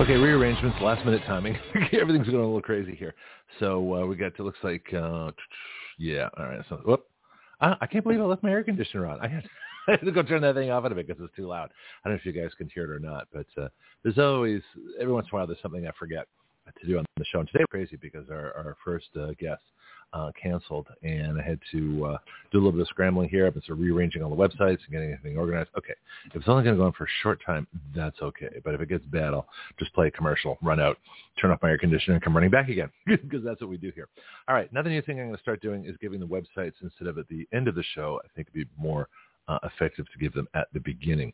Okay, rearrangements, last minute timing. Everything's going a little crazy here. So uh, we got to, looks like, uh, yeah, all right. So, whoop. I, I can't believe I left my air conditioner on. I had, I had to go turn that thing off in a bit because it's too loud. I don't know if you guys can hear it or not, but uh, there's always, every once in a while, there's something I forget to do on the show. And today crazy because our, our first uh, guest uh, canceled, and I had to uh, do a little bit of scrambling here. I've been sort of rearranging all the websites and getting everything organized. Okay, if it's only going to go on for a short time, that's okay. But if it gets bad, I'll just play a commercial, run out, turn off my air conditioner, and come running back again because that's what we do here. All right, another new thing I'm going to start doing is giving the websites instead of at the end of the show. I think it'd be more uh, effective to give them at the beginning.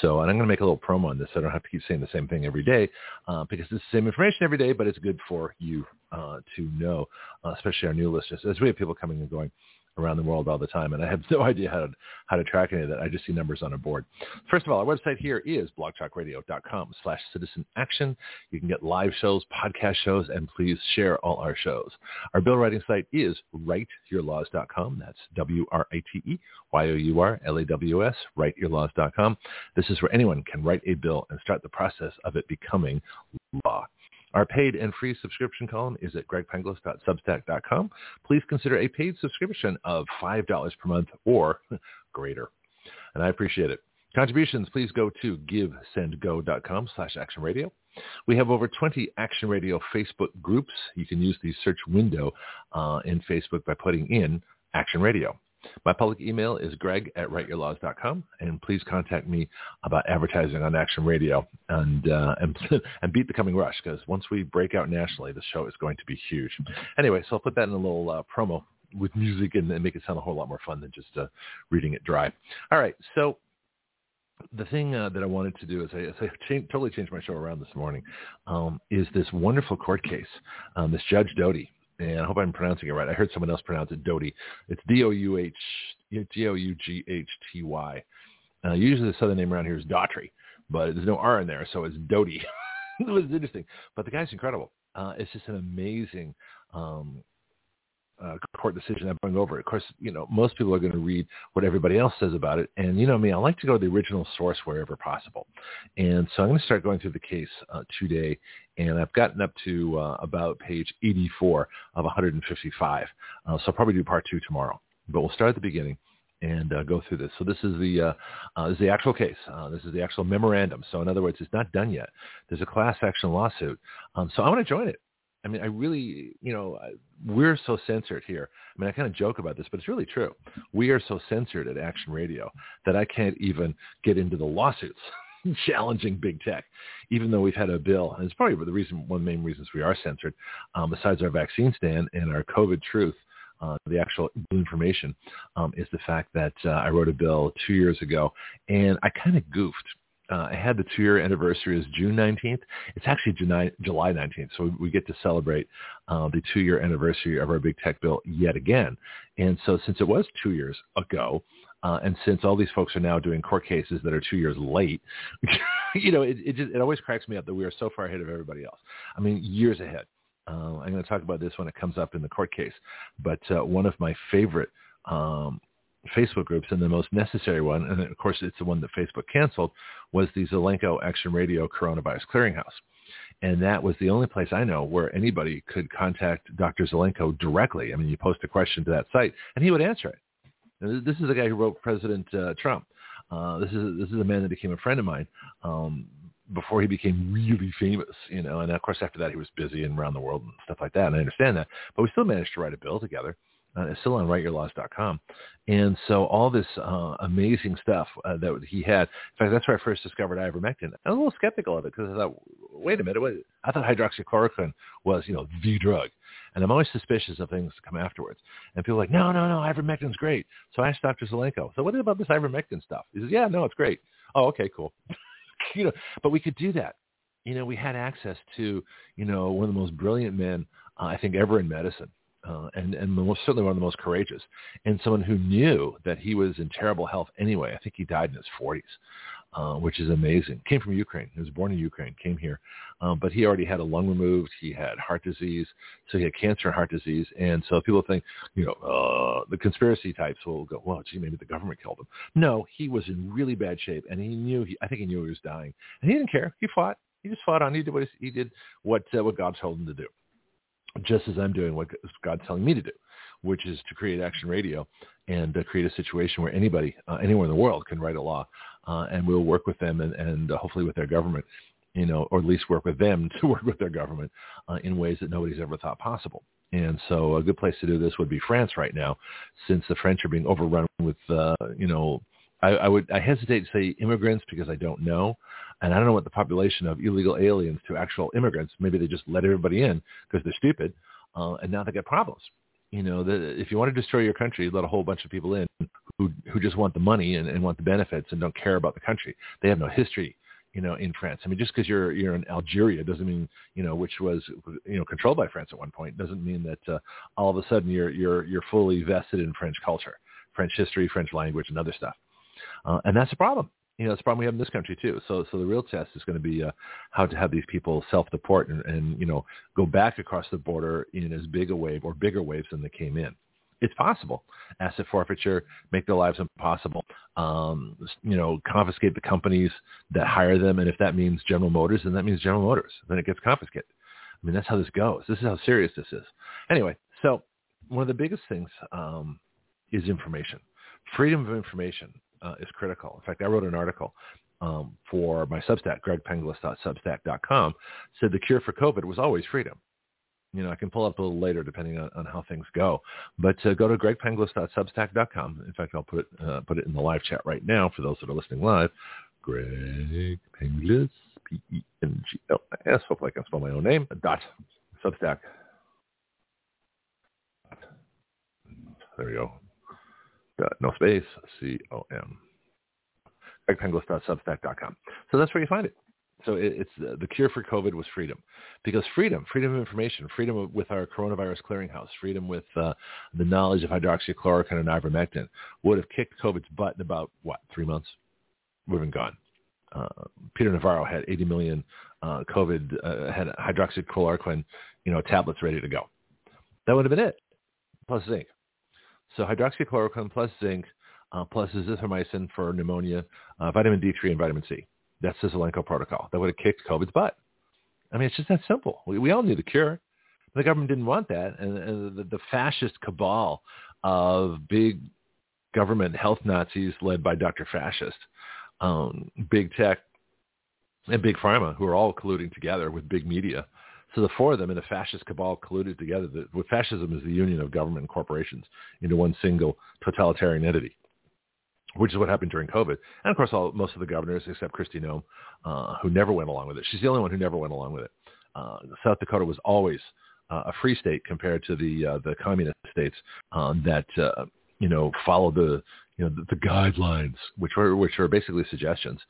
So, and I'm going to make a little promo on this. I don't have to keep saying the same thing every day uh, because it's the same information every day, but it's good for you uh, to know, uh, especially our new listeners. As we have people coming and going around the world all the time, and I have no idea how to how to track any of that. I just see numbers on a board. First of all, our website here is blogtalkradio.com slash citizen action. You can get live shows, podcast shows, and please share all our shows. Our bill writing site is writeyourlaws.com. That's W-R-I-T-E-Y-O-U-R-L-A-W-S, writeyourlaws.com. This is where anyone can write a bill and start the process of it becoming law. Our paid and free subscription column is at gregpenglis.substack.com. Please consider a paid subscription of $5 per month or greater. And I appreciate it. Contributions, please go to givesendgo.com slash action radio. We have over 20 Action Radio Facebook groups. You can use the search window uh, in Facebook by putting in Action Radio. My public email is greg at writeyourlaws.com, and please contact me about advertising on Action Radio and uh, and, and beat the coming rush because once we break out nationally, the show is going to be huge. Anyway, so I'll put that in a little uh, promo with music and, and, make it sound a whole lot more fun than just uh, reading it dry. All right, so the thing uh, that I wanted to do is I, I changed, totally changed my show around this morning. Um, is this wonderful court case? Um, this Judge Doughty, and I hope I'm pronouncing it right. I heard someone else pronounce it Doughty. It's D-O-U-H, D-O-U-G-H-T-Y. Uh, usually the southern name around here is Daughtry, but there's no R in there, so it's Doughty. it was interesting. But the guy's incredible. Uh, it's just an amazing um, uh, court decision that bring over. Of course, you know, most people are going to read what everybody else says about it. And you know me, I like to go to the original source wherever possible. And so I'm going to start going through the case uh, today. And I've gotten up to uh, about page 84 of 155. Uh, so I'll probably do part two tomorrow. But we'll start at the beginning and uh, go through this. So this is the uh, uh, this is the actual case. Uh, this is the actual memorandum. So in other words, it's not done yet. There's a class action lawsuit. Um, so I want to join it. I mean, I really, you know, we're so censored here. I mean, I kind of joke about this, but it's really true. We are so censored at Action Radio that I can't even get into the lawsuits challenging big tech, even though we've had a bill. And it's probably the reason, one of the main reasons we are censored, um, besides our vaccine stand and our COVID truth, uh, the actual information, um, is the fact that uh, I wrote a bill two years ago, and I kind of goofed uh, I had the two-year anniversary is June 19th. It's actually July, July 19th, so we get to celebrate uh, the two-year anniversary of our big tech bill yet again. And so since it was two years ago, uh, and since all these folks are now doing court cases that are two years late, you know, it, it, just, it always cracks me up that we are so far ahead of everybody else. I mean, years ahead. Uh, I'm going to talk about this when it comes up in the court case. But uh, one of my favorite um, Facebook groups, and the most necessary one, and of course it's the one that Facebook canceled, was the Zelenko Action Radio Coronavirus Clearinghouse. And that was the only place I know where anybody could contact Dr. Zelenko directly. I mean, you post a question to that site, and he would answer it. And this is the guy who wrote President uh, Trump. Uh, this is this is a man that became a friend of mine um, before he became really famous, you know. And of course, after that, he was busy and around the world and stuff like that. And I understand that, but we still managed to write a bill together. Uh, it's still on writeyourlaws.com. And so all this uh, amazing stuff uh, that he had, in fact, that's where I first discovered ivermectin. I was a little skeptical of it because I thought, wait a minute, wait, I thought hydroxychloroquine was, you know, the drug. And I'm always suspicious of things that come afterwards. And people are like, no, no, no, ivermectin's great. So I asked Dr. Zelenko, so what about this ivermectin stuff? He says, yeah, no, it's great. Oh, okay, cool. you know, but we could do that. You know, we had access to, you know, one of the most brilliant men, uh, I think, ever in medicine uh, and and most, certainly one of the most courageous, and someone who knew that he was in terrible health anyway. I think he died in his 40s, uh, which is amazing. Came from Ukraine. He was born in Ukraine. Came here, um, but he already had a lung removed. He had heart disease, so he had cancer and heart disease. And so people think, you know, uh, the conspiracy types will go, well, gee, maybe the government killed him. No, he was in really bad shape, and he knew. He, I think he knew he was dying, and he didn't care. He fought. He just fought on. He did what he, did what uh, what God told him to do just as I'm doing what God's telling me to do, which is to create action radio and uh, create a situation where anybody, uh, anywhere in the world can write a law, uh, and we'll work with them and, and uh, hopefully with their government, you know, or at least work with them to work with their government uh, in ways that nobody's ever thought possible. And so a good place to do this would be France right now, since the French are being overrun with, uh, you know, I, I would I hesitate to say immigrants because I don't know, and I don't know what the population of illegal aliens to actual immigrants. Maybe they just let everybody in because they're stupid, uh, and now they got problems. You know, the, if you want to destroy your country, let a whole bunch of people in who who just want the money and, and want the benefits and don't care about the country. They have no history you know, in France. I mean, just because you're you're in Algeria doesn't mean you know, which was you know controlled by France at one point, doesn't mean that uh, all of a sudden you're you're you're fully vested in French culture, French history, French language, and other stuff. Uh, and that's a problem. You know, it's a problem we have in this country too. So, so the real test is going to be uh, how to have these people self-deport and, and, you know, go back across the border in as big a wave or bigger waves than they came in. It's possible. Asset forfeiture, make their lives impossible. Um, you know, confiscate the companies that hire them, and if that means General Motors, then that means General Motors. Then it gets confiscated. I mean, that's how this goes. This is how serious this is. Anyway, so one of the biggest things um, is information, freedom of information uh, is critical. In fact, I wrote an article um, for my Substack, gregpenglis.substack.com, said the cure for COVID was always freedom. You know, I can pull up a little later depending on, on how things go. But uh, go to gregpenglis.substack.com. In fact, I'll put it, uh, put it in the live chat right now for those that are listening live. Greg Penglis, P-E-N-G-L-S. Hopefully I can spell my own name. Dot Substack. There we go no space, C-O-M. GregPenglis.substack.com. So that's where you find it. So it, it's the, the, cure for COVID was freedom, because freedom, freedom of information, freedom with our coronavirus clearinghouse, freedom with uh, the knowledge of hydroxychloroquine and ivermectin would have kicked COVID's butt in about what three months. We've been gone. Uh, Peter Navarro had 80 million uh, COVID uh, had hydroxychloroquine, you know, tablets ready to go. That would have been it, plus zinc. So hydroxychloroquine plus zinc uh, plus azithromycin for pneumonia, uh, vitamin D3 and vitamin C. That's the Zelenko protocol. That would have kicked COVID's butt. I mean, it's just that simple. We, we all knew the cure. The government didn't want that. And, and the, the fascist cabal of big government health Nazis led by Dr. Fascist, um, big tech, and big pharma, who are all colluding together with big media so the four of them in a fascist cabal colluded together. The, fascism is the union of government and corporations into one single totalitarian entity, which is what happened during COVID. And of course, all, most of the governors, except Kristi Noem, uh, who never went along with it. She's the only one who never went along with it. Uh, South Dakota was always uh, a free state compared to the uh, the communist states um, that uh, you know follow the you know the, the guidelines, which were which are basically suggestions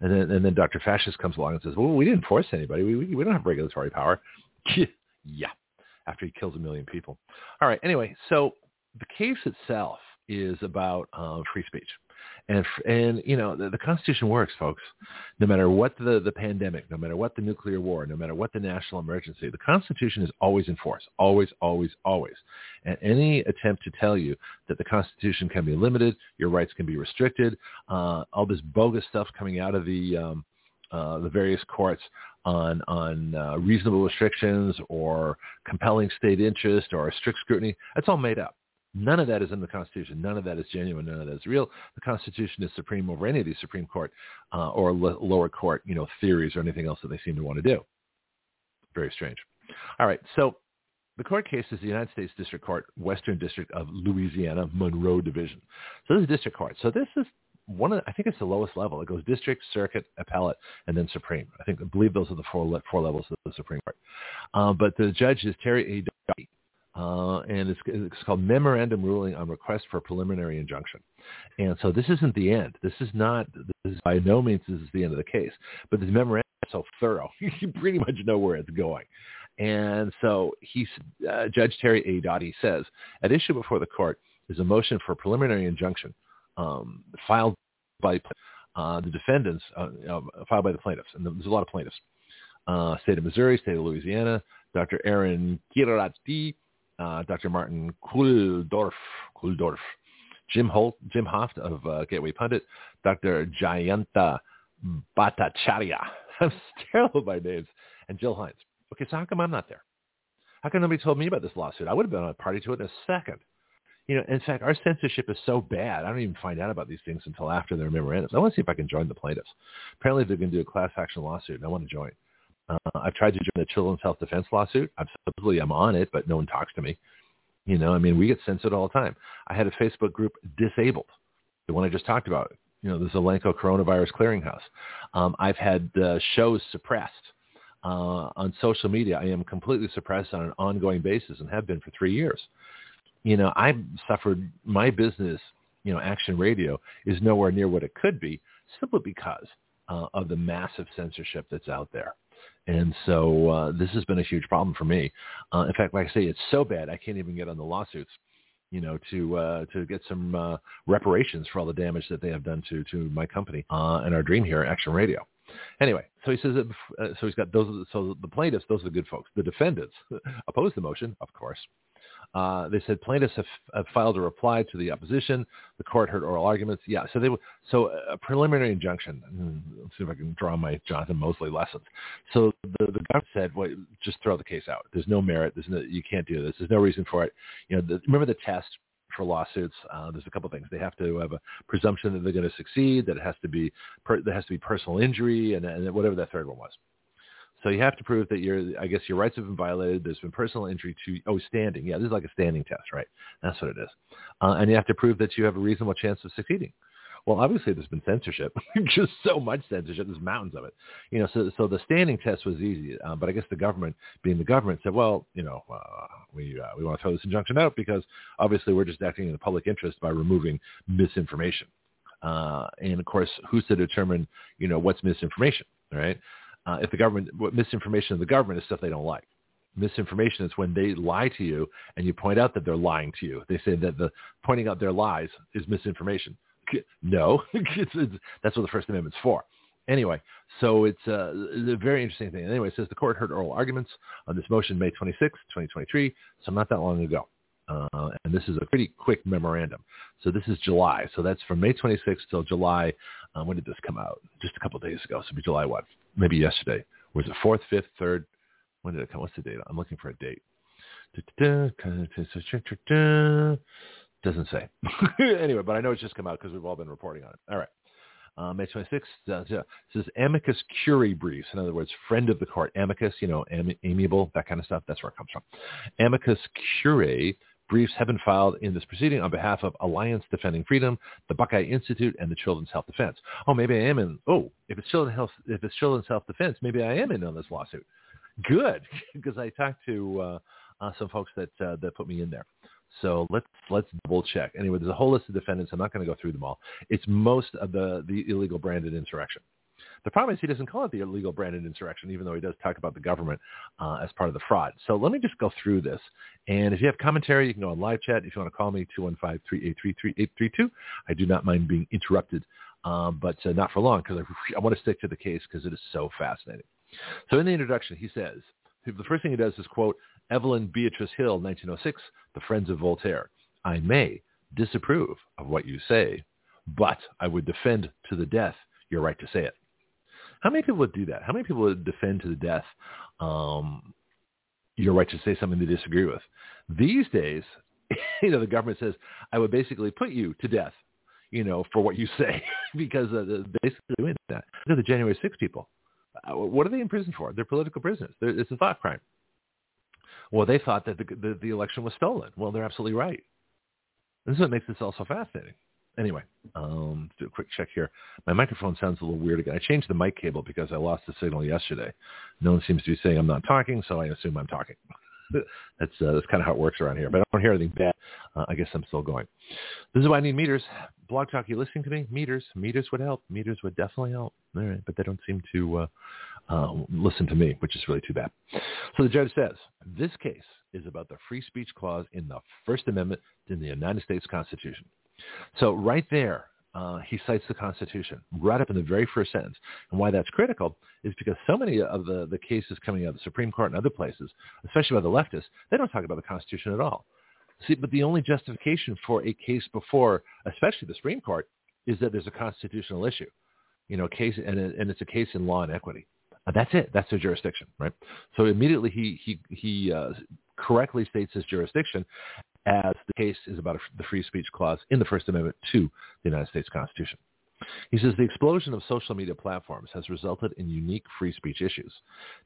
and then, and then Dr. Fascist comes along and says, well, we didn't force anybody. We, we, we don't have regulatory power. yeah, after he kills a million people. All right. Anyway, so the case itself is about uh, free speech. And, and you know, the, the Constitution works, folks. No matter what the, the pandemic, no matter what the nuclear war, no matter what the national emergency, the Constitution is always in force. Always, always, always. And any attempt to tell you that the Constitution can be limited, your rights can be restricted, uh, all this bogus stuff coming out of the, um, uh, the various courts on on uh, reasonable restrictions or compelling state interest or strict scrutiny. That's all made up. None of that is in the Constitution. None of that is genuine. None of that is real. The Constitution is supreme over any of these Supreme Court uh, or l- lower court, you know, theories or anything else that they seem to want to do. Very strange. All right, so the court case is the United States District Court, Western District of Louisiana, Monroe Division. So this is district court. So this is one of, the, I think it's the lowest level. It goes district, circuit, appellate, and then supreme. I think I believe those are the four four levels of the Supreme Court. Uh, but the judge is Terry A. Doughty uh, and it's, it's, called Memorandum Ruling on Request for Preliminary Injunction. And so this isn't the end. This is not, this is by no means this is the end of the case. But this memorandum is so thorough, you pretty much know where it's going. And so he's, uh, Judge Terry A. Doughty says, at issue before the court is a motion for preliminary injunction um, filed by uh, the defendants, uh, filed by the plaintiffs. And there's a lot of plaintiffs. Uh, state of Missouri, state of Louisiana, Dr. Aaron Kheriaty, uh, Dr. Martin Kulldorff, Kulldorff, Jim Holt, Jim Hoft of uh, Gateway Pundit, Dr. Jayanta Bhattacharya. I'm terrible by names. And Jill Hines. Okay, so how come I'm not there? How come nobody told me about this lawsuit? I would have been a party to it in a second. You know, in fact, our censorship is so bad, I don't even find out about these things until after their memorandums. I want to see if I can join the plaintiffs. Apparently, they're going to do a class action lawsuit, and I want to join. Uh, I've tried to join the Children's Health Defense lawsuit. I'm supposedly I'm on it, but no one talks to me. You know, I mean, we get censored all the time. I had a Facebook group disabled, the one I just talked about. You know, the Zelenko Coronavirus Clearinghouse. Um, I've had uh, shows suppressed uh, on social media. I am completely suppressed on an ongoing basis and have been for three years. You know, I suffered my business. You know, Action Radio is nowhere near what it could be simply because uh, of the massive censorship that's out there. And so uh, this has been a huge problem for me. Uh, in fact, like I say, it's so bad I can't even get on the lawsuits, you know, to uh, to get some uh, reparations for all the damage that they have done to to my company uh, and our dream here, Action Radio. Anyway, so he says that, uh, so he's got those. So the plaintiffs, those are the good folks. The defendants oppose the motion, of course. Uh, they said plaintiffs have, have, filed a reply to the opposition. The court heard oral arguments. Yeah, so they so a preliminary injunction. Hmm, let's see if I can draw my Jonathan Mosley lessons. So the, the government said, well, just throw the case out. There's no merit. There's no, you can't do this. There's no reason for it. You know, the, remember the test for lawsuits. Uh, there's a couple of things. They have to have a presumption that they're going to succeed. That it has to be per, there has to be personal injury, and, and whatever that third one was. So you have to prove that your, I guess your rights have been violated. There's been personal injury to, oh, standing. Yeah, this is like a standing test, right? That's what it is. Uh, and you have to prove that you have a reasonable chance of succeeding. Well, obviously there's been censorship, just so much censorship. There's mountains of it, you know. So, so the standing test was easy, uh, but I guess the government, being the government, said, well, you know, uh, we uh, we want to throw this injunction out because obviously we're just acting in the public interest by removing misinformation. Uh, and of course, who's to determine, you know, what's misinformation, right? Uh, if the government, what misinformation of the government is stuff they don't like. Misinformation is when they lie to you and you point out that they're lying to you. They say that the pointing out their lies is misinformation. No, it's, it's, that's what the First Amendment's for. Anyway, so it's, uh, a very interesting thing. Anyway, it says the court heard oral arguments on this motion May 26, 2023, so not that long ago. Uh, and this is a pretty quick memorandum. So this is July. So that's from May 26th till July. Uh, when did this come out? Just a couple days ago. So it'll be July what? Maybe yesterday. Was it fourth, fifth, third? When did it come? What's the date? I'm looking for a date. Doesn't say. anyway, but I know it's just come out because we've all been reporting on it. All right. Uh, May 26th, uh, says amicus curiae briefs. In other words, friend of the court. Amicus, you know, am- amiable, that kind of stuff. That's where it comes from. Amicus curiae Briefs have been filed in this proceeding on behalf of Alliance Defending Freedom, the Buckeye Institute, and the Children's Health Defense. Oh, maybe I am in. Oh, if it's Children's Health, if it's Children's Health Defense, maybe I am in on this lawsuit. Good, because I talked to uh, uh, some folks that uh, that put me in there. So let's let's double check. Anyway, there's a whole list of defendants. I'm not going to go through them all. It's most of the the illegal Brandon insurrection. The problem is he doesn't call it the illegal Brandon insurrection, even though he does talk about the government uh, as part of the fraud. So let me just go through this. And if you have commentary, you can go on live chat. If you want to call me, 215-383-3832. I do not mind being interrupted, uh, but uh, not for long because I, I want to stick to the case because it is so fascinating. So in the introduction, he says, the first thing he does is quote Evelyn Beatrice Hall, 1906, The Friends of Voltaire. I may disapprove of what you say, but I would defend to the death your right to say it. How many people would do that? How many people would defend to the death um, your right to say something they disagree with? These days, you know, the government says, I would basically put you to death, you know, for what you say, because uh, basically doing that. Look at the January 6 people. Uh, what are they in prison for? They're political prisoners. They're, it's a thought crime. Well, they thought that the, the, the election was stolen. Well, they're absolutely right. This is what makes this all so fascinating. Anyway, um, do a quick check here. My microphone sounds a little weird again. I changed the mic cable because I lost the signal yesterday. No one seems to be saying I'm not talking, so I assume I'm talking. that's uh, that's kind of how it works around here. But I don't hear anything bad. Uh, I guess I'm still going. This is why I need meters. Blog Talk, you listening to me? Meters, meters would help. Meters would definitely help. All right, but they don't seem to uh, uh, listen to me, which is really too bad. So the judge says, this case is about the free speech clause in the First Amendment in the United States Constitution. So right there, uh, he cites the Constitution right up in the very first sentence. And why that's critical is because so many of the, the cases coming out of the Supreme Court and other places, especially by the leftists, they don't talk about the Constitution at all. See, but the only justification for a case before, especially the Supreme Court, is that there's a constitutional issue, you know, case, and, and it's a case in law and equity. That's it. That's their jurisdiction, right? So immediately he he he uh, correctly states his jurisdiction as the case is about the free speech clause in the First Amendment to the United States Constitution. He says the explosion of social media platforms has resulted in unique free speech issues.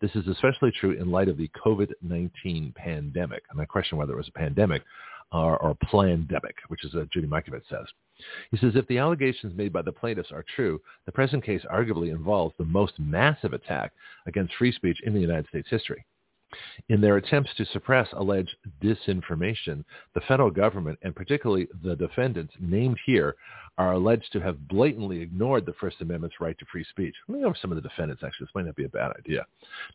This is especially true in light of the COVID-19 pandemic. And I question whether it was a pandemic or, or plandemic, which is what Judy Mikovits says. He says if the allegations made by the plaintiffs are true, the present case arguably involves the most massive attack against free speech in the United States history. In their attempts to suppress alleged disinformation, the federal government, and particularly the defendants named here, are alleged to have blatantly ignored the First Amendment's right to free speech. Let me go over some of the defendants, actually. This might not be a bad idea.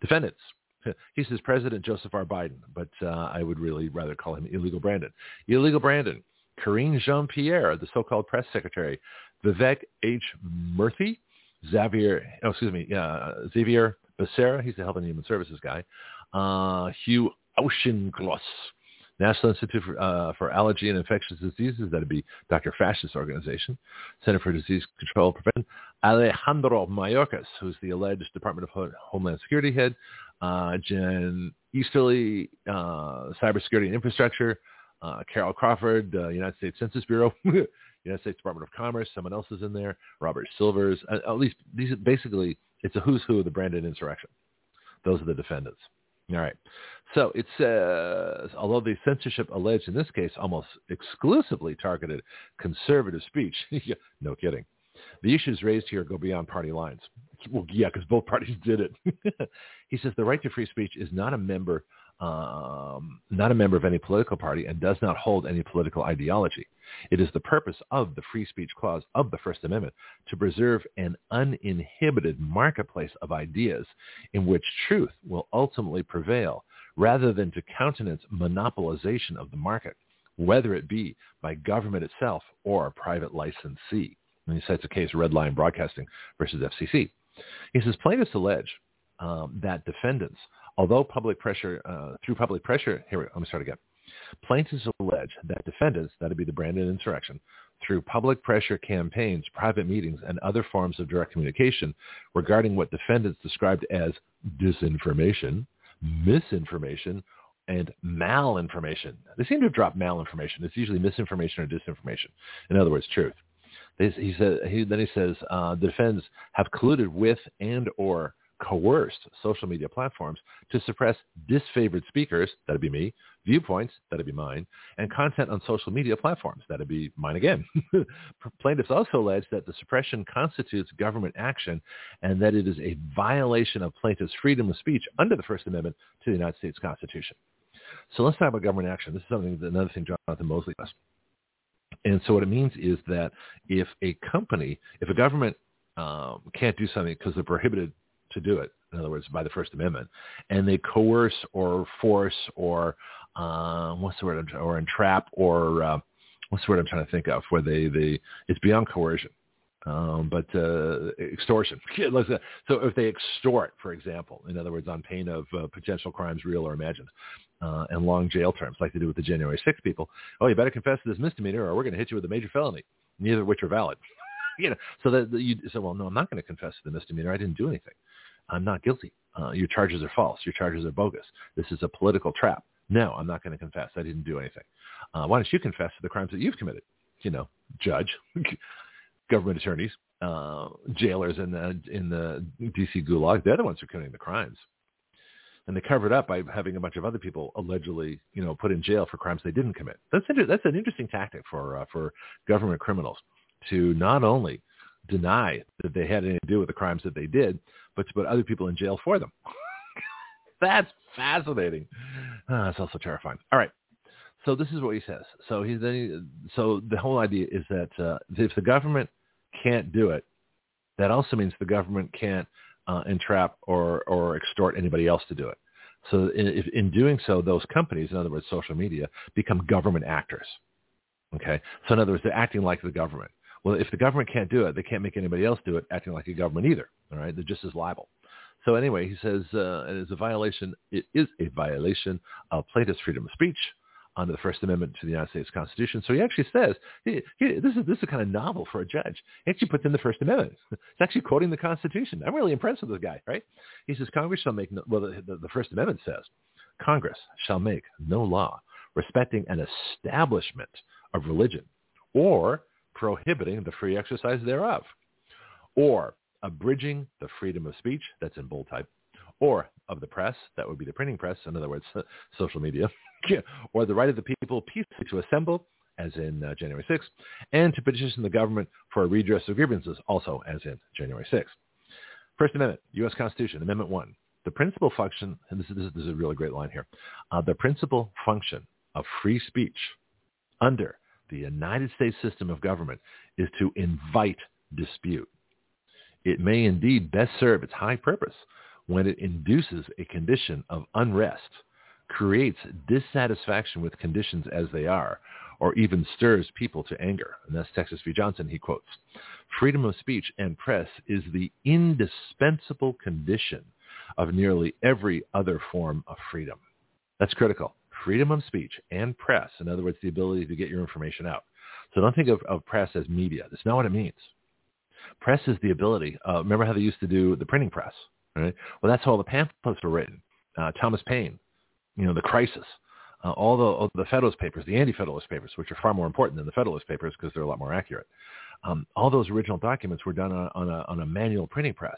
Defendants. He says President Joseph R. Biden, but uh, I would really rather call him Illegal Brandon. Illegal Brandon. Karine Jean-Pierre, the so-called press secretary. Vivek H. Murthy. Xavier, oh, excuse me, uh, Xavier Becerra. He's the Health and Human Services guy uh, Hugh Auchincloss, National Institute for, uh, for, Allergy and Infectious Diseases, that would be Dr. Fascist's organization, Center for Disease Control and Prevention, Alejandro Mayorkas, who's the alleged Department of Homeland Security head, uh, Jen Easterly, uh, Cybersecurity and Infrastructure, uh, Carol Crawford, uh, United States Census Bureau, United States Department of Commerce, someone else is in there, Robert Silvers, uh, at least these basically, it's a who's who of the Brandon insurrection. Those are the defendants. All right. So it says, although the censorship alleged in this case almost exclusively targeted conservative speech, no kidding, the issues raised here go beyond party lines. Well, yeah, because both parties did it. he says the right to free speech is not a member um, not a member of any political party and does not hold any political ideology. It is the purpose of the free speech clause of the First Amendment to preserve an uninhibited marketplace of ideas in which truth will ultimately prevail rather than to countenance monopolization of the market, whether it be by government itself or a private licensee. And he cites a case, Red Lion Broadcasting versus FCC. He says plaintiffs allege um, that defendants Although public pressure, uh, through public pressure, here, let me start again. Plaintiffs allege that defendants, that would be the Brandon insurrection, through public pressure campaigns, private meetings, and other forms of direct communication regarding what defendants described as disinformation, misinformation, and malinformation. They seem to have dropped malinformation. It's usually misinformation or disinformation. In other words, truth. he said, he, then he says, uh, the defendants have colluded with and or coerced social media platforms to suppress disfavored speakers, that'd be me, viewpoints, that'd be mine, and content on social media platforms, that'd be mine again. Plaintiffs also allege that the suppression constitutes government action and that it is a violation of plaintiffs' freedom of speech under the First Amendment to the United States Constitution. So let's talk about government action. This is something another thing Jonathan Mosley does. And so what it means is that if a company, if a government um, can't do something because they're prohibited to do it. In other words, by the First Amendment, and they coerce or force or uh, what's the word? Or entrap or uh, what's the word I'm trying to think of? Where they they it's beyond coercion. Um, but uh, extortion. so if they extort, for example, in other words, on pain of uh, potential crimes, real or imagined, uh, and long jail terms, like they do with the January 6 people, oh, you better confess to this misdemeanor, or we're going to hit you with a major felony, neither of which are valid. you know, so that you say, well, no, I'm not going to confess to the misdemeanor. I didn't do anything. I'm not guilty. Uh, your charges are false. Your charges are bogus. This is a political trap. No, I'm not going to confess. I didn't do anything. Uh, why don't you confess to the crimes that you've committed? You know, judge, government attorneys, uh, jailers in the in the DC gulag. They're the ones who are committing the crimes, and they cover it up by having a bunch of other people allegedly, you know, put in jail for crimes they didn't commit. That's inter- that's an interesting tactic for uh, for government criminals to not only deny that they had anything to do with the crimes that they did, but to put other people in jail for them. That's fascinating. Uh, it's also terrifying. All right. So this is what he says. So he then so the whole idea is that uh, if the government can't do it, that also means the government can't uh, entrap or, or extort anybody else to do it. So in, in doing so, those companies, in other words, social media, become government actors. Okay. So in other words, they're acting like the government. Well, if the government can't do it, they can't make anybody else do it acting like a government either. All right. They're just as liable. So anyway, he says uh, it is a violation. It is a violation of plaintiff's freedom of speech under the First Amendment to the United States Constitution. So he actually says, he, he, this is this is kind of novel for a judge. He actually puts in the First Amendment. It's actually quoting the Constitution. I'm really impressed with this guy, right? He says, Congress shall make, no, well, the, the, the First Amendment says, Congress shall make no law respecting an establishment of religion or prohibiting the free exercise thereof or abridging the freedom of speech, that's in bold type, or of the press, that would be the printing press, in other words, social media, or the right of the people peacefully to assemble, as in uh, January 6th, and to petition the government for a redress of grievances, also as in January 6th. First Amendment, U.S. Constitution, Amendment 1. The principal function, and this is, this is a really great line here, uh, the principal function of free speech under the United States system of government is to invite dispute. It may indeed best serve its high purpose when it induces a condition of unrest, creates dissatisfaction with conditions as they are, or even stirs people to anger. And that's Texas v. Johnson, he quotes. Freedom of speech and press is the indispensable condition of nearly every other form of freedom. That's critical. Freedom of speech and press, in other words, the ability to get your information out. So don't think of, of press as media. That's not what it means. Press is the ability. Uh, remember how they used to do the printing press, right? Well, that's how all the pamphlets were written. Uh, Thomas Paine, you know, the crisis, uh, all the all the Federalist papers, the anti-Federalist papers, which are far more important than the Federalist papers because they're a lot more accurate. Um, all those original documents were done on, on, a, on a manual printing press.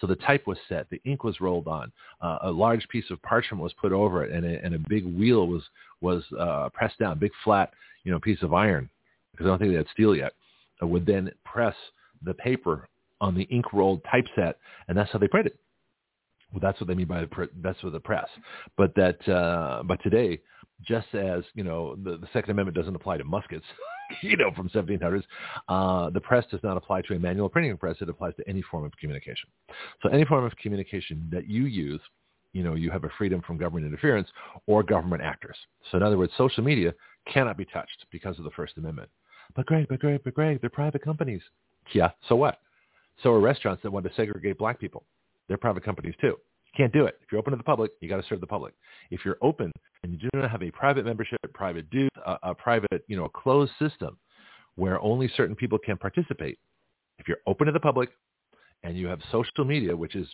So the type was set, the ink was rolled on, uh, a large piece of parchment was put over it, and a, and a big wheel was was uh, pressed down, big flat, you know, piece of iron, because I don't think they had steel yet, uh, would then press the paper on the ink rolled typeset, and that's how they printed. Well, that's what they mean by the that's what the press. But that uh, but today, just as you know, the, the Second Amendment doesn't apply to muskets, you know, from 1700s, uh, the press does not apply to a manual printing press. It applies to any form of communication. So any form of communication that you use, you know, you have a freedom from government interference or government actors. So in other words, social media cannot be touched because of the First Amendment. But Greg, but Greg, but Greg, they're private companies. Yeah, so what? So are restaurants that want to segregate black people. They're private companies too. Can't do it. If you're open to the public, you got to serve the public. If you're open and you do not have a private membership, private dues, a, a private, you know, a closed system where only certain people can participate, if you're open to the public and you have social media, which is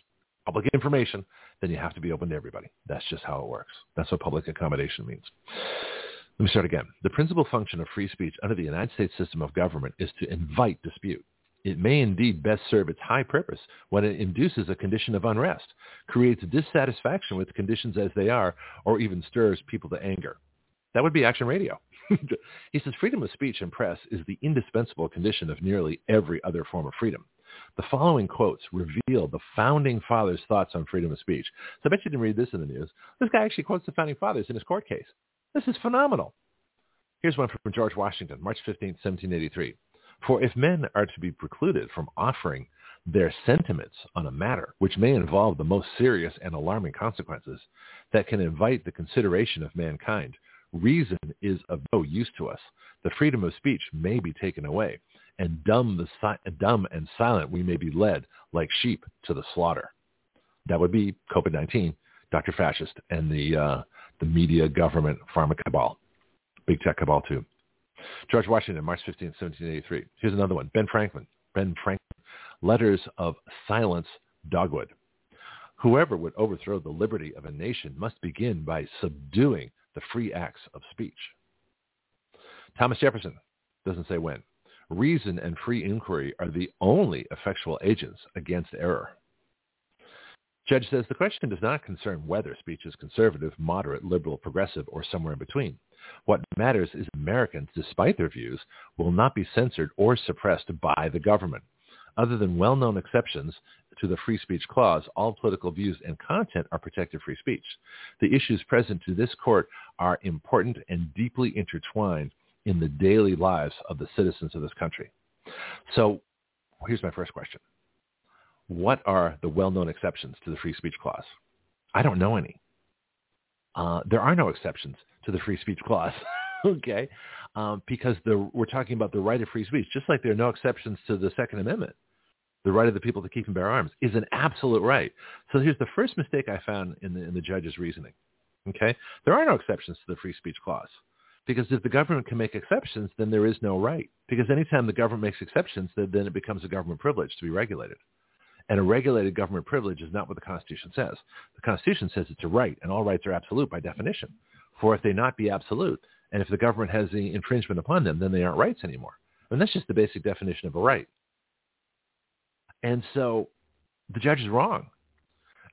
public information, then you have to be open to everybody. That's just how it works. That's what public accommodation means. Let me start again. The principal function of free speech under the United States system of government is to invite dispute. It may indeed best serve its high purpose when it induces a condition of unrest, creates dissatisfaction with conditions as they are, or even stirs people to anger. That would be Action Radio. he says freedom of speech and press is the indispensable condition of nearly every other form of freedom. The following quotes reveal the founding fathers' thoughts on freedom of speech. So I bet you didn't read this in the news. This guy actually quotes the founding fathers in his court case. This is phenomenal. Here's one from George Washington, March 15, 1783. For if men are to be precluded from offering their sentiments on a matter which may involve the most serious and alarming consequences that can invite the consideration of mankind, reason is of no use to us. The freedom of speech may be taken away, and dumb, the si- dumb and silent we may be led like sheep to the slaughter. That would be COVID-19, Dr. Fascist, and the, uh, the media, government, pharma cabal, big tech cabal too. George Washington, March 15, 1783. Here's another one. Ben Franklin. Ben Franklin. Letters of Silence, Dogood. Whoever would overthrow the liberty of a nation must begin by subduing the free acts of speech. Thomas Jefferson doesn't say when. Reason and free inquiry are the only effectual agents against error. Judge says the question does not concern whether speech is conservative, moderate, liberal, progressive, or somewhere in between. What matters is Americans, despite their views, will not be censored or suppressed by the government. Other than well-known exceptions to the free speech clause, all political views and content are protected free speech. The issues present to this court are important and deeply intertwined in the daily lives of the citizens of this country. So here's my first question. What are the well-known exceptions to the free speech clause? I don't know any. Uh, there are no exceptions to the free speech clause, okay? Um, because the, we're talking about the right of free speech, just like there are no exceptions to the Second Amendment. The right of the people to keep and bear arms is an absolute right. So here's the first mistake I found in the, in the judge's reasoning. Okay, there are no exceptions to the free speech clause. Because if the government can make exceptions, then there is no right. Because anytime the government makes exceptions, then, then it becomes a government privilege to be regulated. And a regulated government privilege is not what the Constitution says. The Constitution says it's a right, and all rights are absolute by definition. For if they not be absolute, and if the government has the infringement upon them, then they aren't rights anymore. And that's just the basic definition of a right. And so the judge is wrong.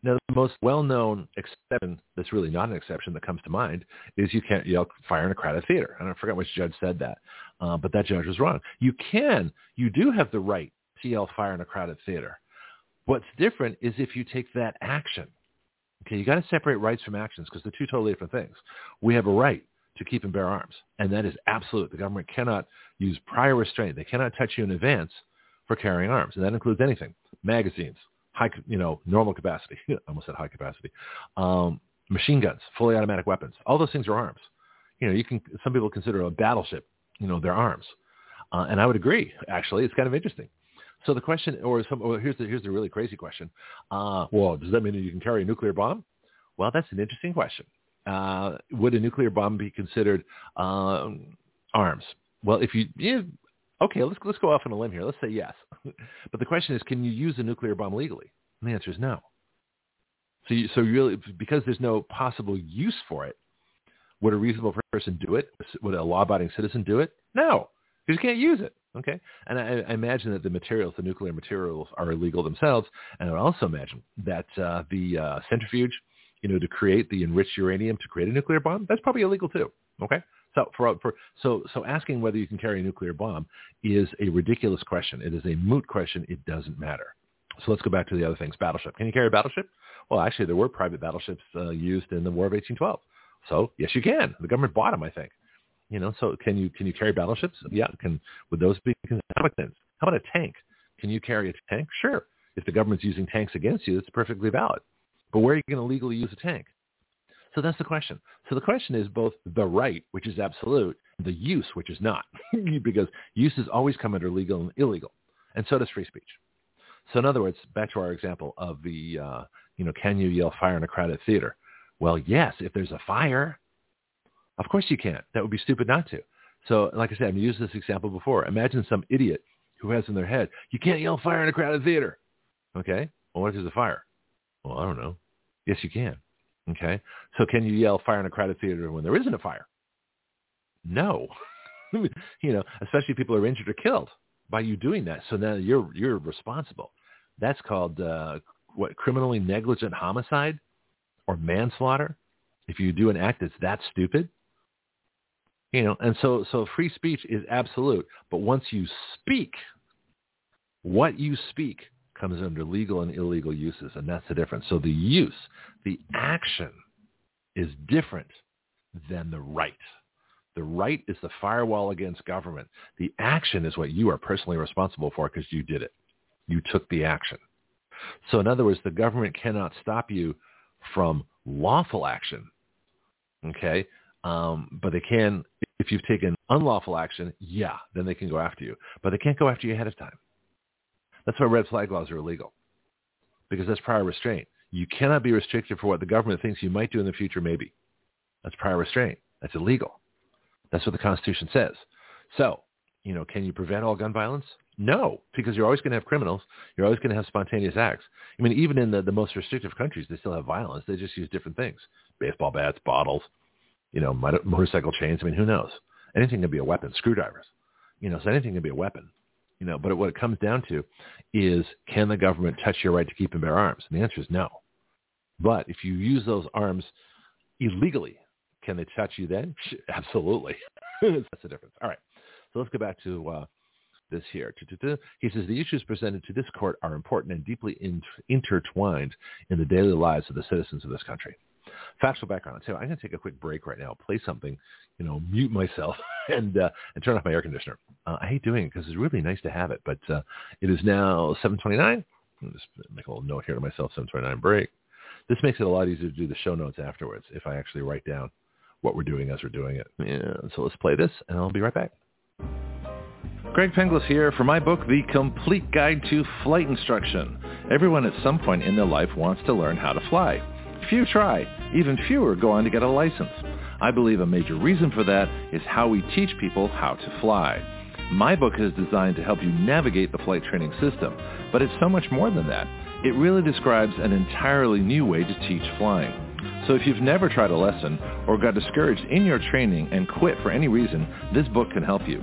Now, the most well-known exception that's really not an exception that comes to mind is you can't yell fire in a crowded theater. And I forget which judge said that, uh, but that judge was wrong. You can, you do have the right to yell fire in a crowded theater. What's different is if you take that action. Okay, you got to separate rights from actions because they're two totally different things. We have a right to keep and bear arms, and that is absolute. The government cannot use prior restraint. They cannot touch you in advance for carrying arms, and that includes anything: magazines, high, you know, normal capacity. I almost said high capacity. Um, machine guns, fully automatic weapons. All those things are arms. You know, you can. Some people consider a battleship, you know, their arms, uh, and I would agree. Actually, it's kind of interesting. So the question, or, some, or here's the here's the really crazy question. Uh, well, does that mean that you can carry a nuclear bomb? Well, that's an interesting question. Uh, would a nuclear bomb be considered uh, arms? Well, if you, yeah, okay, let's let's go off on a limb here. Let's say yes. but the question is, can you use a nuclear bomb legally? And the answer is no. So, you, so really, because there's no possible use for it, would a reasonable person do it? Would a law-abiding citizen do it? No, because you can't use it. Okay, and I, I, imagine that the materials, the nuclear materials, are illegal themselves, and I also imagine that uh, the uh, centrifuge, you know, to create the enriched uranium to create a nuclear bomb, that's probably illegal too. Okay, so for, for so so asking whether you can carry a nuclear bomb is a ridiculous question. It is a moot question. It doesn't matter. So let's go back to the other things. Battleship. Can you carry a battleship? Well, actually, there were private battleships uh, used in the War of 1812. So yes, you can. The government bought them, I think. You know, so can you can you carry battleships? Yeah. Can would those be things? How about a tank? Can you carry a tank? Sure. If the government's using tanks against you, it's perfectly valid. But where are you going to legally use a tank? So that's the question. So the question is both the right, which is absolute, the use, which is not, because uses always come under legal and illegal, and so does free speech. So in other words, back to our example of the, uh, you know, can you yell fire in a crowded theater? Well, yes, if there's a fire, of course you can't. That would be stupid not to. So like I said, I've used this example before. Imagine some idiot who has in their head, you can't yell fire in a crowded theater. Okay? Well, what if there's a fire? Well, I don't know. Yes, you can. Okay? So can you yell fire in a crowded theater when there isn't a fire? No. you know, especially if people are injured or killed by you doing that. So now you're you're responsible. That's called uh, what criminally negligent homicide or manslaughter. If you do an act that's that stupid, you know, and so so free speech is absolute. But once you speak, what you speak comes under legal and illegal uses, and that's the difference. So the use, the action, is different than the right. The right is the firewall against government. The action is what you are personally responsible for because you did it. You took the action. So in other words, the government cannot stop you from lawful action. Okay? Um, but they can, if you've taken unlawful action, yeah, then they can go after you. But they can't go after you ahead of time. That's why red flag laws are illegal because that's prior restraint. You cannot be restricted for what the government thinks you might do in the future, maybe. That's prior restraint. That's illegal. That's what the Constitution says. So, you know, can you prevent all gun violence? No, because you're always going to have criminals. You're always going to have spontaneous acts. I mean, even in the, the most restrictive countries, they still have violence. They just use different things. Baseball bats, bottles, you know, motorcycle chains. I mean, who knows? Anything can be a weapon. Screwdrivers. You know, so anything can be a weapon. You know, but what it comes down to is can the government touch your right to keep and bear arms? And the answer is no. But if you use those arms illegally, can they touch you then? Absolutely. That's the difference. All right. So let's go back to uh, this here. He says the issues presented to this court are important and deeply intertwined in the daily lives of the citizens of this country. Factual background. So I'm going to take a quick break right now, play something, you know, mute myself and uh, and turn off my air conditioner. Uh, I hate doing it because it's really nice to have it, but uh, it is now 7:29. I'll just make a little note here to myself, 729 break. This makes it a lot easier to do the show notes afterwards if I actually write down what we're doing as we're doing it. Yeah, so let's play this, and I'll be right back. Greg Penglis here for my book, The Complete Guide to Flight Instruction. Everyone at some point in their life wants to learn how to fly. Few try. Even fewer go on to get a license. I believe a major reason for that is how we teach people how to fly. My book is designed to help you navigate the flight training system, but it's so much more than that. It really describes an entirely new way to teach flying. So if you've never tried a lesson or got discouraged in your training and quit for any reason, this book can help you.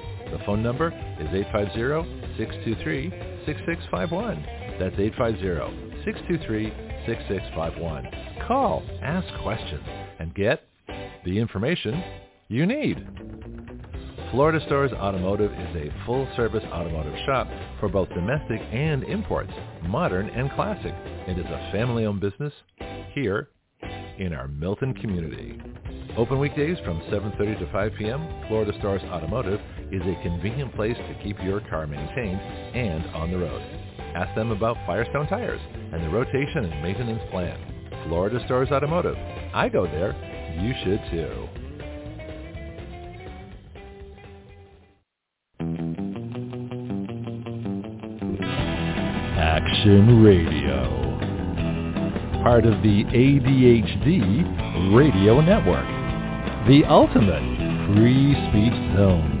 The phone number is 850-623-6651. That's 850-623-6651. Call, ask questions, and get the information you need. Florida Stores Automotive is a full-service automotive shop for both domestic and imports, modern and classic. It is a family-owned business here in our Milton community. Open weekdays from 7.30 to 5 p.m., Florida Stars Automotive is a convenient place to keep your car maintained and on the road. Ask them about Firestone tires and the rotation and maintenance plan. Florida Stars Automotive. I go there. You should too. Action Radio part of the ADHD radio network, the ultimate free speech zone.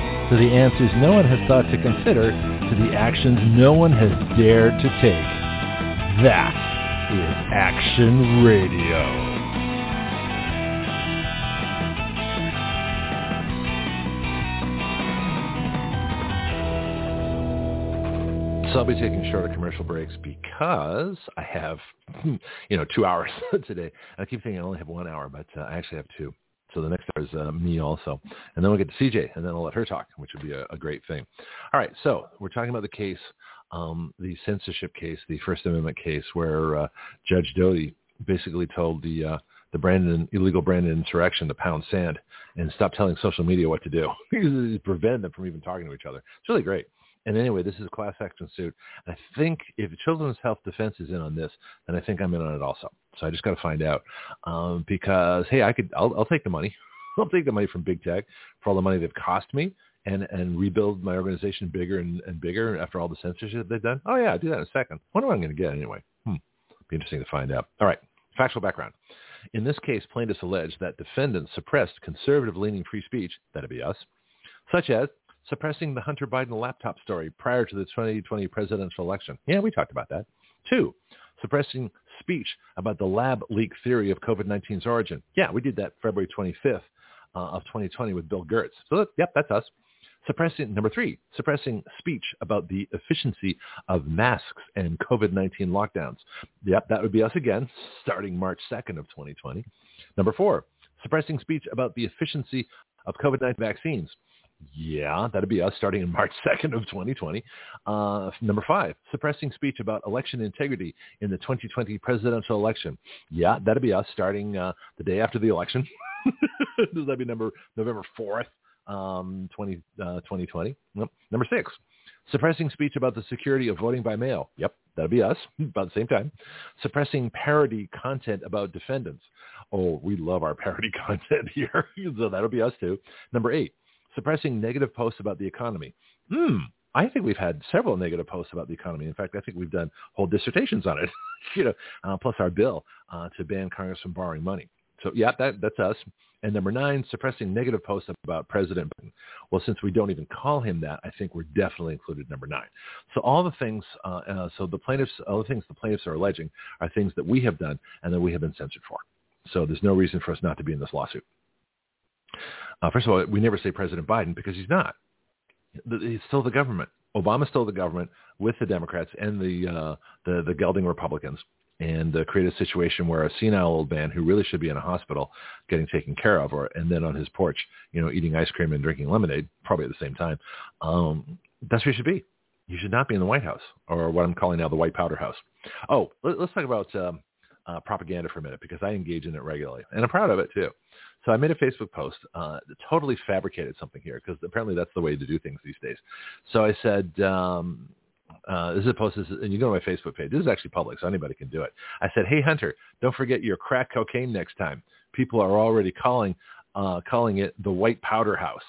to the answers no one has thought to consider, to the actions no one has dared to take. That is Action Radio. So I'll be taking shorter commercial breaks because I have, you know, two hours today. I keep thinking I only have one hour, but uh, I actually have two. So the next star is uh, me also. And then we'll get to CJ, and then I'll let her talk, which would be a, a great thing. All right, so we're talking about the case, um, the censorship case, the First Amendment case, where uh, Judge Doughty basically told the uh, the Brandon illegal Brandon insurrection to pound sand and stop telling social media what to do. He prevented them from even talking to each other. It's really great. And anyway, this is a class action suit. I think if Children's Health Defense is in on this, then I think I'm in on it also. So I just got to find out um, because hey, I could I'll, I'll take the money. I'll take the money from big tech for all the money they've cost me and and rebuild my organization bigger and, and bigger after all the censorship they've done. Oh yeah, I'll do that in a second. Wonder What am I going to get anyway? Hmm. Be interesting to find out. All right. Factual background. In this case, plaintiffs allege that defendants suppressed conservative-leaning free speech, that'd be us, such as suppressing the Hunter Biden laptop story prior to the 2020 presidential election. Yeah, we talked about that. Two, suppressing speech about the lab leak theory of COVID-19's origin. Yeah, we did that February 25th uh, of 2020 with Bill Gertz. So, yep, that's us. Suppressing, number three, suppressing speech about the efficiency of masks and COVID-19 lockdowns. Yep, that would be us again, starting March 2nd of 2020. Number four, suppressing speech about the efficiency of COVID-19 vaccines. Yeah, that'd be us starting in March 2nd of 2020. Uh, number five, suppressing speech about election integrity in the 2020 presidential election. Yeah, that'd be us starting uh, the day after the election. Does that be number November 4th, um, 20, uh, 2020? Number six, suppressing speech about the security of voting by mail. Yep, that'd be us about the same time. Suppressing parody content about defendants. Oh, we love our parody content here. so that'll be us too. Number eight, suppressing negative posts about the economy. Hmm, I think we've had several negative posts about the economy. In fact, I think we've done whole dissertations on it, you know, uh, plus our bill uh, to ban Congress from borrowing money. So yeah, that, that's us. And number nine, suppressing negative posts about President Biden. Well, since we don't even call him that, I think we're definitely included number nine. So all the things, uh, uh, so the plaintiffs, all the things the plaintiffs are alleging are things that we have done and that we have been censored for. So there's no reason for us not to be in this lawsuit. Uh, first of all, we never say President Biden because he's not. He's still the government. Obama stole the government with the Democrats and the uh, the, the gelding Republicans and uh, create a situation where a senile old man who really should be in a hospital getting taken care of, or and then on his porch, you know, eating ice cream and drinking lemonade, probably at the same time. Um, that's where you should be. You should not be in the White House, or what I'm calling now the White Powder House. Oh, let, us talk about um, uh, propaganda for a minute because I engage in it regularly, and I'm proud of it too. So I made a Facebook post, uh, totally fabricated something here because apparently that's the way to do things these days. So I said, um, uh, this is a post, this is, and you go to my Facebook page. This is actually public, so anybody can do it. I said, hey Hunter, don't forget your crack cocaine next time. People are already calling uh, calling it the white powder house.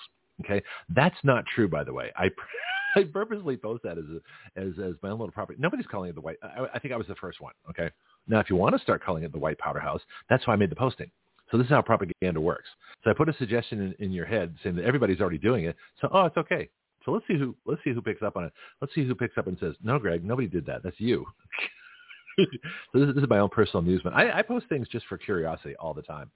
Okay, that's not true, by the way. I I purposely post that as a, as as my own little property. Nobody's calling it the white. I, I think I was the first one. Okay, now if you want to start calling it the white powder house, that's why I made the posting. So this is how propaganda works. So I put a suggestion in, in your head saying that everybody's already doing it. So oh, it's okay. So let's see who let's see who picks up on it. Let's see who picks up and says, "No, Greg, nobody did that. That's you." so this is, this is my own personal amusement. I, I post things just for curiosity all the time.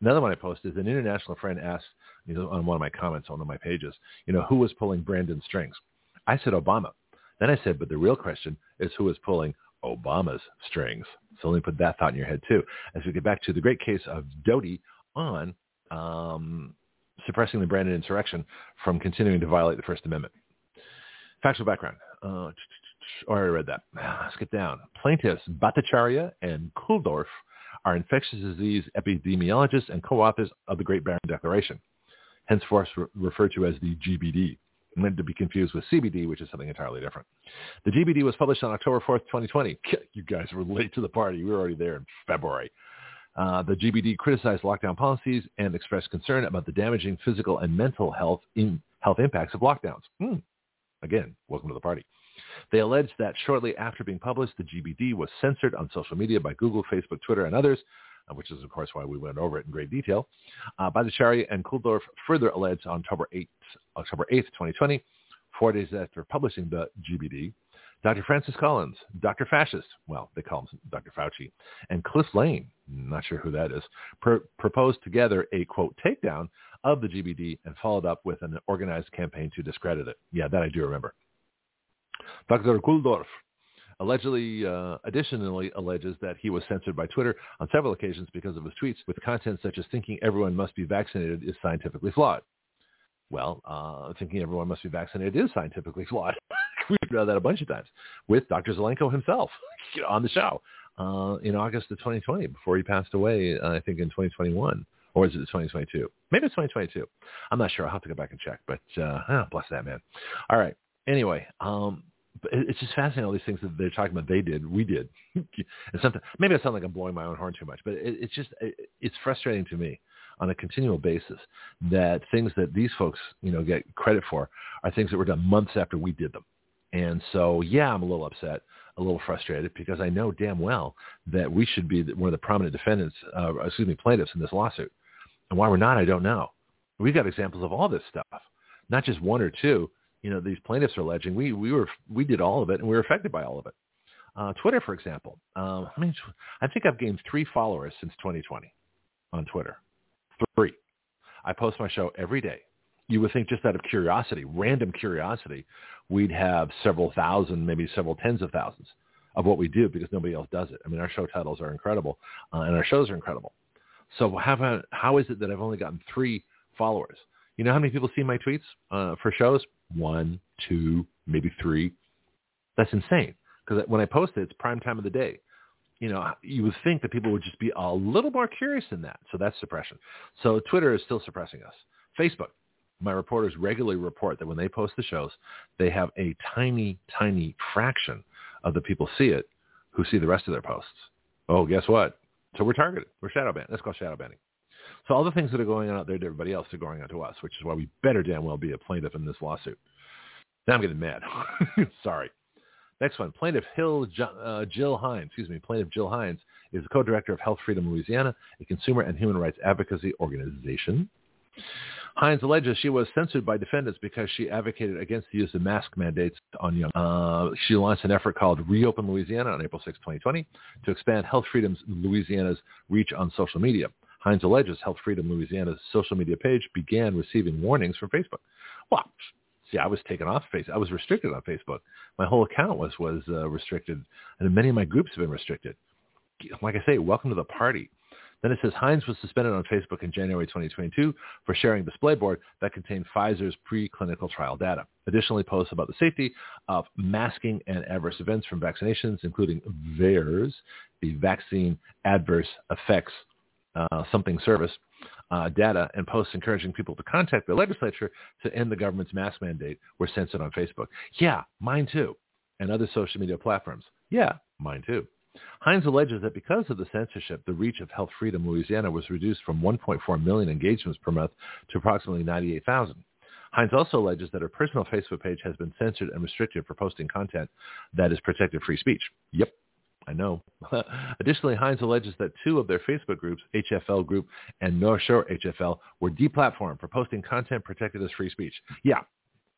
Another one I post is an international friend asked you know, on one of my comments on one of my pages, you know, who was pulling Brandon's strings? I said Obama. Then I said, but the real question is who is pulling Obama's strings. So let me put that thought in your head too. As we get back to the great case of Doughty on um, suppressing the Brandon insurrection from continuing to violate the First Amendment. Factual background. Uh, already read that. Get down. Plaintiffs Bhattacharya and Kulldorff are infectious disease epidemiologists and co-authors of the Great Barrington Declaration, henceforth referred to as the GBD, meant to be confused with CBD, which is something entirely different. The GBD was published on October 4th, 2020. You guys were late to the party. We were already there in February. Uh, the GBD criticized lockdown policies and expressed concern about the damaging physical and mental health in, health impacts of lockdowns. Hmm. Again, welcome to the party. They alleged that shortly after being published, the GBD was censored on social media by Google, Facebook, Twitter, and others, which is, of course, why we went over it in great detail. Uh, Bhattacharya and Kulldorff further alleged on October 8th, October 8th, 2020, four days after publishing the GBD, Dr. Francis Collins, Dr. Fascist, well, they call him Dr. Fauci, and Cliff Lane, not sure who that is, pr- proposed together a, quote, takedown of the GBD and followed up with an organized campaign to discredit it. Yeah, that I do remember. Dr. Kulldorff allegedly, uh, additionally alleges that he was censored by Twitter on several occasions because of his tweets with content such as thinking everyone must be vaccinated is scientifically flawed. Well, uh, thinking everyone must be vaccinated is scientifically flawed. We've done that a bunch of times with Dr. Zelenko himself on the show uh, in August of 2020 before he passed away, uh, I think in 2021. Or is it 2022? Maybe it's 2022. I'm not sure. I'll have to go back and check. But oh, bless that man. All right. Anyway, um, it's just fascinating all these things that they're talking about. They did, we did, and something. Maybe I sound like I'm blowing my own horn too much, but it, it's just it, it's frustrating to me on a continual basis that things that these folks, you know, get credit for are things that were done months after we did them. And so, yeah, I'm a little upset, a little frustrated because I know damn well that we should be one of the prominent defendants, uh, excuse me, plaintiffs in this lawsuit. And why we're not, I don't know. We've got examples of all this stuff, not just one or two. You know, these plaintiffs are alleging we we were we did all of it and we were affected by all of it. Uh, Twitter, for example, uh, I mean, I think I've gained three followers since 2020 on Twitter. Three. I post my show every day. You would think just out of curiosity, random curiosity, we'd have several thousand, maybe several tens of thousands of what we do because nobody else does it. I mean, our show titles are incredible uh, and our shows are incredible. So how, how is it that I've only gotten three followers? You know how many people see my tweets uh, for shows? One, two, maybe three. That's insane because when I post it, it's prime time of the day. You know, you would think that people would just be a little more curious than that. So that's suppression. So Twitter is still suppressing us. Facebook, my reporters regularly report that when they post the shows, they have a tiny, tiny fraction of the people see it who see the rest of their posts. Oh, guess what? So we're targeted. We're shadow banned. That's called shadow banning. So all the things that are going on out there to everybody else are going on to us, which is why we better damn well be a plaintiff in this lawsuit. Now I'm getting mad. Sorry. Next one, plaintiff Hill, uh, Jill Hines, excuse me, plaintiff Jill Hines is the co-director of Health Freedom Louisiana, a consumer and human rights advocacy organization. Hines alleges she was censored by defendants because she advocated against the use of mask mandates on young. Uh, she launched an effort called Reopen Louisiana on April 6, 2020, to expand Health Freedom Louisiana's reach on social media. Hines alleges Health Freedom Louisiana's social media page began receiving warnings from Facebook. Well, see, I was taken off Facebook. I was restricted on Facebook. My whole account was was uh, restricted, and many of my groups have been restricted. Like I say, welcome to the party. Then it says Hines was suspended on Facebook in January 2022 for sharing display board that contained Pfizer's preclinical trial data. Additionally, posts about the safety of masking and adverse events from vaccinations, including VAERS, the Vaccine Adverse Effects uh, Something Service, uh, data and posts encouraging people to contact the legislature to end the government's mask mandate were censored on Facebook. Yeah, mine too. And other social media platforms. Yeah, mine too. Hines alleges that because of the censorship, the reach of Health Freedom Louisiana was reduced from 1.4 million engagements per month to approximately 98,000. Hines also alleges that her personal Facebook page has been censored and restricted for posting content that is protected free speech. Yep, I know. Additionally, Hines alleges that two of their Facebook groups, HFL Group and North Shore HFL, were deplatformed for posting content protected as free speech. Yeah,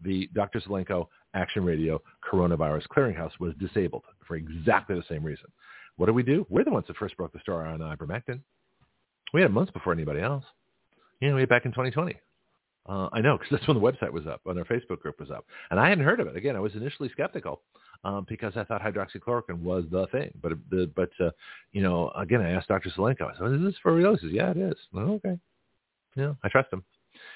the Dr. Zelenko Action Radio Coronavirus Clearinghouse was disabled for exactly the same reason. What do we do? We're the ones that first broke the story on ivermectin. We had it months before anybody else. You know, way back in 2020. Uh, I know because that's when the website was up, when our Facebook group was up, and I hadn't heard of it. Again, I was initially skeptical um, because I thought hydroxychloroquine was the thing. But the, but uh, you know, again, I asked Dr. Zelenko. I said, "Is this for real?" "Yeah, it is." Oh, okay, yeah, I trust him.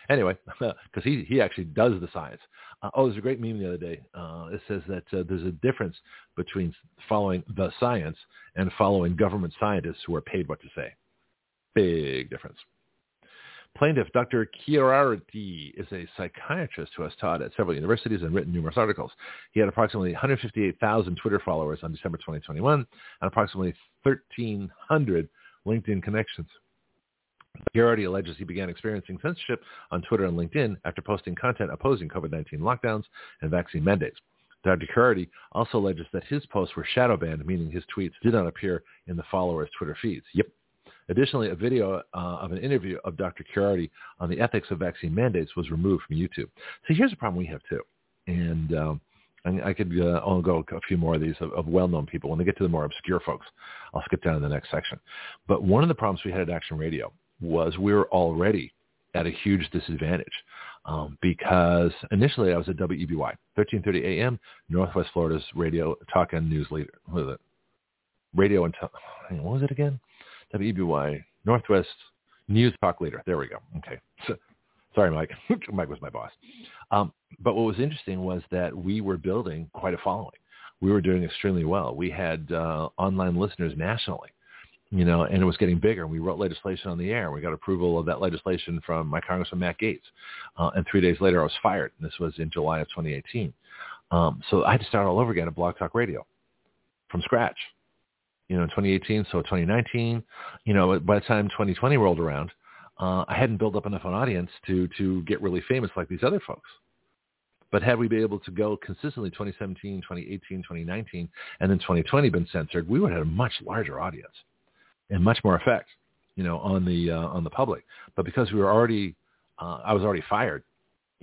Anyway, because he he actually does the science. Uh, oh, there's a great meme the other day. Uh, it says that uh, there's a difference between following the science and following government scientists who are paid what to say. Big difference. Plaintiff Dr. Kheriaty is a psychiatrist who has taught at several universities and written numerous articles. He had approximately 158,000 Twitter followers on December 2021 and approximately 1,300 LinkedIn connections. Kheriaty alleges he began experiencing censorship on Twitter and LinkedIn after posting content opposing COVID-19 lockdowns and vaccine mandates. Dr. Kheriaty also alleges that his posts were shadow banned, meaning his tweets did not appear in the followers' Twitter feeds. Yep, Additionally, a video uh, of an interview of Dr. Kheriaty on the ethics of vaccine mandates was removed from YouTube. So here's a problem we have too. And um, I could uh, go a few more of these of, of, well-known people. When they get to the more obscure folks, I'll skip down to the next section. But one of the problems we had at Action Radio was we were already at a huge disadvantage um, because initially I was at WEBY, 1330 AM, Northwest Florida's radio talk and news leader. What was it? Radio and t- what was it again? WEBY, Northwest News Talk Leader. There we go. Okay. So, sorry, Mike. Mike was my boss. Um, but what was interesting was that we were building quite a following. We were doing extremely well. We had uh, online listeners nationally, you know, and it was getting bigger. We wrote legislation on the air. We got approval of that legislation from my Congressman Matt Gaetz. Uh, and three days later, I was fired. And this was in July of 2018. Um, so I had to start all over again at Blog Talk Radio from scratch you know, in 2018, so 2019, you know, by the time 2020 rolled around, uh, I hadn't built up enough an audience to to get really famous like these other folks. But had we been able to go consistently 2017, 2018, 2019, and then 2020 been censored, we would have had a much larger audience and much more effect, you know, on the uh, on the public. But because we were already, uh, I was already fired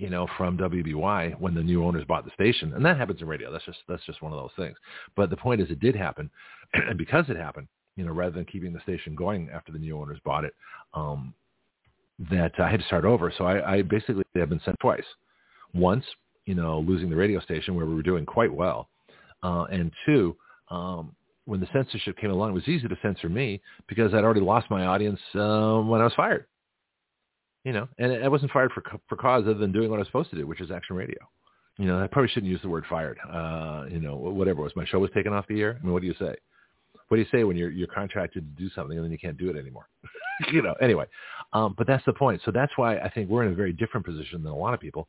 you know, from WBY when the new owners bought the station. And that happens in radio. That's just that's just one of those things. But the point is it did happen. and because it happened, you know, rather than keeping the station going after the new owners bought it, um, that I had to start over. So I, I basically have been sent twice. Once, you know, losing the radio station where we were doing quite well. Uh, and two, um, when the censorship came along, it was easy to censor me because I'd already lost my audience uh, when I was fired You know, and I wasn't fired for for cause other than doing what I was supposed to do, which is action radio. You know, I probably shouldn't use the word fired. Uh, you know, whatever it was. My show was taken off the air. I mean, what do you say? What do you say when you're you're contracted to do something and then you can't do it anymore? you know. Anyway, um, but that's the point. So that's why I think we're in a very different position than a lot of people,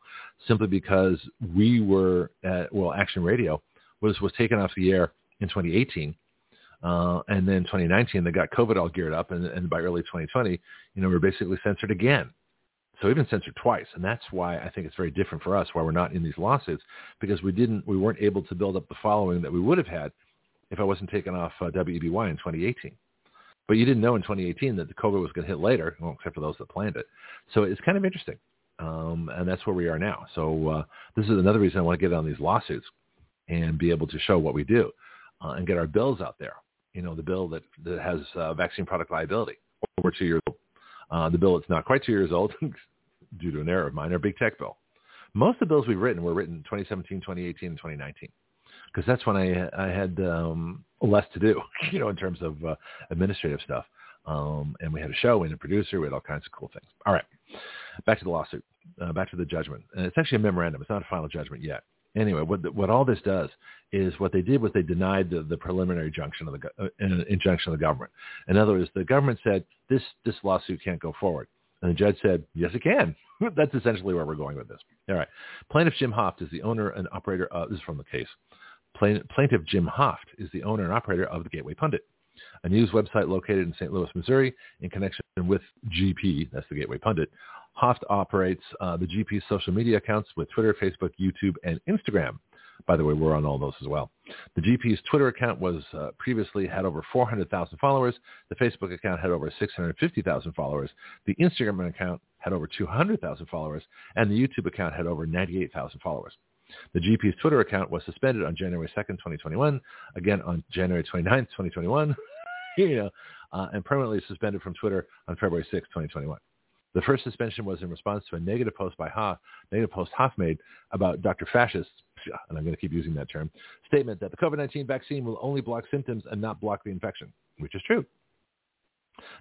simply because we were at well, Action Radio was was taken off the air in 2018 uh, and then 2019, they got COVID all geared up, and, and by early 2020, you know, we're basically censored again. So we've been censored twice, and that's why I think it's very different for us, why we're not in these lawsuits, because we didn't, we weren't able to build up the following that we would have had if I wasn't taken off uh, in 2018. But you didn't know in 2018 that the COVID was going to hit later, well, except for those that planned it. So it's kind of interesting, um, and that's where we are now. So uh, this is another reason I want to get on these lawsuits and be able to show what we do uh, and get our bills out there you know, the bill that, that has uh, vaccine product liability over two years old. Uh, the bill that's not quite two years old due to an error of mine, our big tech bill. Most of the bills we've written were written 2017, 2018, and 2019 because that's when I, I had um, less to do, you know, in terms of uh, administrative stuff. Um, and we had a show we had a producer. We had all kinds of cool things. All right, back to the lawsuit, uh, back to the judgment. And it's actually a memorandum. It's not a final judgment yet anyway, what what all this does is what they did was they denied the, the preliminary injunction of the uh, injunction of the government. In other words, the government said this this lawsuit can't go forward, and the judge said yes, it can. That's essentially where we're going with this. All right, plaintiff Jim Hoft is the owner and operator. Of, this is from the case. Plaintiff Jim Hoft is the owner and operator of the Gateway Pundit, a news website located in St. Louis, Missouri, in connection with GP, that's the Gateway Pundit, Hoft operates uh, the GP's social media accounts with Twitter, Facebook, YouTube, and Instagram. By the way, we're on all those as well. The GP's Twitter account was uh, previously had over 400,000 followers. The Facebook account had over 650,000 followers. The Instagram account had over 200,000 followers, and the YouTube account had over 98,000 followers. The GP's Twitter account was suspended on January 2nd, 2021, again on January 29th, 2021, you know, uh, and permanently suspended from Twitter on February 6th, 2021. The first suspension was in response to a negative post by Hoft, negative post Hoft made about Dr. Fascist's, and I'm going to keep using that term, statement that the COVID-19 vaccine will only block symptoms and not block the infection, which is true.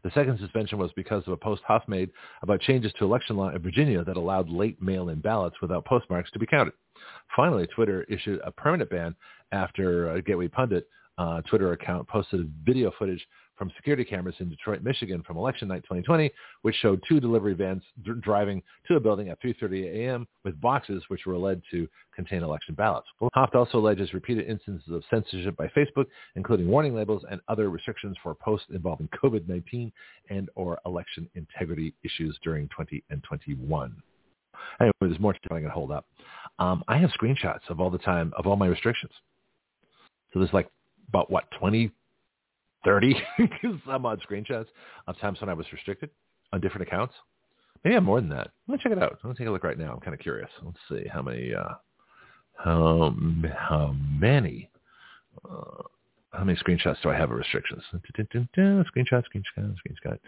The second suspension was because of a post Hoft made about changes to election law in Virginia that allowed late mail-in ballots without postmarks to be counted. Finally, Twitter issued a permanent ban after a Gateway Pundit uh, Twitter account posted video footage from security cameras in Detroit, Michigan from election night 2020, which showed two delivery vans driving to a building at 3.30 a.m. with boxes which were alleged to contain election ballots. Hoft also alleges repeated instances of censorship by Facebook, including warning labels and other restrictions for posts involving COVID-19 and or election integrity issues during 20 and 21. Anyway, there's more to I can hold up. Um, I have screenshots of all the time of all my restrictions. So there's like about what 20 30 some odd screenshots of times when I was restricted on different accounts. Maybe I have more than that. Let me check it out. Let me take a look right now. I'm kind of curious. Let's see how many, uh, how, how many, uh, how many screenshots do I have of restrictions? Screenshot, screenshot, screenshot.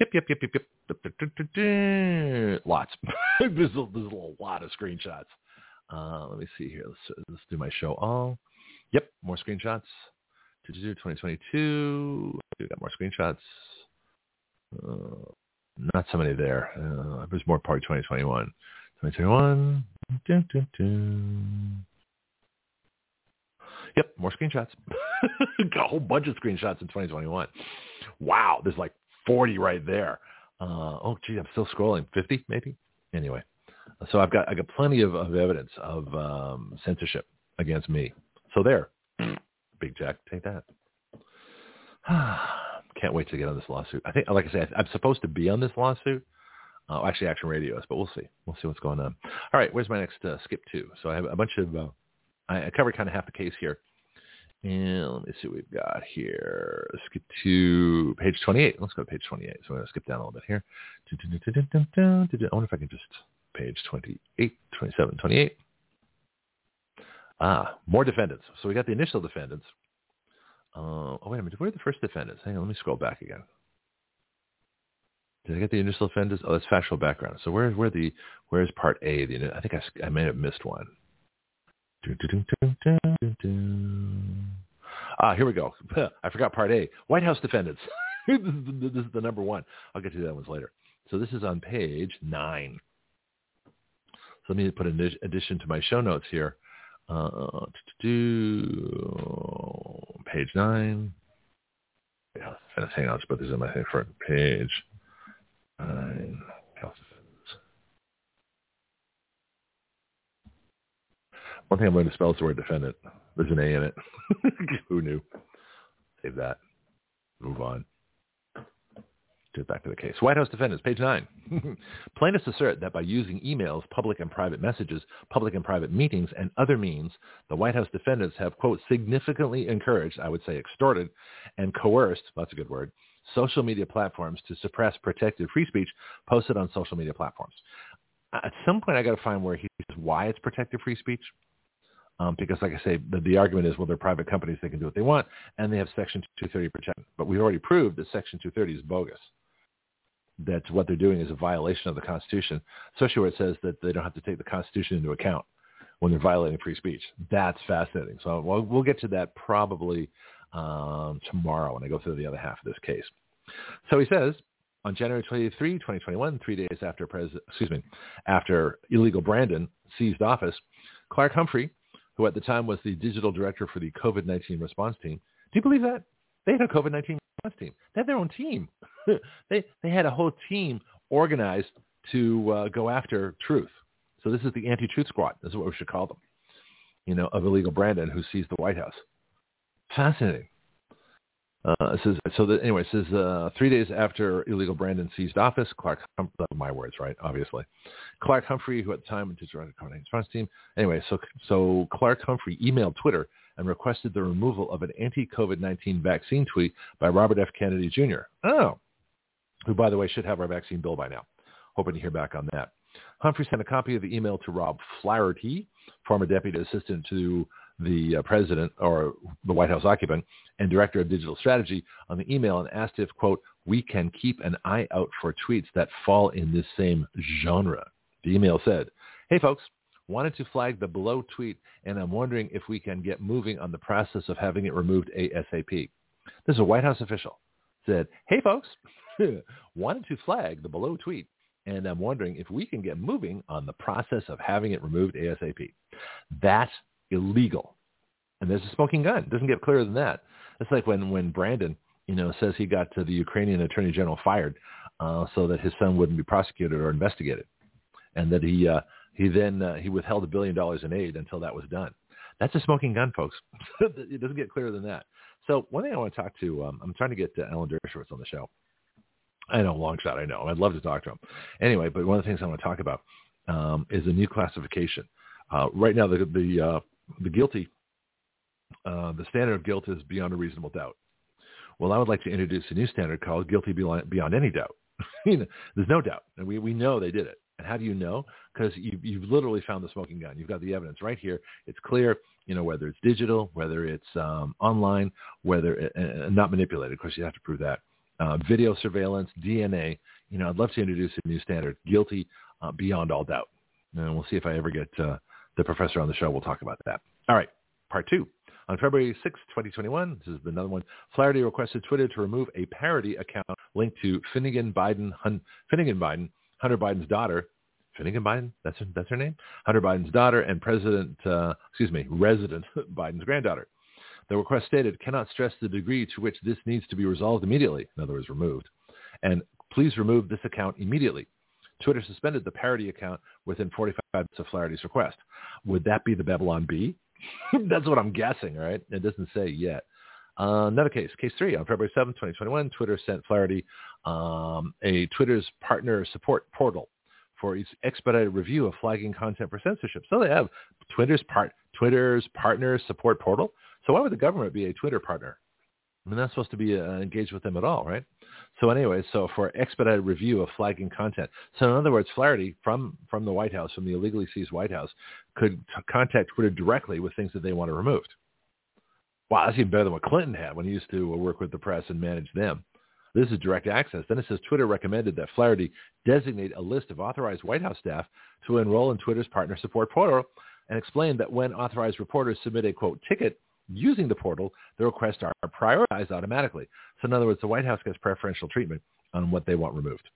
Yep, yep, yep, yep, yep. Lots. there's, a, there's a lot of screenshots. Uh, let me see here. Let's, let's do my show all. Yep, more screenshots. 2022. We got more screenshots. Uh, not so many there. Uh, there's more part 2021. 2021. Dun, dun, dun. Yep, more screenshots. got a whole bunch of screenshots in 2021. Wow, there's like 40 right there. Uh, oh, gee, I'm still scrolling. 50 maybe. Anyway, so I've got I got plenty of, of evidence of um, censorship against me. So there, Big Jack, take that. Can't wait to get on this lawsuit. I think, like I said, I'm supposed to be on this lawsuit. Uh, actually, Action Radio is, but we'll see. We'll see what's going on. All right, where's my next uh, skip to? So I have a bunch of, uh, I, I covered kind of half the case here. And let me see what we've got here. Skip to page 28. Let's go to page 28. So I'm going to skip down a little bit here. I wonder if I can just page 28, 27, 28. Ah, more defendants. So we got the initial defendants. Uh, oh, wait a minute. Where are the first defendants? Hang on. Let me scroll back again. Did I get the initial defendants? Oh, that's factual background. So where, where the, where's part A? The, I think I, I may have missed one. Ah, here we go. I forgot part A. White House defendants. this, is the, this is the number one. I'll get to that ones later. So this is on page nine. So let me put an addition to my show notes here. Uh, do page nine. Yeah, hang on, let's put this in my front page. Nine. One thing I'm going to spell is the word defendant. There's an A in it. Who knew? Save that. Move on. Get back to the case. White House defendants, page 9. Plaintiffs assert that by using emails, public and private messages, public and private meetings, and other means, the White House defendants have, quote, significantly encouraged, I would say extorted, and coerced, that's a good word, social media platforms to suppress protected free speech posted on social media platforms. At some point, I got to find where he says why it's protected free speech. Um, because, like I say, the, the, argument is, well, they're private companies; they can do what they want, and they have Section 230 protection. But we've already proved that Section 230 is bogus. That what they're doing is a violation of the Constitution, especially where it says that they don't have to take the Constitution into account when they're violating free speech. That's fascinating. So we'll, we'll get to that probably um, tomorrow when I go through the other half of this case. So he says, on January 23, 2021, three days after pres- excuse me, after illegal Brandon seized office, Clark Humphrey who at the time was the digital director for the COVID-19 response team. Do you believe that? They had a COVID-19 team. They had their own team. they, they had a whole team organized to uh, go after truth. So this is the anti-truth squad. This is what we should call them, you know, of illegal Brandon who seized the White House. Fascinating. Uh, says, so that, anyway, says uh, three days after illegal Brandon seized office, Clark, hum- my words, right, obviously. Clark Humphrey, who at the time was running the response team. Anyway, so, so Clark Humphrey emailed Twitter and requested the removal of an anti-COVID-19 vaccine tweet by Robert F. Kennedy Jr. Oh, who, by the way, should have our vaccine bill by now. Hoping to hear back on that. Humphrey sent a copy of the email to Rob Flaherty, former deputy assistant to the uh, president or the White House occupant and director of digital strategy on the email and asked if, quote, we can keep an eye out for tweets that fall in this same genre. The email said, hey, folks, wanted to flag the below tweet, and I'm wondering if we can get moving on the process of having it removed ASAP. This is a White House official. Said, hey, folks, wanted to flag the below tweet, and I'm wondering if we can get moving on the process of having it removed ASAP. That's illegal. And there's a smoking gun. It doesn't get clearer than that. It's like when, when Brandon, you know, says he got the Ukrainian attorney general fired uh, so that his son wouldn't be prosecuted or investigated. And that he, uh, he then, uh, he withheld a billion dollars in aid until that was done. That's a smoking gun, folks. it doesn't get clearer than that. So one thing I want to talk to, um, I'm trying to get uh, Alan Dershowitz on the show. I know, long shot, I know. I'd love to talk to him. Anyway, but one of the things I want to talk about um, is a new classification. Uh, right now, the the uh, the guilty, uh, the standard of guilt is beyond a reasonable doubt. Well, I would like to introduce a new standard called guilty beyond, beyond any doubt. you know, there's no doubt, and we we know they did it. And how do you know? Because you, you've literally found the smoking gun. You've got the evidence right here. It's clear. You know whether it's digital, whether it's um, online, whether it, uh, not manipulated. Of course, you have to prove that. Uh, video surveillance, DNA. You know, I'd love to introduce a new standard: guilty uh, beyond all doubt. And we'll see if I ever get uh, the professor on the show. We'll talk about that. All right, part two. On February 6, 2021, this is another one, Flaherty requested Twitter to remove a parody account linked to Finnegan Biden, Hun, Finnegan Biden, Hunter Biden's daughter. Finnegan Biden, that's her, that's her name? Hunter Biden's daughter and President, uh, excuse me, resident Biden's granddaughter. The request stated, cannot stress the degree to which this needs to be resolved immediately, in other words, removed. And please remove this account immediately. Twitter suspended the parody account within 45 minutes of Flaherty's request. Would that be the Babylon Bee? That's what I'm guessing, right? It doesn't say yet. Uh, another case, case three, on February 7, 2021, Twitter sent Flaherty um, a Twitter's partner support portal for its expedited review of flagging content for censorship. So they have Twitter's part Twitter's partner support portal. So why would the government be a Twitter partner? I mean, not supposed to be uh, engaged with them at all, right? So anyway, so for expedited review of flagging content. So in other words, Flaherty from, from the White House, from the illegally seized White House, could t- contact Twitter directly with things that they want to remove. Wow, that's even better than what Clinton had when he used to uh, work with the press and manage them. This is direct access. Then it says Twitter recommended that Flaherty designate a list of authorized White House staff to enroll in Twitter's partner support portal and explained that when authorized reporters submit a, quote, ticket using the portal, the requests are prioritized automatically. So in other words, the White House gets preferential treatment on what they want removed.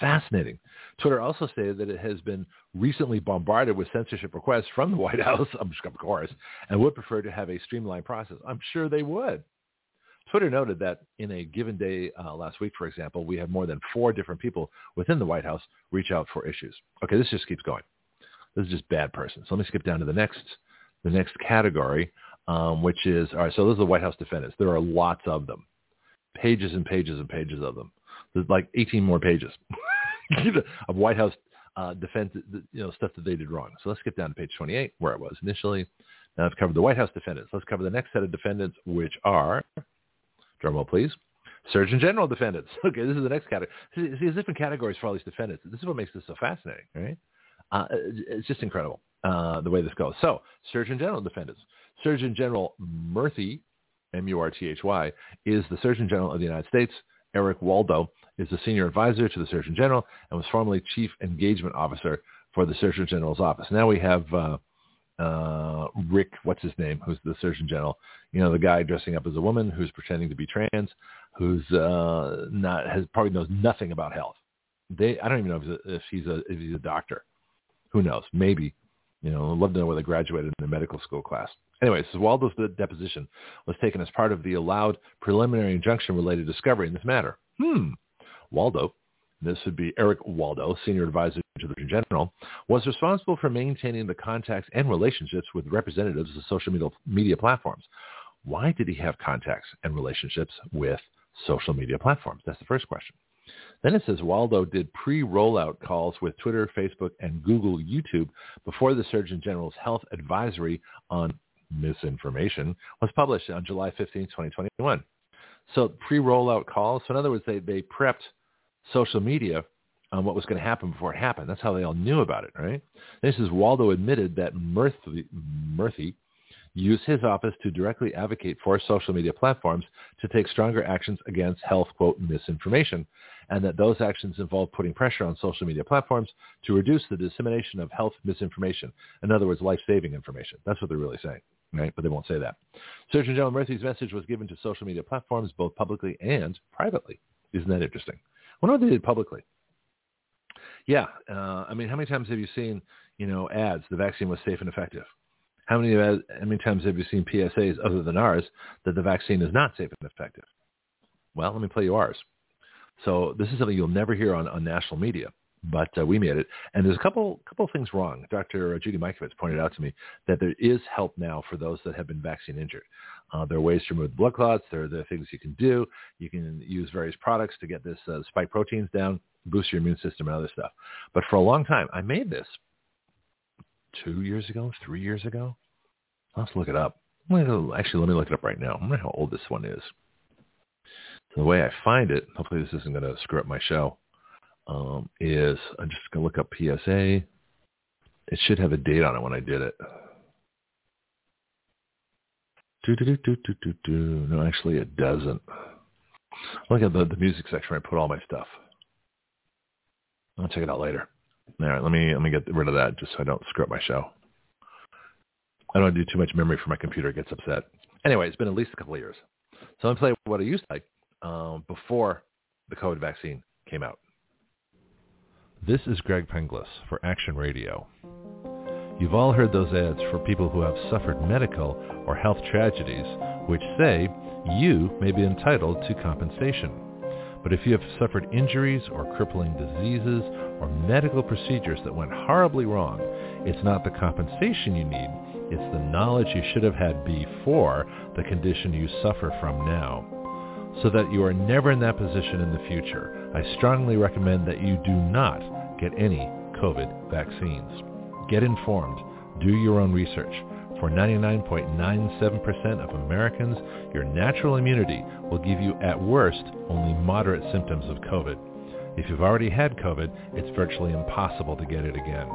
Fascinating. Twitter also stated that it has been recently bombarded with censorship requests from the White House, of course, and would prefer to have a streamlined process. I'm sure they would. Twitter noted that in a given day uh, last week, for example, we had more than four different people within the White House reach out for issues. Okay, this just keeps going. This is just bad person. So let me skip down to the next, the next category, um, which is all right. So those are the White House defendants. There are lots of them, pages and pages and pages of them. There's like 18 more pages of White House uh, defense, you know, stuff that they did wrong. So let's skip down to page 28, where it was initially. Now I've covered the White House defendants. Let's cover the next set of defendants, which are, drumroll please, Surgeon General defendants. Okay, this is the next category. See, see, there's different categories for all these defendants. This is what makes this so fascinating, right? Uh, it's just incredible uh, the way this goes. So, Surgeon General defendants. Surgeon General Murthy, M-U-R-T-H-Y, is the Surgeon General of the United States. Eric Waldo is the senior advisor to the Surgeon General and was formerly chief engagement officer for the Surgeon General's office. Now we have uh, uh, Rick, what's his name, who's the Surgeon General. You know, the guy dressing up as a woman who's pretending to be trans, who's uh, not has probably knows nothing about health. They, I don't even know if he's a, if he's a, if he's a doctor. Who knows? Maybe. You know, I'd love to know where they graduated in the medical school class. Anyway, so Waldo's deposition was taken as part of the allowed preliminary injunction related discovery in this matter. Hmm. Waldo, this would be Eric Waldo, senior advisor to the General, was responsible for maintaining the contacts and relationships with representatives of social media, media platforms. Why did he have contacts and relationships with social media platforms? That's the first question. Then it says Waldo did pre-rollout calls with Twitter, Facebook, and Google YouTube before the Surgeon General's health advisory on misinformation was published on July 15, 2021. So pre-rollout calls. So in other words, they, they prepped social media on what was going to happen before it happened. That's how they all knew about it, right? This is Waldo admitted that Murphy, Murthy used his office to directly advocate for social media platforms to take stronger actions against health, quote, misinformation, and that those actions involve putting pressure on social media platforms to reduce the dissemination of health misinformation. In other words, life-saving information. That's what they're really saying, right? But they won't say that. Surgeon General Murthy's message was given to social media platforms both publicly and privately. Isn't that interesting? I wonder what they did publicly. Yeah, uh, I mean, how many times have you seen, you know, ads? The vaccine was safe and effective. How many how many times have you seen PSAs other than ours that the vaccine is not safe and effective? Well, let me play you ours. So this is something you'll never hear on, on national media, but uh, we made it. And there's a couple couple things wrong. Dr. Judy Mikovits pointed out to me that there is help now for those that have been vaccine injured. Uh, there are ways to remove blood clots. There are the things you can do. You can use various products to get this uh, spike proteins down, boost your immune system and other stuff. But for a long time, I made this two years ago, three years ago. Let's look it up. Actually, let me look it up right now. I wonder how old this one is. So the way I find it, hopefully this isn't going to screw up my show, um, is I'm just going to look up PSA. It should have a date on it when I did it. Do, do, do, do, do, do. No, actually it doesn't. Look at the, the music section where I put all my stuff. I'll check it out later. All right, let me let me get rid of that just so I don't screw up my show. I don't do too much memory for my computer; it gets upset. Anyway, it's been at least a couple of years. So I'm play what I used to like um, before the COVID vaccine came out. This is Greg Penglis for Action Radio. You've all heard those ads for people who have suffered medical or health tragedies which say you may be entitled to compensation. But if you have suffered injuries or crippling diseases or medical procedures that went horribly wrong, it's not the compensation you need, it's the knowledge you should have had before the condition you suffer from now. So that you are never in that position in the future, I strongly recommend that you do not get any COVID vaccines. Get informed. Do your own research. For 99.97% of Americans, your natural immunity will give you at worst only moderate symptoms of COVID. If you've already had COVID, it's virtually impossible to get it again.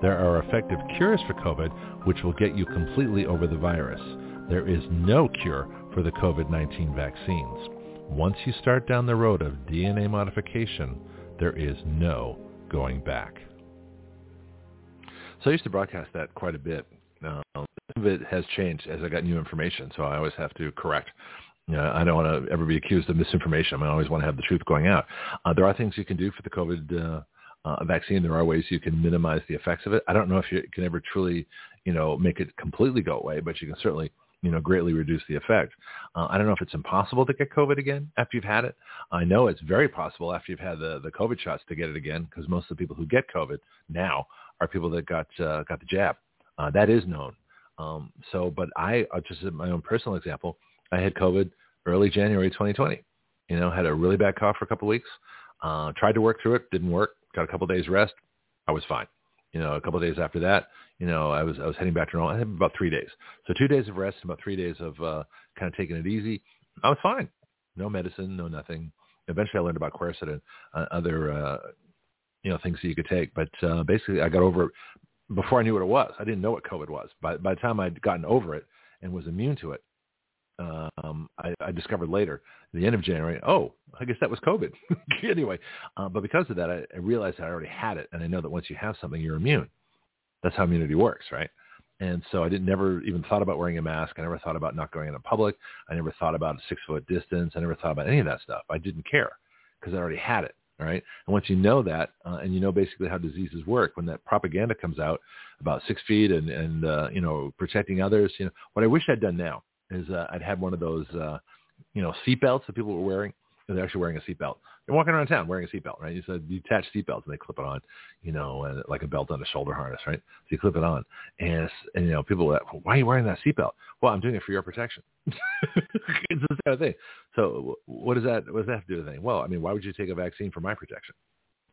There are effective cures for COVID which will get you completely over the virus. There is no cure for the COVID-19 vaccines. Once you start down the road of DNA modification, there is no going back. So I used to broadcast that quite a bit. Uh, some of it has changed as I got new information, so I always have to correct I don't want to ever be accused of misinformation. I always want to have the truth going out. Uh, there are things you can do for the COVID uh, uh, vaccine. There are ways you can minimize the effects of it. I don't know if you can ever truly, you know, make it completely go away, but you can certainly, you know, greatly reduce the effect. Uh, I don't know if it's impossible to get COVID again after you've had it. I know it's very possible after you've had the, the COVID shots to get it again because most of the people who get COVID now are people that got uh, got the jab. Uh, that is known. Um, so, but I, uh, just my own personal example, I had COVID early January 2020. You know, had a really bad cough for a couple of weeks. Uh, tried to work through it, didn't work. Got a couple of days rest. I was fine. You know, a couple of days after that, you know, I was I was heading back to normal. I had about three days. So two days of rest, and about three days of uh, kind of taking it easy. I was fine. No medicine, no nothing. Eventually, I learned about quercetin and uh, other, uh, you know, things that you could take. But uh, basically, I got over it before I knew what it was. I didn't know what COVID was. By by the time I'd gotten over it and was immune to it, um, I, I discovered later, the end of January, oh, I guess that was COVID. anyway, uh, but because of that, I, I realized I already had it, and I know that once you have something, you're immune. That's how immunity works, right? And so I didn't never even thought about wearing a mask. I never thought about not going into public. I never thought about a six foot distance. I never thought about any of that stuff. I didn't care because I already had it. All right. And once you know that, uh, and you know basically how diseases work, when that propaganda comes out about six feet and, and uh, you know, protecting others, you know, what I wish I'd done now is uh, I'd had one of those, uh, you know, seatbelts that people were wearing. They're actually wearing a seatbelt. They're walking around town wearing a seatbelt, right? You said detached seatbelts and they clip it on, you know, and like a belt on a shoulder harness, right? So you clip it on, and, and you know, people, are like, why are you wearing that seatbelt? Well, I'm doing it for your protection. it's kind of thing. So what does that what does that have to do with anything? Well, I mean, why would you take a vaccine for my protection?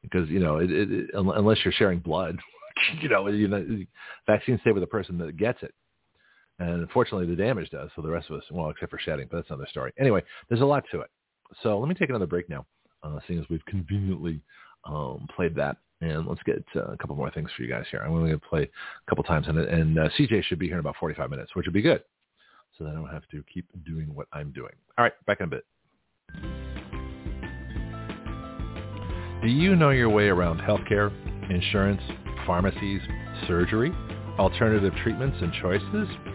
Because you know, it, it, it, unless you're sharing blood, you know, you know, vaccines stay with the person that gets it. And unfortunately, the damage does. So the rest of us, well, except for shedding, but that's another story. Anyway, there's a lot to it. So let me take another break now, uh, seeing as we've conveniently um, played that. And let's get uh, a couple more things for you guys here. I'm going to play a couple times, and, and uh, CJ should be here in about 45 minutes, which would be good, so that I don't have to keep doing what I'm doing. All right, back in a bit. Do you know your way around healthcare, insurance, pharmacies, surgery, alternative treatments and choices?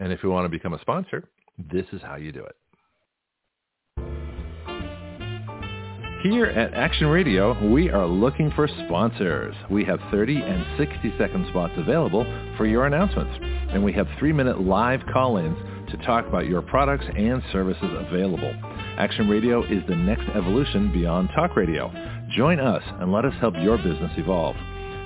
And if you want to become a sponsor, this is how you do it. Here at Action Radio, we are looking for sponsors. We have 30 and 60 second spots available for your announcements. And we have three minute live call-ins to talk about your products and services available. Action Radio is the next evolution beyond talk radio. Join us and let us help your business evolve.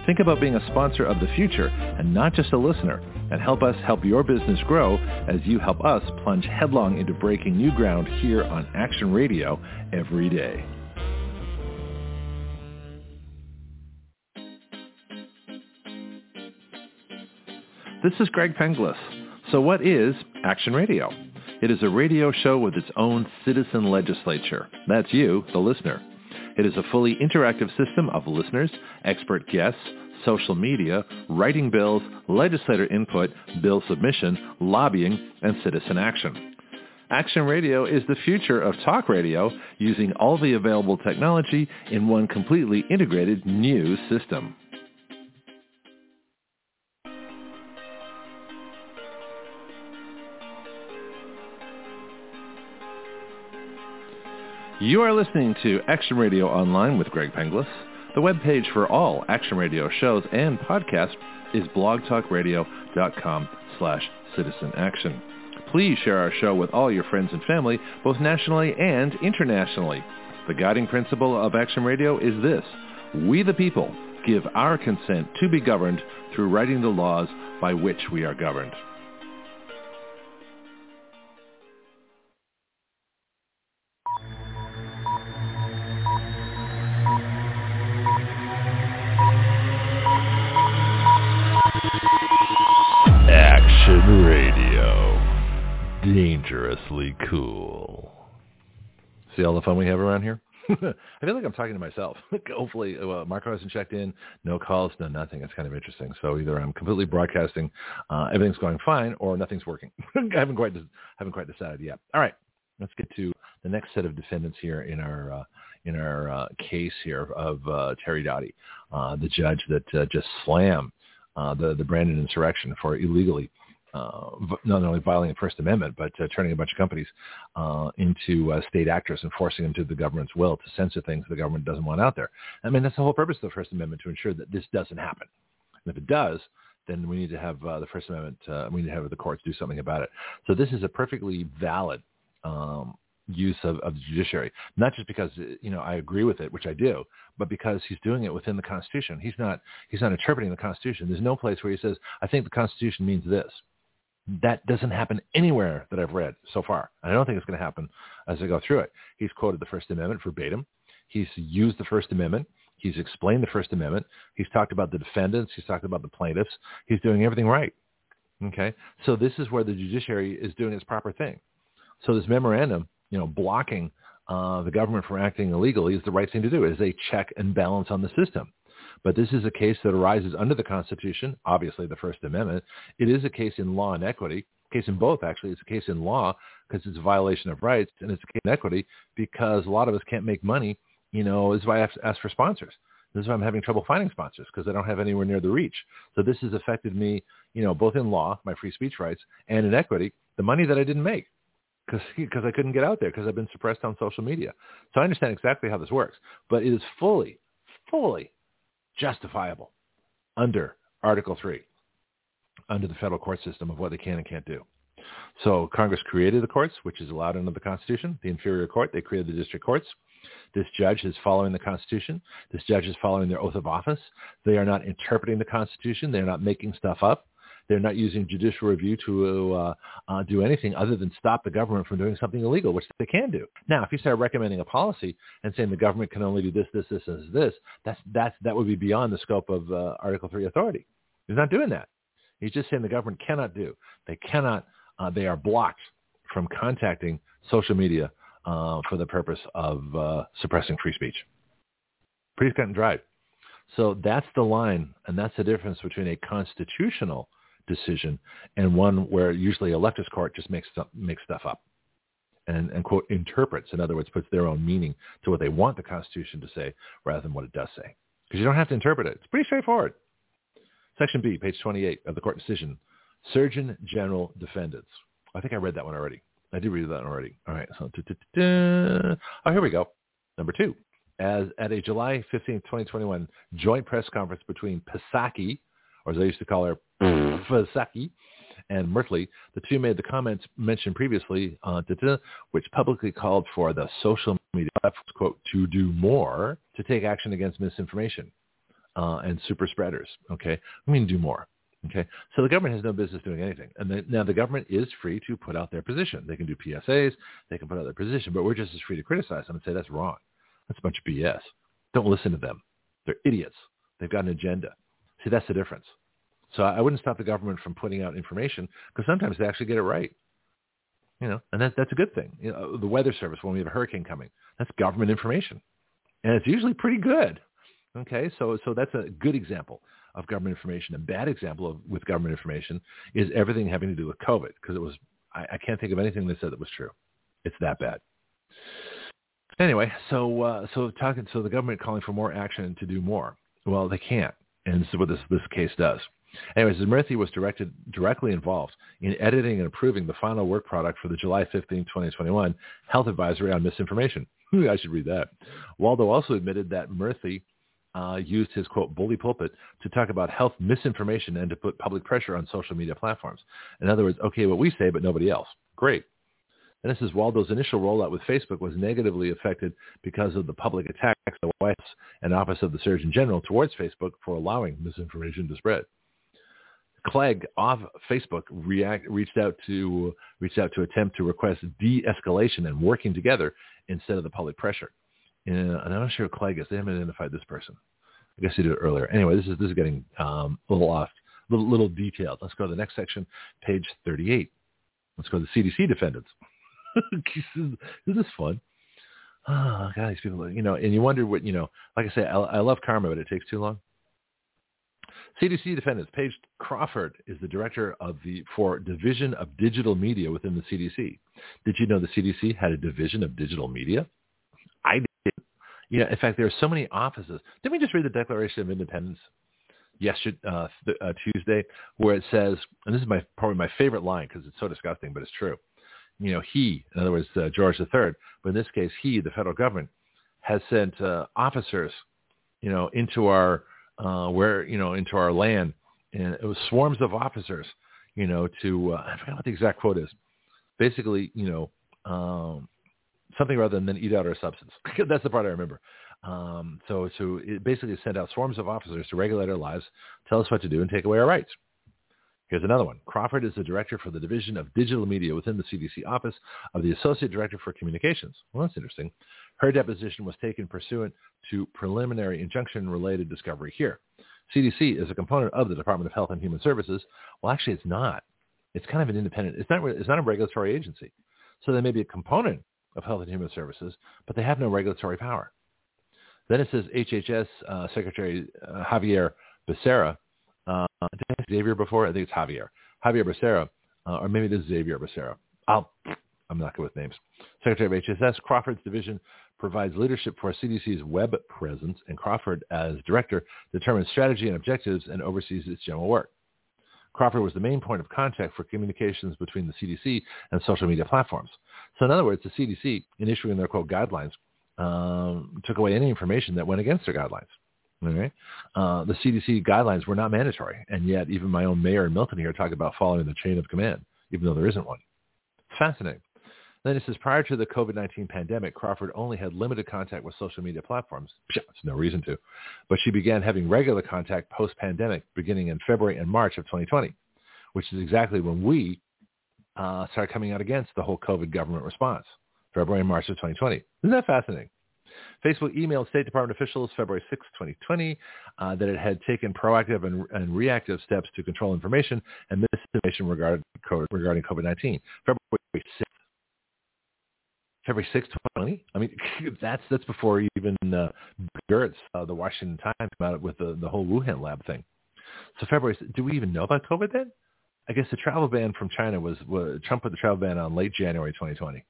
Think about being a sponsor of the future and not just a listener and help us help your business grow as you help us plunge headlong into breaking new ground here on Action Radio every day. This is Greg Penglis. So what is Action Radio? It is a radio show with its own citizen legislature. That's you, the listener. It is a fully interactive system of listeners, expert guests, social media, writing bills, legislator input, bill submission, lobbying, and citizen action. Action Radio is the future of talk radio using all the available technology in one completely integrated new system. You are listening to Action Radio Online with Greg Penglis. The webpage for all Action Radio shows and podcasts is blogtalkradio.com slash citizen action. Please share our show with all your friends and family, both nationally and internationally. The guiding principle of Action Radio is this. We the people give our consent to be governed through writing the laws by which we are governed. Dangerously cool. See all the fun we have around here? I feel like I'm talking to myself. Hopefully, well, Marco hasn't checked in. No calls, no nothing. It's kind of interesting. So either I'm completely broadcasting, uh, everything's going fine, or nothing's working. I haven't quite haven't quite decided yet. All right, let's get to the next set of defendants here in our uh, in our uh, case here of uh, Terry Doughty, uh, the judge that uh, just slammed the the Brandon insurrection for illegally uh, not only violating the First Amendment, but uh, turning a bunch of companies uh, into uh, state actors and forcing them to the government's will to censor things the government doesn't want out there. I mean, that's the whole purpose of the First Amendment to ensure that this doesn't happen. And if it does, then we need to have uh, the First Amendment, uh, we need to have the courts do something about it. So this is a perfectly valid um, use of, of the judiciary, not just because you know I agree with it, which I do, but because he's doing it within the Constitution. He's not he's not interpreting the Constitution. There's no place where he says, "I think the Constitution means this." That doesn't happen anywhere that I've read so far. And I don't think it's going to happen as I go through it. He's quoted the First Amendment verbatim. He's used the First Amendment. He's explained the First Amendment. He's talked about the defendants. He's talked about the plaintiffs. He's doing everything right. Okay? So this is where the judiciary is doing its proper thing. So this memorandum, you know, blocking uh, the government from acting illegally is the right thing to do. It is a check and balance on the system. But this is a case that arises under the Constitution, obviously the First Amendment. It is a case in law and equity, case in both actually. It's a case in law because it's a violation of rights, and it's a case in equity because a lot of us can't make money. You know, this is why I have to ask for sponsors. This is why I'm having trouble finding sponsors because I don't have anywhere near the reach. So this has affected me, you know, both in law, my free speech rights, and in equity, the money that I didn't make because because I couldn't get out there because I've been suppressed on social media. So I understand exactly how this works, but it is fully, fully justifiable under Article 3, under the federal court system of what they can and can't do. So Congress created the courts, which is allowed under the Constitution, the inferior court. They created the district courts. This judge is following the Constitution. This judge is following their oath of office. They are not interpreting the Constitution. They're not making stuff up. They're not using judicial review to uh, uh, do anything other than stop the government from doing something illegal, which they can do. Now, if you start recommending a policy and saying the government can only do this, this, this, and this, that's, that's, that would be beyond the scope of uh, Article 3 authority. He's not doing that. He's just saying the government cannot do. They cannot, uh, they are blocked from contacting social media uh, for the purpose of uh, suppressing free speech. Pretty cut and dried. So that's the line, and that's the difference between a constitutional decision and one where usually a leftist court just makes stuff, makes stuff up and, and, quote, interprets, in other words, puts their own meaning to what they want the Constitution to say rather than what it does say. Because you don't have to interpret it. It's pretty straightforward. Section B, page 28 of the court decision, Surgeon General Defendants. I think I read that one already. I did read that already. All right. So, oh, here we go. Number two. As at a July 15, 2021 joint press conference between Psaki, or as I used to call her, Psaki, and Murthy, the two made the comments mentioned previously, uh, which publicly called for the social media platforms, quote, to do more to take action against misinformation uh, and super spreaders. Okay, I mean do more. Okay, so the government has no business doing anything, and now the government is free to put out their position. They can do PSAs, they can put out their position, but we're just as free to criticize them and say that's wrong. That's a bunch of BS. Don't listen to them. They're idiots. They've got an agenda. See, that's the difference. So I wouldn't stop the government from putting out information because sometimes they actually get it right. You know, and that, that's a good thing. You know, the weather service when we have a hurricane coming, that's government information, and it's usually pretty good. Okay, so so that's a good example of government information. A bad example of with government information is everything having to do with COVID because it was I, I can't think of anything they said that was true. It's that bad. Anyway, so uh, so talking so the government calling for more action to do more. Well, they can't, and this is what this this case does. Anyways, Murthy was directed, directly involved in editing and approving the final work product for the July 15, 2021 Health Advisory on Misinformation. I should read that. Waldo also admitted that Murthy uh, used his quote bully pulpit to talk about health misinformation and to put public pressure on social media platforms. In other words, okay, what we say, but nobody else. Great. And this is Waldo's initial rollout with Facebook was negatively affected because of the public attacks the White House and Office of the Surgeon General towards Facebook for allowing misinformation to spread. Clegg off Facebook react, reached out to reached out to attempt to request de-escalation and working together instead of the public pressure. And I'm not sure who Clegg is. They haven't identified this person. I guess they did it earlier. Anyway, this is this is getting um, a little off, a little, little detailed. Let's go to the next section, page 38. Let's go to the CDC defendants. this is fun. Oh, God, these people, you know, and you wonder what, you know, like I say, I, I love karma, but it takes too long. CDC defendants, Paige Crawford is the director of the for Division of Digital Media within the CDC. Did you know the CDC had a division of digital media? I did. Yeah, in fact, there are so many offices. Didn't we just read the Declaration of Independence yesterday, uh, uh, Tuesday, where it says, and this is my probably my favorite line because it's so disgusting, but it's true. You know, he, in other words, uh, George III, but in this case, he, the federal government, has sent uh, officers, you know, into our uh, where you know into our land, and it was swarms of officers, you know, to uh, I forgot what the exact quote is. Basically, you know, um, something rather than eat out our substance. That's the part I remember. Um, so, so it basically sent out swarms of officers to regulate our lives, tell us what to do, and take away our rights. Here's another one. Crawford is the director for the Division of Digital Media within the CDC Office of the Associate Director for Communications. Well, that's interesting. Her deposition was taken pursuant to preliminary injunction-related discovery here. CDC is a component of the Department of Health and Human Services. Well, actually, it's not. It's kind of an independent. It's not. It's not a regulatory agency. So they may be a component of Health and Human Services, but they have no regulatory power. Then it says HHS uh, Secretary uh, Javier Becerra Xavier before? I think it's Javier. Javier Becerra, uh, or maybe it is Xavier Becerra. I'll, I'm not good with names. Secretary of HSS, Crawford's division provides leadership for CDC's web presence, and Crawford, as director, determines strategy and objectives and oversees its general work. Crawford was the main point of contact for communications between the CDC and social media platforms. So in other words, the CDC, in issuing their quote guidelines, um, took away any information that went against their guidelines. Okay. Uh, the CDC guidelines were not mandatory, and yet even my own mayor in Milton here talk about following the chain of command, even though there isn't one. Fascinating. Then it says, prior to the COVID-19 pandemic, Crawford only had limited contact with social media platforms. There's no reason to. But she began having regular contact post-pandemic beginning in February and March of 2020, which is exactly when we uh, started coming out against the whole COVID government response, February and March of 2020. Isn't that fascinating? Facebook emailed State Department officials February 6, 2020, uh, that it had taken proactive and, and, reactive steps to control information and misinformation regarding, regarding COVID-19. February 6th. February 6, 2020. I mean, that's that's before even uh, Gertz, uh, the Washington Times, came out with the, the whole Wuhan lab thing. So February, do we even know about COVID then? I guess the travel ban from China was, was Trump put the travel ban on late January 2020.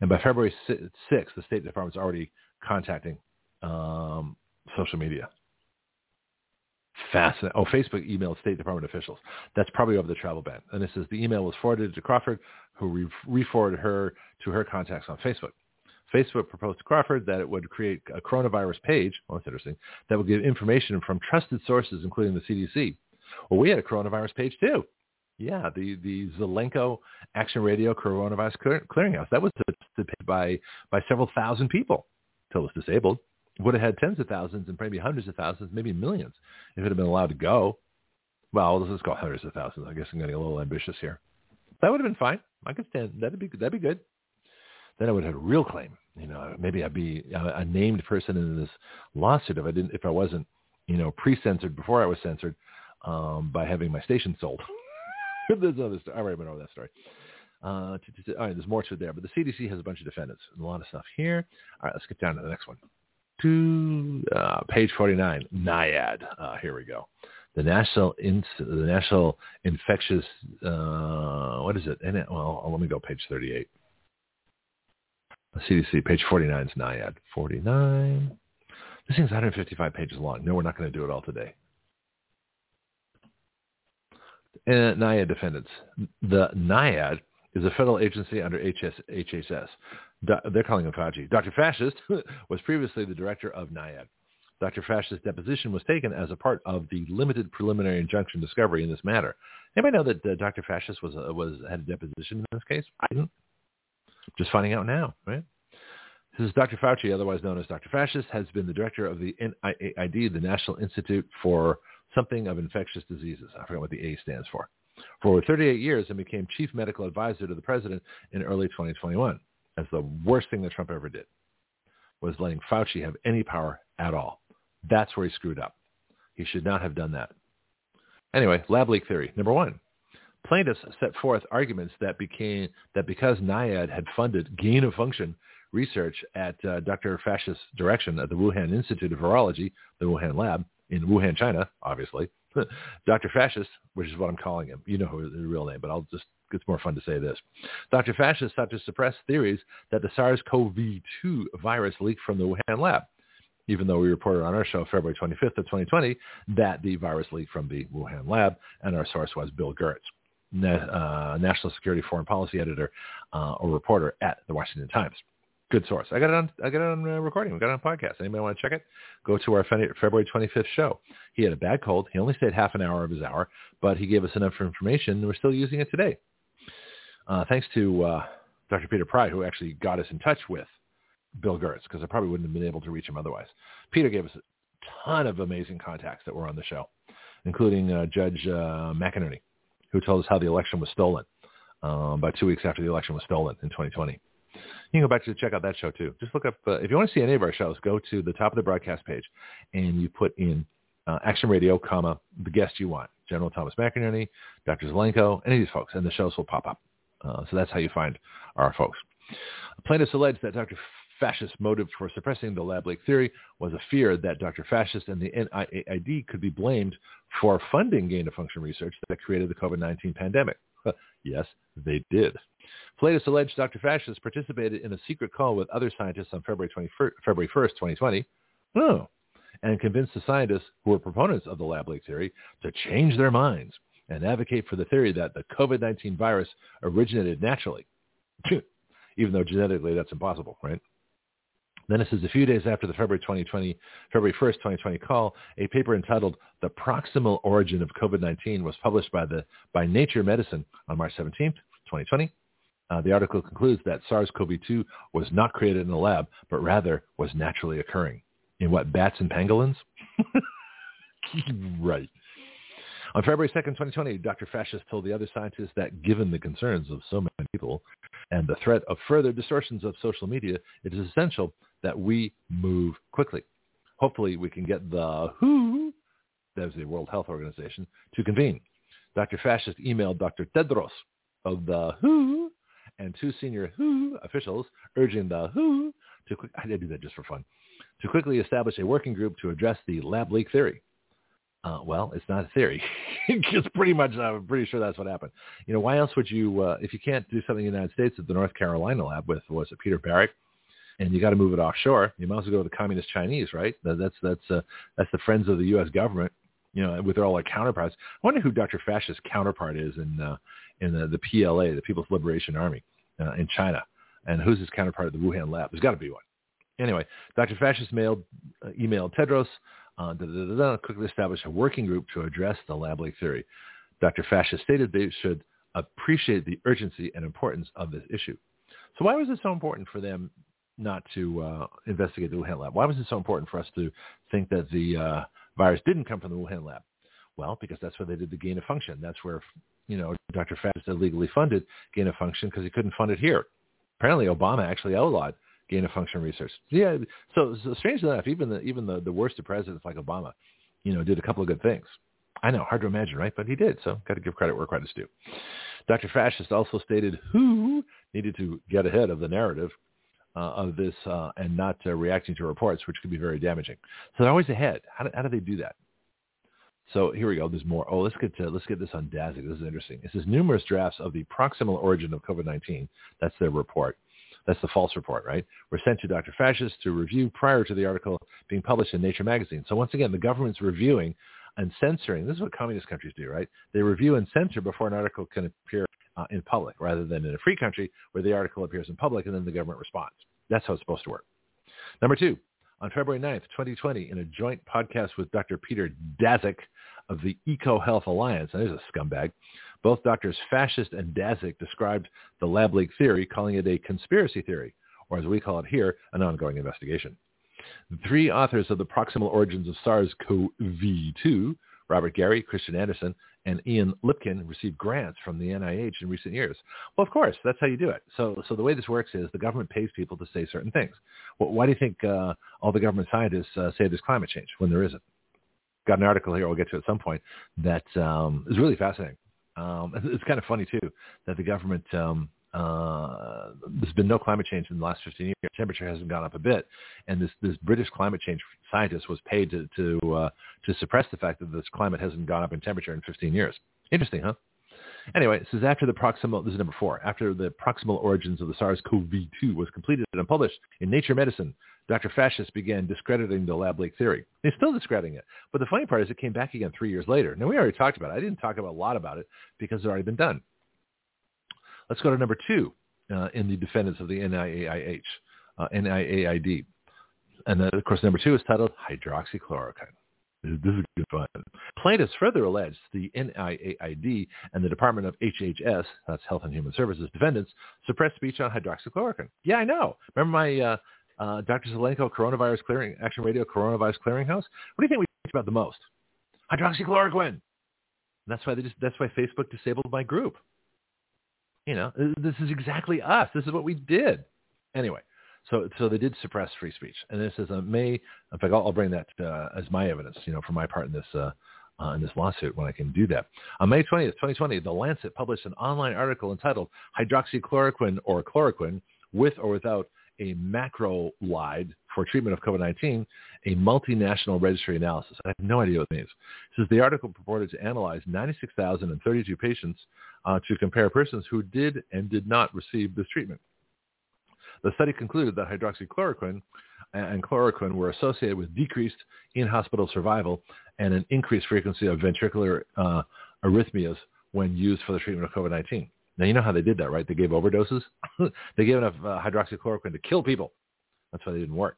And by February 6th, the State Department's already contacting um, social media. Fascinating. Oh, Facebook emailed State Department officials. That's probably over the travel ban. And it says the email was forwarded to Crawford, who re-forwarded her to her contacts on Facebook. Facebook proposed to Crawford that it would create a coronavirus page, well, that's interesting, that would give information from trusted sources, including the CDC. Well, we had a coronavirus page too. Yeah, the the Zelenko Action Radio Coronavirus Clearinghouse. That was by by several thousand people till it's disabled. Would have had tens of thousands and maybe hundreds of thousands, maybe millions, if it had been allowed to go. Well, let's go hundreds of thousands. I guess I'm getting a little ambitious here. That would have been fine. I could stand. That'd be that'd be good. Then I would have had a real claim. You know, maybe I'd be a, named person in this lawsuit if I didn't if I wasn't, you know, pre-censored before I was censored um, by having my station sold. there's another story. I already went over that story. Uh, all right, there's more to it there, but the CDC has a bunch of defendants and a lot of stuff here. All right, let's get down to the next one. To uh, page 49, NIAID. Uh, here we go. The National In- the National Infectious uh, what is it? well, let me go page 38. The CDC, page 49 is NIAID. 49. This thing's 155 pages long. No, we're not going to do it all today and NIAID defendants. The NIAID is a federal agency under HS, HHS. they're calling him Fauci. Dr. Fascist was previously the director of NIAID. Dr. Fascist's deposition was taken as a part of the limited preliminary injunction discovery in this matter. Anybody know that uh, Dr. Fascist was uh, was had a deposition in this case? I didn't. Just finding out now, right? This is Dr. Fauci, otherwise known as Dr. Fascist, has been the director of the NIAID, the National Institute for something of infectious diseases. I forget what the A stands for. For over 38 years and became chief medical advisor to the president in early 2021. That's the worst thing that Trump ever did, was letting Fauci have any power at all. That's where he screwed up. He should not have done that. Anyway, lab leak theory. Number one, plaintiffs set forth arguments that became that because NIAID had funded gain of function research at uh, Dr. Fascist's direction at the Wuhan Institute of Virology, the Wuhan lab in Wuhan, China, obviously. Dr. Fascist, which is what I'm calling him. You know his real name, but I'll just it's more fun to say this. Dr. Fascist sought to suppress theories that the SARS-CoV-2 virus leaked from the Wuhan lab even though we reported on our show February 25th of 2020 that the virus leaked from the Wuhan lab, and our source was Bill Gertz, uh, National Security Foreign Policy Editor uh, or reporter at the Washington Times. Good source. I got it on. I got it on uh, recording. We got it on podcast. Anybody want to check it? Go to our February 25th show. He had a bad cold. He only stayed half an hour of his hour, but he gave us enough information, and we're still using it today. Uh, thanks to uh, Dr. Peter Pry, who actually got us in touch with Bill Gertz because I probably wouldn't have been able to reach him otherwise. Peter gave us a ton of amazing contacts that were on the show, including uh, Judge uh, McInerney, who told us how the election was stolen uh, about two weeks after the election was stolen in 2020. You can go back to check out that show too. Just look up uh, if you want to see any of our shows. Go to the top of the broadcast page, and you put in uh, Action Radio, comma the guest you want, General Thomas McInerney, Dr. Zelenko, any of these folks, and the shows will pop up. Uh, so that's how you find our folks. Plaintiffs allege that Dr fascist motive for suppressing the lab leak theory was a fear that Dr. Fascist and the NIAID could be blamed for funding gain-of-function research that created the COVID-19 pandemic. yes, they did. Plaintiffs alleged Dr. Fascist participated in a secret call with other scientists on February, 21st, February 1st, 2020. Oh, and convinced the scientists who were proponents of the lab leak theory to change their minds and advocate for the theory that the COVID-19 virus originated naturally, even though genetically that's impossible, right? Then this is a few days after the February 2020, February 1st, 2020 call, a paper entitled "The Proximal Origin of COVID-19" was published by the by Nature Medicine on March 17th, 2020. Uh, the article concludes that SARS-CoV-2 was not created in a lab, but rather was naturally occurring in what bats and pangolins. right. On February 2nd, 2020, Dr. Fascist told the other scientists that given the concerns of so many people and the threat of further distortions of social media, it is essential that we move quickly. Hopefully we can get the WHO, that is the World Health Organization, to convene. Dr. Fascist emailed Dr. Tedros of the WHO and two senior WHO officials urging the WHO to, I did do that just for fun, to quickly establish a working group to address the lab leak theory. Uh, well, it's not a theory. it's pretty much, I'm pretty sure that's what happened. You know, why else would you, uh, if you can't do something in the United States at the North Carolina lab with, was it Peter Baric? and you got to move it offshore. You might as well go to the communist Chinese, right? That's that's uh, that's the friends of the U.S. government, you know, with all their counterparts. I wonder who Dr. Fascist's counterpart is in uh, in the, the PLA, the People's Liberation Army, uh, in China, and who's his counterpart at the Wuhan lab? There's got to be one. Anyway, Dr. Fascist mailed, uh, emailed Tedros, uh, quickly established a working group to address the lab leak theory. Dr. Fascist stated they should appreciate the urgency and importance of this issue. So why was it so important for them not to uh, investigate the Wuhan lab? Why was it so important for us to think that the uh, virus didn't come from the Wuhan lab? Well, because that's where they did the gain of function. That's where, you know, Dr. Fauci illegally funded gain of function because he couldn't fund it here. Apparently, Obama actually outlawed gain of function research. Yeah, so, so strangely enough, even the even the, the worst of presidents like Obama, you know, did a couple of good things. I know, hard to imagine, right? But he did, so got to give credit where credit's due. Dr. Fascist also stated WHO needed to get ahead of the narrative uh, of this uh, and not uh, reacting to reports, which could be very damaging. So they're always ahead. How do, how do they do that? So here we go. There's more. Oh, let's get to, let's get this on Daszak. This is interesting. It says numerous drafts of the proximal origin of COVID-19. That's their report. That's the false report, right? Were sent to Dr. Fascist to review prior to the article being published in Nature magazine. So once again, the government's reviewing and censoring. This is what communist countries do, right? They review and censor before an article can appear uh, in public rather than in a free country where the article appears in public and then the government responds. That's how it's supposed to work. Number two, on February 9th, 2020, in a joint podcast with Dr. Peter Daszak of the EcoHealth Alliance. And there's a scumbag. Both doctors Fascist and Daszak described the lab leak theory, calling it a conspiracy theory, or as we call it here, an ongoing investigation. The three authors of the proximal origins of SARS-CoV-2, Robert Garry, Kristian Andersen, and Ian Lipkin received grants from the NIH in recent years. Well, of course, that's how you do it. So, so the way this works is the government pays people to say certain things. Well, why do you think uh, all the government scientists uh, say there's climate change when there isn't? Got an article here we'll get to at some point that um, is really fascinating. Um, it's kind of funny too that the government um, uh, there's been no climate change in the last 15 years. Temperature hasn't gone up a bit, and this this British climate change scientist was paid to to uh, to suppress the fact that this climate hasn't gone up in temperature in 15 years. Interesting, huh? Anyway, this is after the proximal, this is number four, after the proximal origins of the SARS-CoV-2 was completed and published in Nature Medicine, Dr. Fascist began discrediting the lab leak theory. He's still discrediting it. But the funny part is it came back again three years later. Now, we already talked about it. I didn't talk about a lot about it because it's already been done. Let's go to number two uh, in the defendants of the NIAIH, uh, NIAID. And then, of course, number two is titled hydroxychloroquine. This is good fun. Plaintiffs further alleged the NIAID and the Department of HHS, that's Health and Human Services, defendants suppressed speech on hydroxychloroquine. Yeah, I know. Remember my uh, uh, Dr. Zelenko Coronavirus Clearing Action Radio Coronavirus Clearinghouse? What do you think we talked about the most? Hydroxychloroquine. That's why they just, that's why Facebook disabled my group. You know, this is exactly us. This is what we did. Anyway, so so they did suppress free speech, and this is a May. In fact, I'll, I'll bring that uh, as my evidence. You know, for my part in this. Uh, uh, in this lawsuit when I can do that. On May 20th, 2020, The Lancet published an online article entitled Hydroxychloroquine or Chloroquine with or without a macrolide for treatment of COVID-19, a multinational registry analysis. I have no idea what it means. It says the article purported to analyze 96,032 patients uh, to compare persons who did and did not receive this treatment. The study concluded that hydroxychloroquine and chloroquine were associated with decreased in-hospital survival and an increased frequency of ventricular uh, arrhythmias when used for the treatment of COVID-19. Now, you know how they did that, right? They gave overdoses. they gave enough uh, hydroxychloroquine to kill people. That's why they didn't work.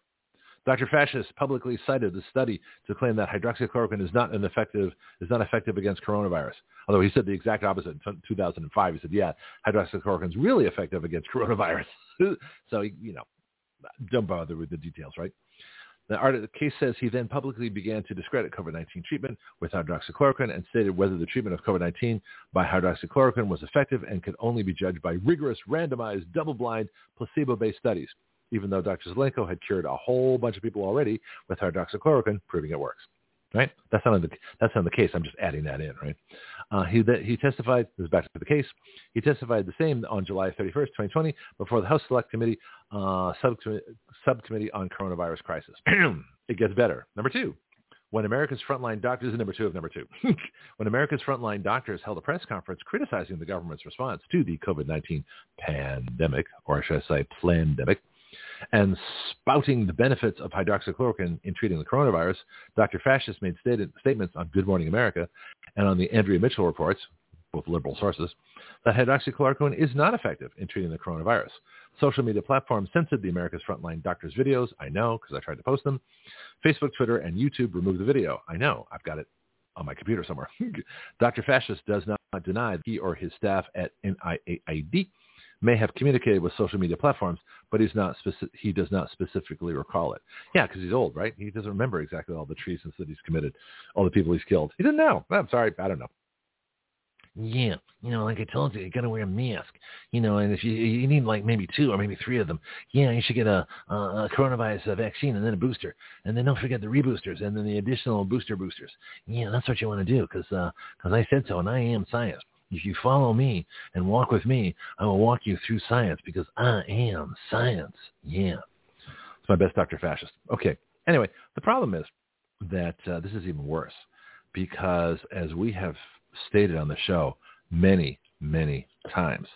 Dr. Fascist publicly cited the study to claim that hydroxychloroquine is not an effective is not effective against coronavirus. Although he said the exact opposite in 2005. He said, "Yeah, hydroxychloroquine is really effective against coronavirus." so you know, don't bother with the details, right? The, art, the case says he then publicly began to discredit COVID-19 treatment with hydroxychloroquine and stated whether the treatment of COVID-19 by hydroxychloroquine was effective and could only be judged by rigorous, randomized, double-blind, placebo-based studies even though Dr. Zelenko had cured a whole bunch of people already with hydroxychloroquine, proving it works. Right? That's not the that's not the case. I'm just adding that in. Right? Uh, he he testified. This is back to the case. He testified the same on July 31st, 2020, before the House Select Committee uh, subcommittee, subcommittee on coronavirus crisis. it gets better. Number two, when America's frontline doctors, number two of number two, when America's frontline doctors held a press conference criticizing the government's response to the COVID-19 pandemic, or should I say pandemic, and spouting the benefits of hydroxychloroquine in treating the coronavirus, Dr. Fascist made statements on Good Morning America and on the Andrea Mitchell reports, both liberal sources, that hydroxychloroquine is not effective in treating the coronavirus. Social media platforms censored the America's Frontline Doctors videos. I know because I tried to post them. Facebook, Twitter, and YouTube removed the video. I know. I've got it on my computer somewhere. Dr. Fascist does not deny that he or his staff at NIAID may have communicated with social media platforms, but he's not speci- he does not specifically recall it. Yeah, because he's old, right? He doesn't remember exactly all the treasons that he's committed, all the people he's killed. He didn't know. I'm sorry, I don't know. Yeah, you know, like I told you, you gotta wear a mask. You know, and if you you need like maybe two or maybe three of them, yeah, you should get a, a, coronavirus uh, vaccine and then a booster, and then don't forget the reboosters and then the additional booster boosters. Yeah, that's what you want to do because because uh, I said so, and I am science. If you follow me and walk with me, I will walk you through science because I am science. Yeah. It's my best Dr. Fascist. Okay. Anyway, the problem is that uh, this is even worse because as we have stated on the show many, many times,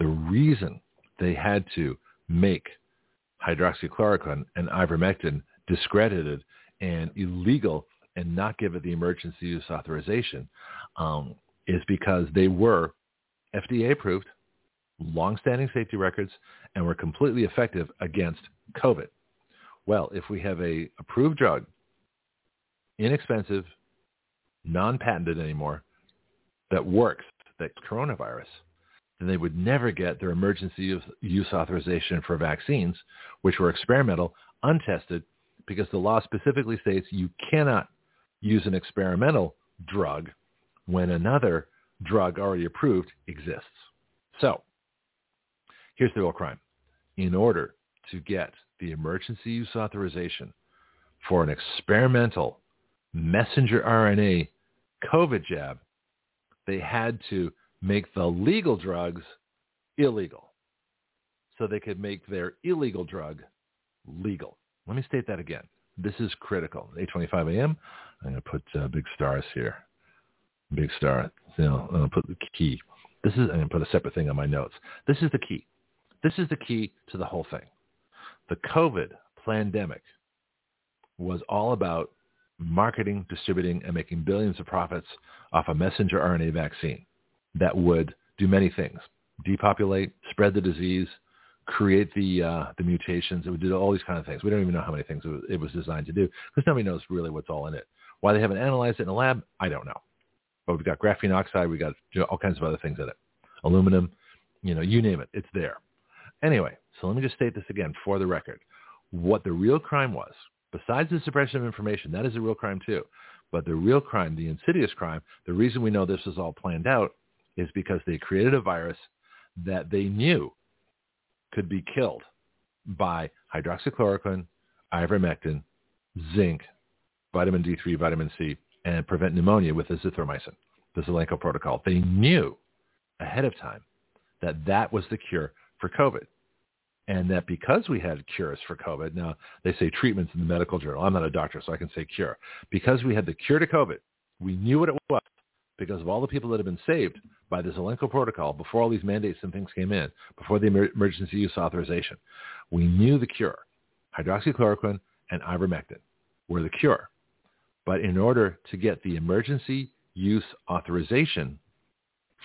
the reason they had to make hydroxychloroquine and ivermectin discredited and illegal and not give it the emergency use authorization um, is because they were FDA approved, long-standing safety records, and were completely effective against COVID. Well, if we have a approved drug, inexpensive, non-patented anymore, that works, that's coronavirus, then they would never get their emergency use authorization for vaccines, which were experimental, untested, because the law specifically states you cannot use an experimental drug when another drug already approved exists. So here's the real crime. In order to get the emergency use authorization for an experimental messenger RNA COVID jab, they had to make the legal drugs illegal so they could make their illegal drug legal. Let me state that again. This is critical. 8:25 a.m. I'm going to put uh, big stars here. Big star. You know, to put the key. This is. To put a separate thing on my notes. This is the key. This is the key to the whole thing. The COVID pandemic was all about marketing, distributing, and making billions of profits off a messenger RNA vaccine that would do many things: depopulate, spread the disease, create the uh, the mutations. It would do all these kind of things. We don't even know how many things it was, it was designed to do because nobody knows really what's all in it. Why they haven't analyzed it in a lab, I don't know. But we've got graphene oxide, we've got all kinds of other things in it, aluminum, you know, you name it, it's there. Anyway, so let me just state this again for the record. What the real crime was, besides the suppression of information, that is a real crime too. But the real crime, the insidious crime, the reason we know this was all planned out is because they created a virus that they knew could be killed by hydroxychloroquine, ivermectin, zinc, vitamin D3, vitamin C, and prevent pneumonia with azithromycin, the Zelenko protocol. They knew ahead of time that that was the cure for COVID. And that because we had cures for COVID, now they say treatments in the medical journal. I'm not a doctor, so I can say cure. Because we had the cure to COVID, we knew what it was because of all the people that have been saved by the Zelenko protocol before all these mandates and things came in, before the emergency use authorization. We knew the cure. Hydroxychloroquine and ivermectin were the cure. But in order to get the emergency use authorization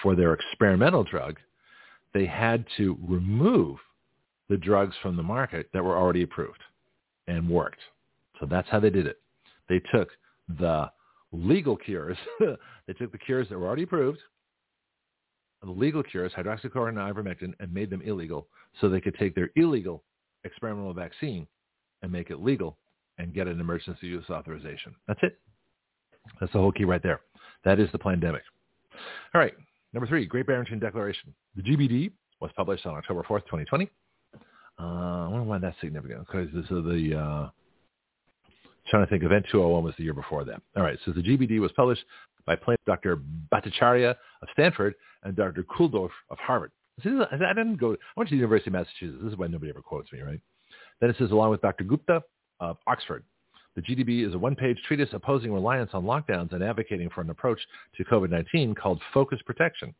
for their experimental drug, they had to remove the drugs from the market that were already approved and worked. So that's how they did it. They took the legal cures. they took the cures that were already approved, the legal cures, hydroxychloroquine and ivermectin, and made them illegal so they could take their illegal experimental vaccine and make it legal and get an emergency use authorization. That's it. That's the whole key right there. That is the pandemic. All right. Number three, Great Barrington Declaration. The GBD was published on October 4th, 2020. Uh, I wonder why that's significant because this is the uh, trying to think. Event 201 was the year before that. All right. So the GBD was published by Dr. Bhattacharya of Stanford and Dr. Kulldorff of Harvard. See, I didn't go. I went to the University of Massachusetts. This is why nobody ever quotes me, right? Then it says, along with Dr. Gupta of Oxford. The GDB is a one-page treatise opposing reliance on lockdowns and advocating for an approach to COVID-19 called focus protection.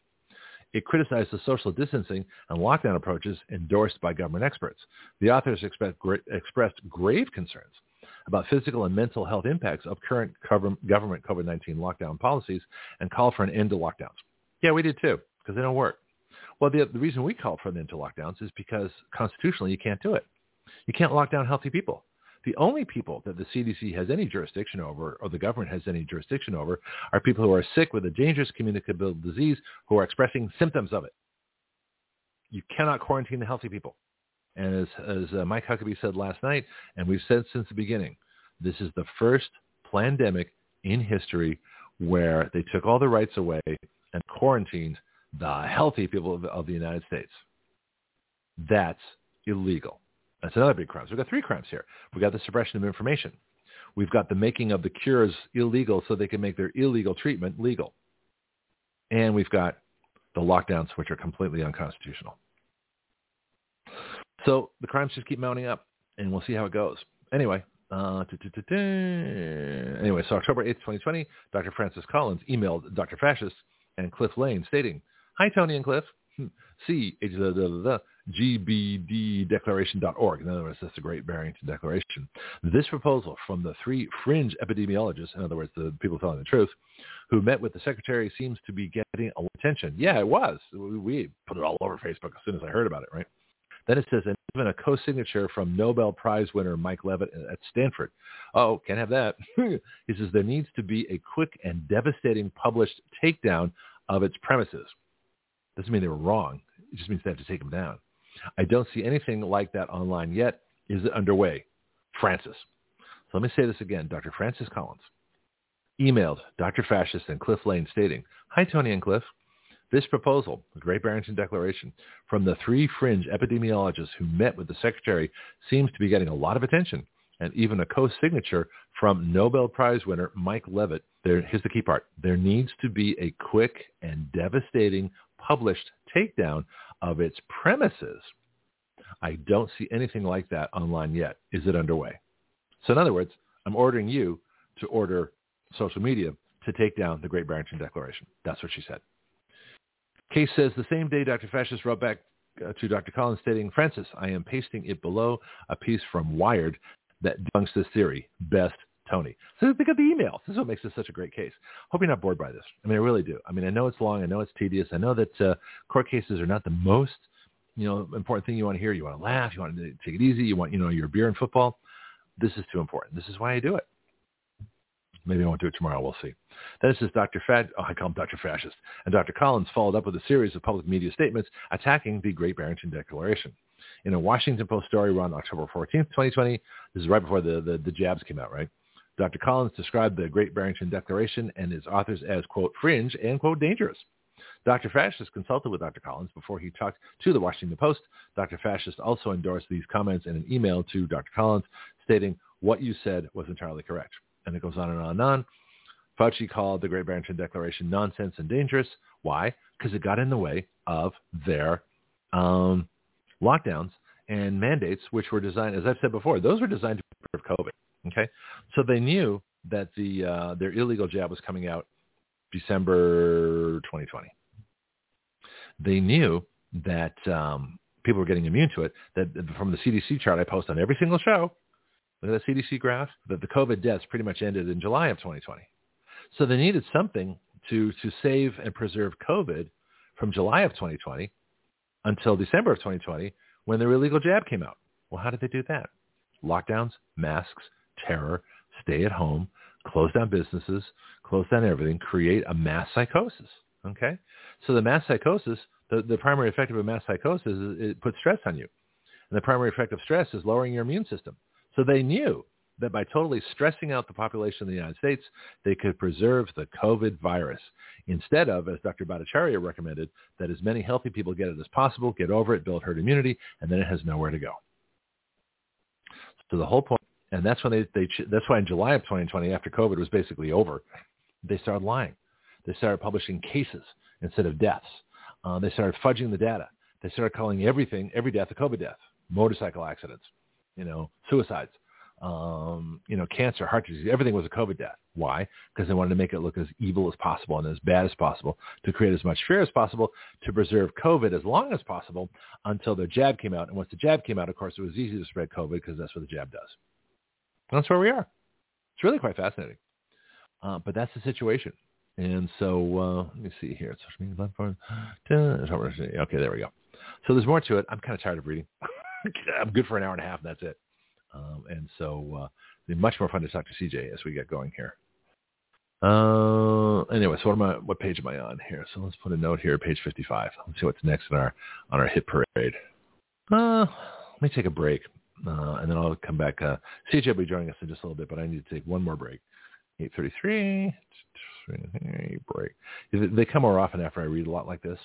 It criticized the social distancing and lockdown approaches endorsed by government experts. The authors expressed grave concerns about physical and mental health impacts of current government COVID-19 lockdown policies and called for an end to lockdowns. Yeah, we did too, because they don't work. Well, the, the reason we called for an end to lockdowns is because constitutionally you can't do it. You can't lock down healthy people. The only people that the CDC has any jurisdiction over or the government has any jurisdiction over are people who are sick with a dangerous communicable disease who are expressing symptoms of it. You cannot quarantine the healthy people. And as, as uh, Mike Huckabee said last night, and we've said since the beginning, this is the first pandemic in history where they took all the rights away and quarantined the healthy people of, of the United States. That's illegal. That's another big crime. So we've got three crimes here. We've got the suppression of information. We've got the making of the cures illegal so they can make their illegal treatment legal. And we've got the lockdowns, which are completely unconstitutional. So the crimes just keep mounting up, and we'll see how it goes. Anyway, uh, anyway, so October 8th, 2020, Dr. Francis Collins emailed Dr. Fascist and Cliff Lane stating, Hi, Tony and Cliff. See, gbddeclaration.org. In other words, that's a Great Barrington Declaration. This proposal from the three fringe epidemiologists, in other words, the people telling the truth, who met with the secretary seems to be getting attention. Yeah, it was. We put it all over Facebook as soon as I heard about it, right? Then it says, and even a co-signature from Nobel Prize winner Mike Levitt at Stanford. Oh, can't have that. he says there needs to be a quick and devastating published takedown of its premises. Doesn't mean they were wrong. It just means they have to take them down. I don't see anything like that online yet. Is it underway? Francis. So let me say this again. Dr. Francis Collins emailed Dr. Fascist and Cliff Lane stating, Hi, Tony and Cliff. This proposal, the Great Barrington Declaration, from the three fringe epidemiologists who met with the Secretary seems to be getting a lot of attention, and even a co-signature from Nobel Prize winner Mike Levitt. There, here's the key part. There needs to be a quick and devastating published takedown of its premises. I don't see anything like that online yet. Is it underway? So in other words, I'm ordering you to order social media to take down the Great Barrington Declaration. That's what she said. Case says the same day Dr. Fascist wrote back uh, to Dr. Collins stating, Francis, I am pasting it below a piece from Wired that debunks this theory. Best Tony. So they got the emails. This is what makes this such a great case. Hope you're not bored by this. I mean, I really do. I mean, I know it's long. I know it's tedious. I know that uh, court cases are not the most, you know, important thing you want to hear. You want to laugh. You want to take it easy. You want, you know, your beer and football. This is too important. This is why I do it. Maybe I won't do it tomorrow. We'll see. Then it says Dr. Fad, oh, I call him Dr. Fascist. And Dr. Collins followed up with a series of public media statements attacking the Great Barrington Declaration. In a Washington Post story run October 14th, 2020, this is right before the, the, the jabs came out, right? Dr. Collins described the Great Barrington Declaration and its authors as, quote, fringe and, quote, dangerous. Dr. Fascist consulted with Dr. Collins before he talked to the Washington Post. Dr. Fascist also endorsed these comments in an email to Dr. Collins stating what you said was entirely correct. And it goes on and on and on. Fauci called the Great Barrington Declaration nonsense and dangerous. Why? Because it got in the way of their um, lockdowns and mandates, which were designed, as I've said before, those were designed to prevent COVID. Okay, so they knew that the uh, their illegal jab was coming out December 2020. They knew that um, people were getting immune to it. That from the CDC chart I post on every single show, look at the CDC graph, that the COVID deaths pretty much ended in July of 2020. So they needed something to, to save and preserve COVID from July of 2020 until December of 2020 when their illegal jab came out. Well, how did they do that? Lockdowns, masks, terror, stay at home, close down businesses, close down everything, create a mass psychosis. Okay? So the mass psychosis, the, the primary effect of a mass psychosis is it puts stress on you. And the primary effect of stress is lowering your immune system. So they knew that by totally stressing out the population of the United States, they could preserve the COVID virus instead of, as Dr. Bhattacharya recommended, that as many healthy people get it as possible, get over it, build herd immunity, and then it has nowhere to go. So the whole point, and that's when they, they that's why in July of 2020, after COVID was basically over, they started lying. They started publishing cases instead of deaths. Uh, they started fudging the data. They started calling everything, every death a COVID death, motorcycle accidents, you know, suicides um, you know, cancer, heart disease, everything was a COVID death. Why? Because they wanted to make it look as evil as possible and as bad as possible to create as much fear as possible to preserve COVID as long as possible until their jab came out. And once the jab came out, of course, it was easy to spread COVID because that's what the jab does. That's where we are. It's really quite fascinating. Uh, but that's the situation. And so uh, let me see here. Social media platform. Okay, there we go. So there's more to it. I'm kind of tired of reading. I'm good for an hour and a half, and that's it. Um, and so uh, it'll be much more fun to talk to CJ as we get going here. Uh, anyway, so what am I? What page am I on here? So let's put a note here, page 55. Let's see what's next in our on our hit parade. Uh, let me take a break, uh, and then I'll come back. Uh, CJ will be joining us in just a little bit, but I need to take one more break. 8:33 break. They come more often after I read a lot like this.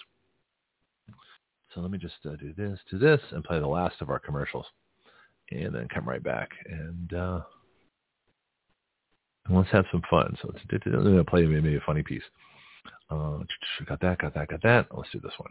So let me just uh, do this do this and play the last of our commercials and then come right back and uh, let's have some fun. So to play maybe a funny piece. Uh, got that, got that, got that. Let's do this one.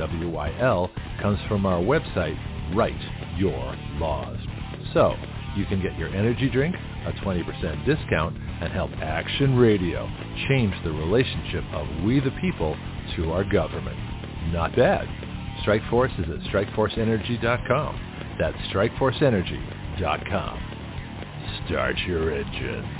W-Y-L, comes from our website, Write Your Laws. So you can get your energy drink, a 20% discount, and help Action Radio change the relationship of we the people to our government. Not bad. Strikeforce is at strikeforceenergy.com. That's strikeforceenergy.com. Start your engines.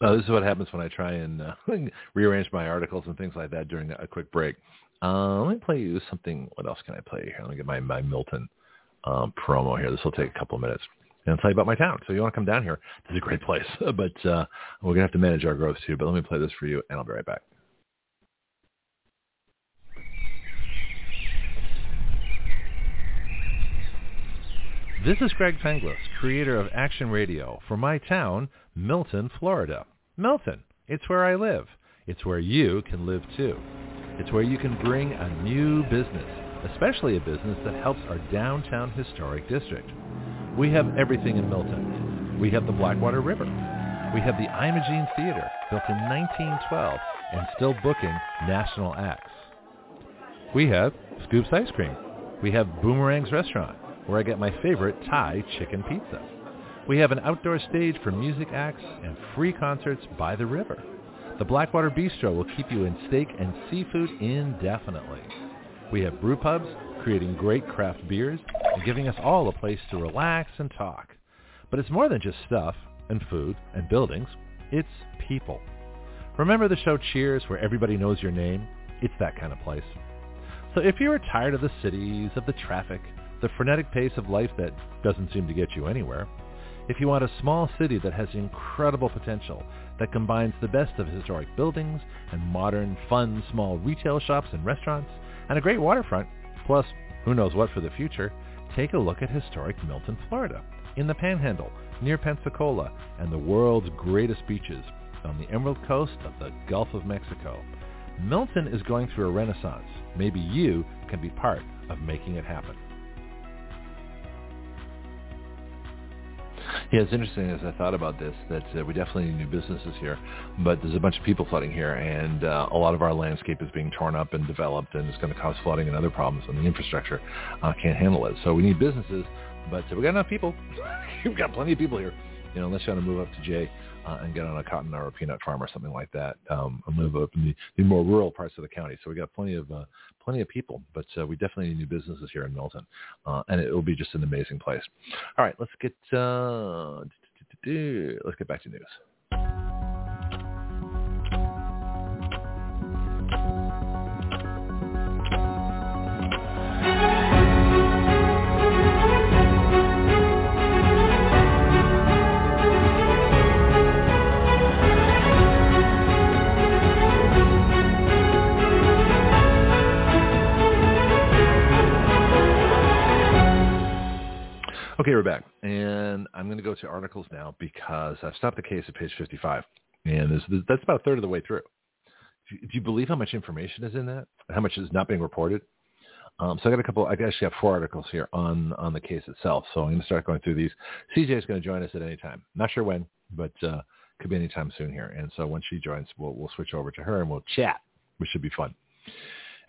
Uh, this is what happens when I try and uh, rearrange my articles and things like that during a quick break. Uh, let me play you something. What else can I play here? Let me get my, my Milton um, promo here. This will take a couple of minutes. And I'll tell you about my town. So you want to come down here, this is a great place. but uh, we're going to have to manage our growth too. But let me play this for you, and I'll be right back. This is Greg Penglis, creator of Action Radio for my town, Milton, Florida. Milton, it's where I live. It's where you can live too. It's where you can bring a new business, especially a business that helps our downtown historic district. We have everything in Milton. We have the Blackwater River. We have the Imogene Theater, built in 1912 and still booking national acts. We have Scoops Ice Cream. We have Boomerang's Restaurant where I get my favorite Thai chicken pizza. We have an outdoor stage for music acts and free concerts by the river. The Blackwater Bistro will keep you in steak and seafood indefinitely. We have brew pubs creating great craft beers and giving us all a place to relax and talk. But it's more than just stuff and food and buildings. It's people. Remember the show Cheers where everybody knows your name? It's that kind of place. So if you are tired of the cities, of the traffic, the frenetic pace of life that doesn't seem to get you anywhere, if you want a small city that has incredible potential, that combines the best of historic buildings and modern, fun, small retail shops and restaurants, and a great waterfront, plus who knows what for the future, take a look at historic Milton, Florida, in the Panhandle, near Pensacola, and the world's greatest beaches on the Emerald Coast of the Gulf of Mexico. Milton is going through a renaissance. Maybe you can be part of making it happen. Yeah, it's interesting as I thought about this that uh, we definitely need new businesses here, but there's a bunch of people flooding here, and uh, a lot of our landscape is being torn up and developed, and it's going to cause flooding and other problems, and the infrastructure uh, can't handle it. So we need businesses, but we got enough people. We've got plenty of people here. You know, unless you want to move up to Jay uh, and get on a cotton or a peanut farm or something like that, um, and live up in the, the more rural parts of the county. So we got plenty of uh, plenty of people, but uh, we definitely need new businesses here in Milton, uh, and it will be just an amazing place. All right, let's get uh, let's get back to news. Okay, we're back. And I'm going to go to articles now because I've stopped the case at page 55. And that's about a third of the way through. Do you, believe how much information is in that? How much is not being reported? Um, so I got a couple, I actually have four articles here on, on the case itself. So I'm going to start going through these. CJ is going to join us at any time. Not sure when, but uh, could be any time soon here. And so when she joins, we'll, we'll switch over to her and we'll chat, which should be fun.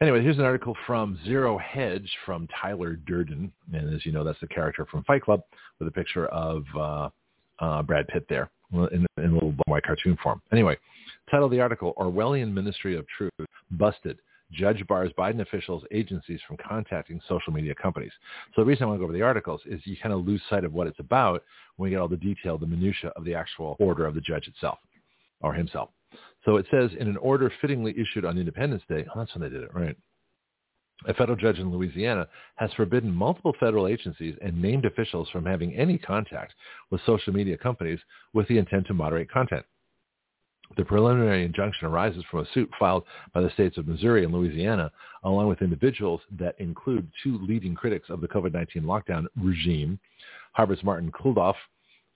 Anyway, here's an article from Zero Hedge from Tyler Durden. And as you know, that's the character from Fight Club with a picture of uh, uh, Brad Pitt there in, in a little white cartoon form. Anyway, title of the article, Orwellian Ministry of Truth Busted. judge bars Biden officials, agencies from contacting social media companies. So the reason I want to go over the articles is you kind of lose sight of what it's about when we get all the detail, the minutia of the actual order of the judge itself or himself. So it says in an order fittingly issued on Independence Day, oh, that's when they did it, right? A federal judge in Louisiana has forbidden multiple federal agencies and named officials from having any contact with social media companies with the intent to moderate content. The preliminary injunction arises from a suit filed by the states of Missouri and Louisiana, along with individuals that include two leading critics of the COVID-19 lockdown regime, Harvard's Martin Kulldorff,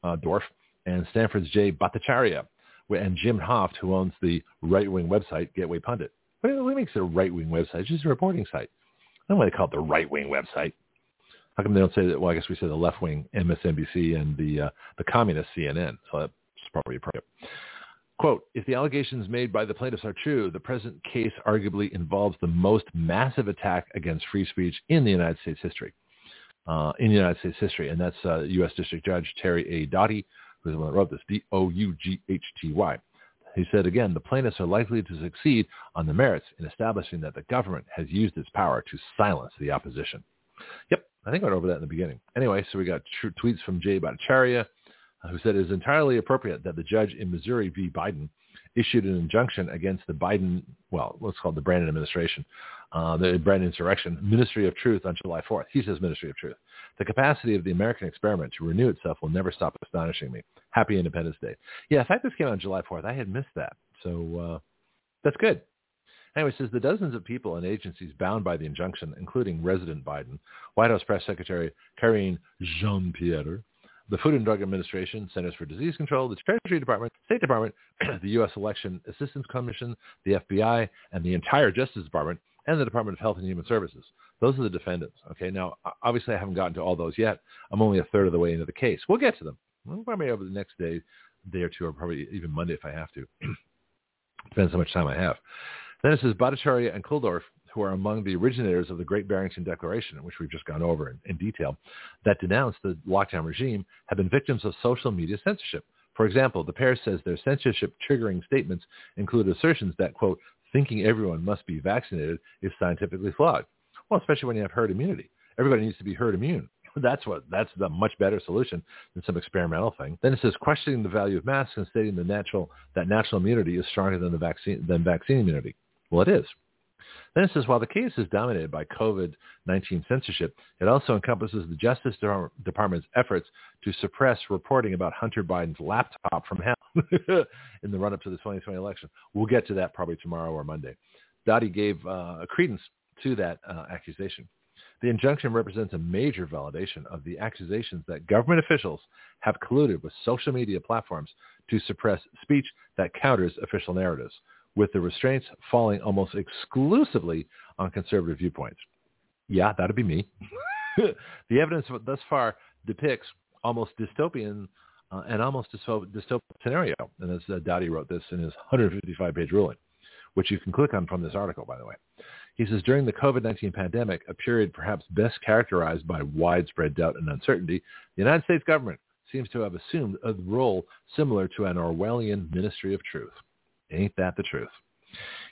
uh, Dorf, and Stanford's Jay Bhattacharya, and Jim Hoft, who owns the right-wing website Gateway Pundit. What, makes it a right-wing website? It's just a reporting site. I don't want to call it the right-wing website. How come they don't say that? Well, I guess we say the left-wing MSNBC and the uh, the communist CNN. So that's probably appropriate. Quote, if the allegations made by the plaintiffs are true, the present case arguably involves the most massive attack against free speech in the United States history. Uh, in the United States history. And that's uh, U.S. District Judge Terry A. Doughty, one that wrote this, D-O-U-G-H-T-Y. He said again, the plaintiffs are likely to succeed on the merits in establishing that the government has used its power to silence the opposition. Yep, I think I went over that in the beginning. Anyway, so we got tweets from Jay Bhattacharya, uh, who said it is entirely appropriate that the judge in Missouri v. Biden issued an injunction against the Biden, well, what's called the Brandon administration, uh, the Brandon insurrection, Ministry of Truth on July 4th. He says Ministry of Truth. The capacity of the American experiment to renew itself will never stop astonishing me. Happy Independence Day. Yeah, in fact, this came out on July 4th. I had missed that. So uh, that's good. Anyway, says the dozens of people and agencies bound by the injunction, including resident Biden, White House Press Secretary Karine Jean-Pierre, the Food and Drug Administration, Centers for Disease Control, the Treasury Department, State Department, the U.S. Election Assistance Commission, the FBI, and the entire Justice Department, and the Department of Health and Human Services. Those are the defendants. Okay, now obviously I haven't gotten to all those yet. I'm only a third of the way into the case. We'll get to them. Probably over the next day, day or two, or probably even Monday if I have to. Depends how much time I have. Then it says Bhattacharya and Kulldorff, who are among the originators of the Great Barrington Declaration, which we've just gone over in, in detail, that denounced the lockdown regime, have been victims of social media censorship. For example, the pair says their censorship triggering statements include assertions that, quote, thinking everyone must be vaccinated is scientifically flawed. Well, especially when you have herd immunity. Everybody needs to be herd immune. That's what that's the much better solution than some experimental thing. Then it says questioning the value of masks and stating the natural that natural immunity is stronger than the vaccine than vaccine immunity. Well, it is. Then it says while the case is dominated by COVID-19 censorship, it also encompasses the Justice Department's efforts to suppress reporting about Hunter Biden's laptop from hell in the run-up to the 2020 election. We'll get to that probably tomorrow or Monday. Dottie gave uh, credence to that uh, accusation. The injunction represents a major validation of the accusations that government officials have colluded with social media platforms to suppress speech that counters official narratives, with the restraints falling almost exclusively on conservative viewpoints. Yeah, that'd be me. the evidence thus far depicts almost dystopian uh, and almost dystopian scenario. And as uh, Doughty wrote this in his 155-page ruling, which you can click on from this article, by the way. He says, during the COVID-19 pandemic, a period perhaps best characterized by widespread doubt and uncertainty, the United States government seems to have assumed a role similar to an Orwellian ministry of truth. Ain't that the truth?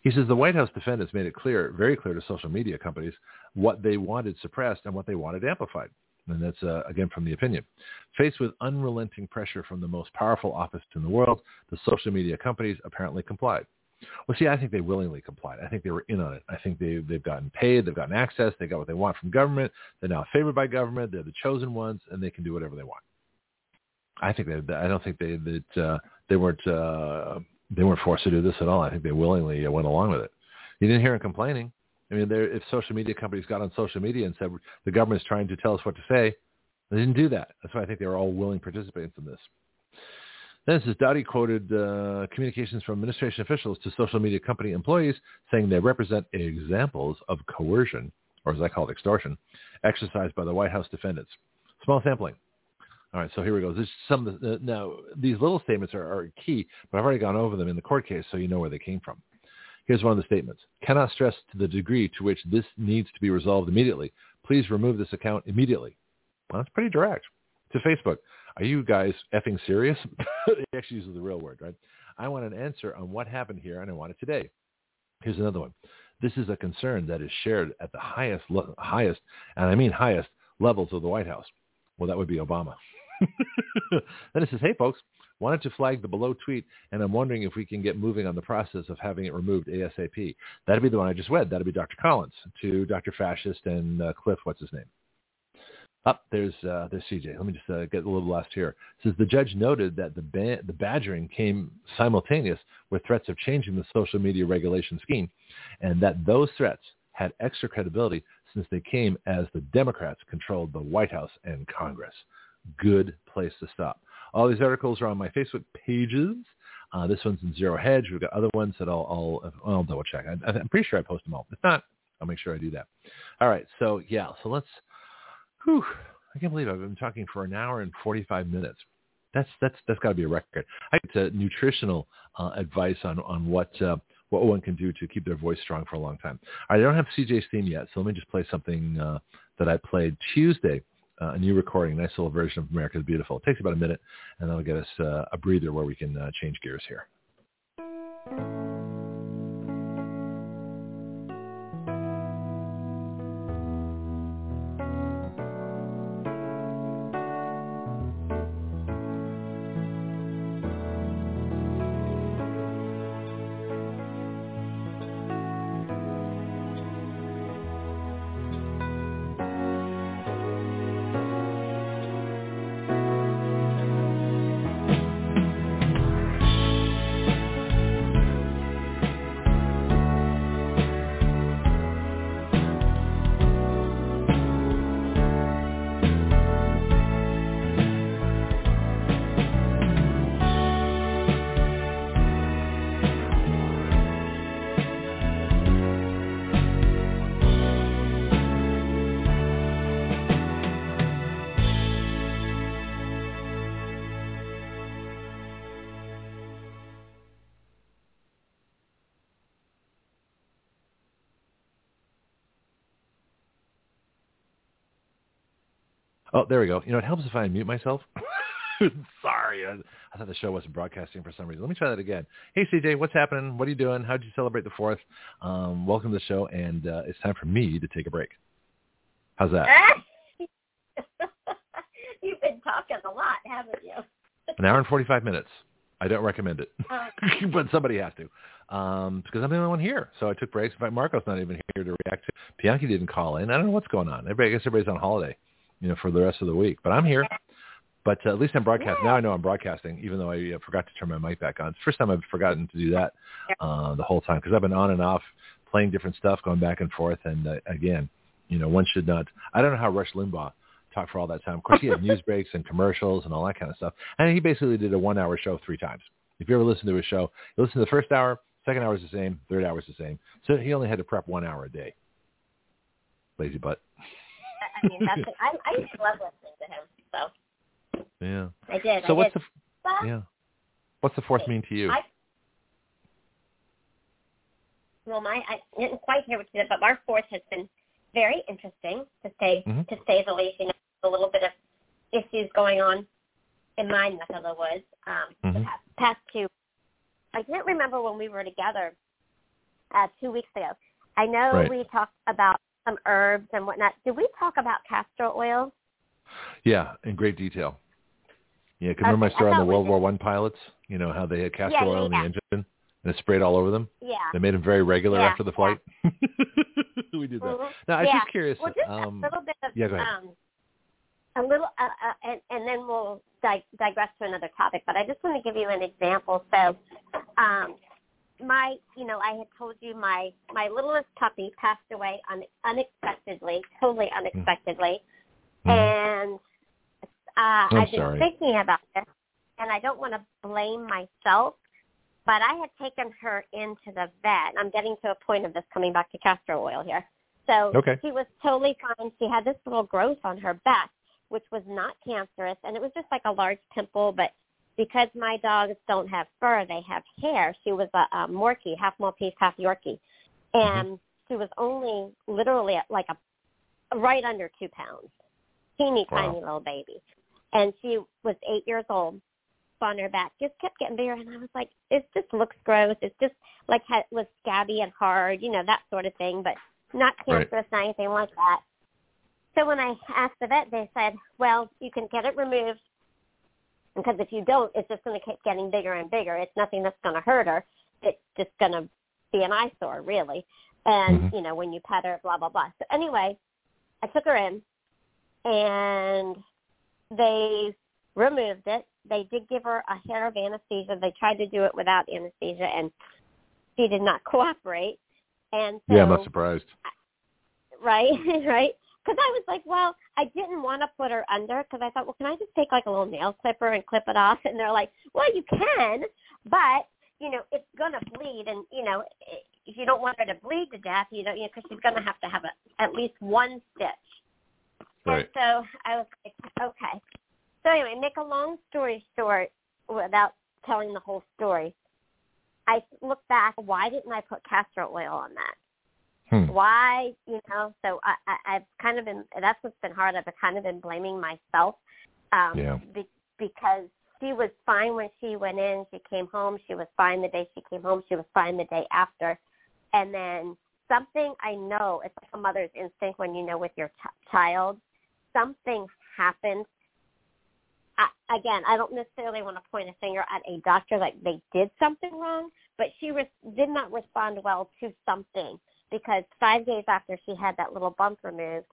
He says the White House defendants made it clear, very clear to social media companies what they wanted suppressed and what they wanted amplified. And that's, uh, again, from the opinion. Faced with unrelenting pressure from the most powerful office in the world, the social media companies apparently complied. Well, see, I think they willingly complied. I think they were in on it. I think they, they've gotten paid. They've gotten access. They got what they want from government. They're now favored by government. They're the chosen ones, and they can do whatever they want. I think they. I don't think they that uh, they weren't uh, they weren't forced to do this at all. I think they willingly uh, went along with it. You didn't hear them complaining. I mean, if social media companies got on social media and said the government is trying to tell us what to say, they didn't do that. That's why I think they were all willing participants in this. Then says Doughty quoted uh, communications from administration officials to social media company employees saying they represent examples of coercion, or as I call it, extortion, exercised by the White House defendants. Small sampling. All right, so here we go. This some the, now these little statements are, are key, but I've already gone over them in the court case, so you know where they came from. Here's one of the statements. Cannot stress to the degree to which this needs to be resolved immediately. Please remove this account immediately. Well, that's pretty direct. To Facebook, are you guys effing serious? he actually uses the real word, right? I want an answer on what happened here, and I want it today. Here's another one. This is a concern that is shared at the highest, highest, and I mean highest levels of the White House. Well, that would be Obama. then it says, hey, folks, wanted to flag the below tweet, and I'm wondering if we can get moving on the process of having it removed ASAP. That'd be the one I just read. That'd be Dr. Collins to Dr. Fascist and uh, Cliff, what's his name? Up oh, there's uh, there's CJ. Let me just uh, get a little last here. It says the judge noted that the the badgering came simultaneous with threats of changing the social media regulation scheme, and that those threats had extra credibility since they came as the Democrats controlled the White House and Congress. Good place to stop. All these articles are on my Facebook pages. Uh, this one's in Zero Hedge. We've got other ones that I'll, I'll, I'll double check. I, I'm pretty sure I post them all. If not, I'll make sure I do that. All right. So yeah. So let's. Whew, I can't believe I've been talking for an hour and 45 minutes. That's that's that's got to be a record. I get uh, nutritional uh, advice on on what uh, what one can do to keep their voice strong for a long time. All right, I don't have CJ's theme yet, so let me just play something uh, that I played Tuesday uh, a new recording, nice little version of America is Beautiful. It takes about a minute, and that'll get us uh, a breather where we can uh, change gears here. There we go. You know, it helps if I mute myself. Sorry, I, I, thought the show wasn't broadcasting for some reason. Let me try that again. Hey, CJ, what's happening? What are you doing? How did you celebrate the fourth? Um, welcome to the show, and uh, it's time for me to take a break. How's that? You've been talking a lot, haven't you? An hour and forty-five minutes. I don't recommend it, uh, but somebody has to um, because I'm the only one here. So I took breaks. In fact, Marco's not even here to react to. Bianchi didn't call in. I don't know what's going on. Everybody, I guess everybody's on holiday you know, for the rest of the week. But I'm here. But uh, at least I'm broadcasting. Now I know I'm broadcasting, even though I uh, forgot to turn my mic back on. It's the first time I've forgotten to do that uh, the whole time because I've been on and off playing different stuff, going back and forth. And uh, again, you know, one should not. I don't know how Rush Limbaugh talked for all that time. Of course, he had news breaks and commercials and all that kind of stuff. And he basically did a one-hour show three times. If you ever listen to his show, you listen to the first hour, second hour is the same, third hour is the same. So he only had to prep one hour a day. Lazy butt. I mean, that's I I used to love listening to him. So yeah, I did. So I what's did. the yeah? What's the fourth mean to you? I, well, my I didn't quite hear what you said, but our fourth has been very interesting to say mm-hmm. to say the least. You know, a little bit of issues going on in my neck of the woods. Um, mm-hmm. the past, past two, I can't remember when we were together uh, two weeks ago. I know right. we talked about some herbs and whatnot. Did we talk about castor oil? Yeah, in great detail. Yeah, can okay. remember my story on the World War One pilots? You know how they had castor yeah, oil yeah, in yeah. the engine and it sprayed all over them. Yeah. They made them very regular after the flight. we did that. Mm-hmm. Now, I'm just curious. Well, just um, a little bit of yeah, go ahead. um, a little, uh, uh, and, and then we'll dig- digress to another topic. But I just want to give you an example. So, um, my, you know, I had told you my my littlest puppy passed away un- unexpectedly, totally unexpectedly, mm-hmm. and uh, I'm I've been sorry. thinking about this, and I don't want to blame myself, but I had taken her into the vet. I'm getting to a point of this coming back to castor oil here. So Okay. she was totally fine. She had this little growth on her back, which was not cancerous, and it was just like a large pimple, but because my dogs don't have fur, they have hair. She was a, a Morkie, half Maltese, half Yorkie, mm-hmm. and she was only literally like a right under two pounds, teeny Wow. tiny little baby, and she was eight years old. on her back just kept getting bigger, and I was like, it just looks gross. It's just like had, was scabby and hard, you know, that sort of thing, but not cancerous, right. not anything like that. So when I asked the vet, they said, well, you can get it removed because if you don't, it's just going to keep getting bigger and bigger. It's nothing that's going to hurt her. It's just going to be an eyesore, really. And, mm-hmm. you know, when you pet her, blah, blah, blah. So anyway, I took her in and they removed it. They did give her a hair of anesthesia. They tried to do it without anesthesia and she did not cooperate. And so, yeah, I'm not surprised. Right, right because I was like, well, I didn't want to put her under because I thought, well, can I just take like a little nail clipper and clip it off? And they're like, well, you can, but you know, it's gonna bleed, and you know, if you don't want her to bleed to death, you know, because you know, she's gonna have to have a, at least one stitch. Right. And so I was like, okay. So anyway, make a long story short, without telling the whole story, I look back. Why didn't I put castor oil on that? Hmm. Why, you know? So I, I, I've kind of been. That's what's been hard. I've kind of been blaming myself. Um, yeah. Be, because she was fine when she went in. She came home. She was fine the day she came home. She was fine the day after. And then something I know, it's like a mother's instinct when you know with your ch- child, something happened. I, again, I don't necessarily want to point a finger at a doctor like they did something wrong, but she re- did not respond well to something because five days after she had that little bump removed,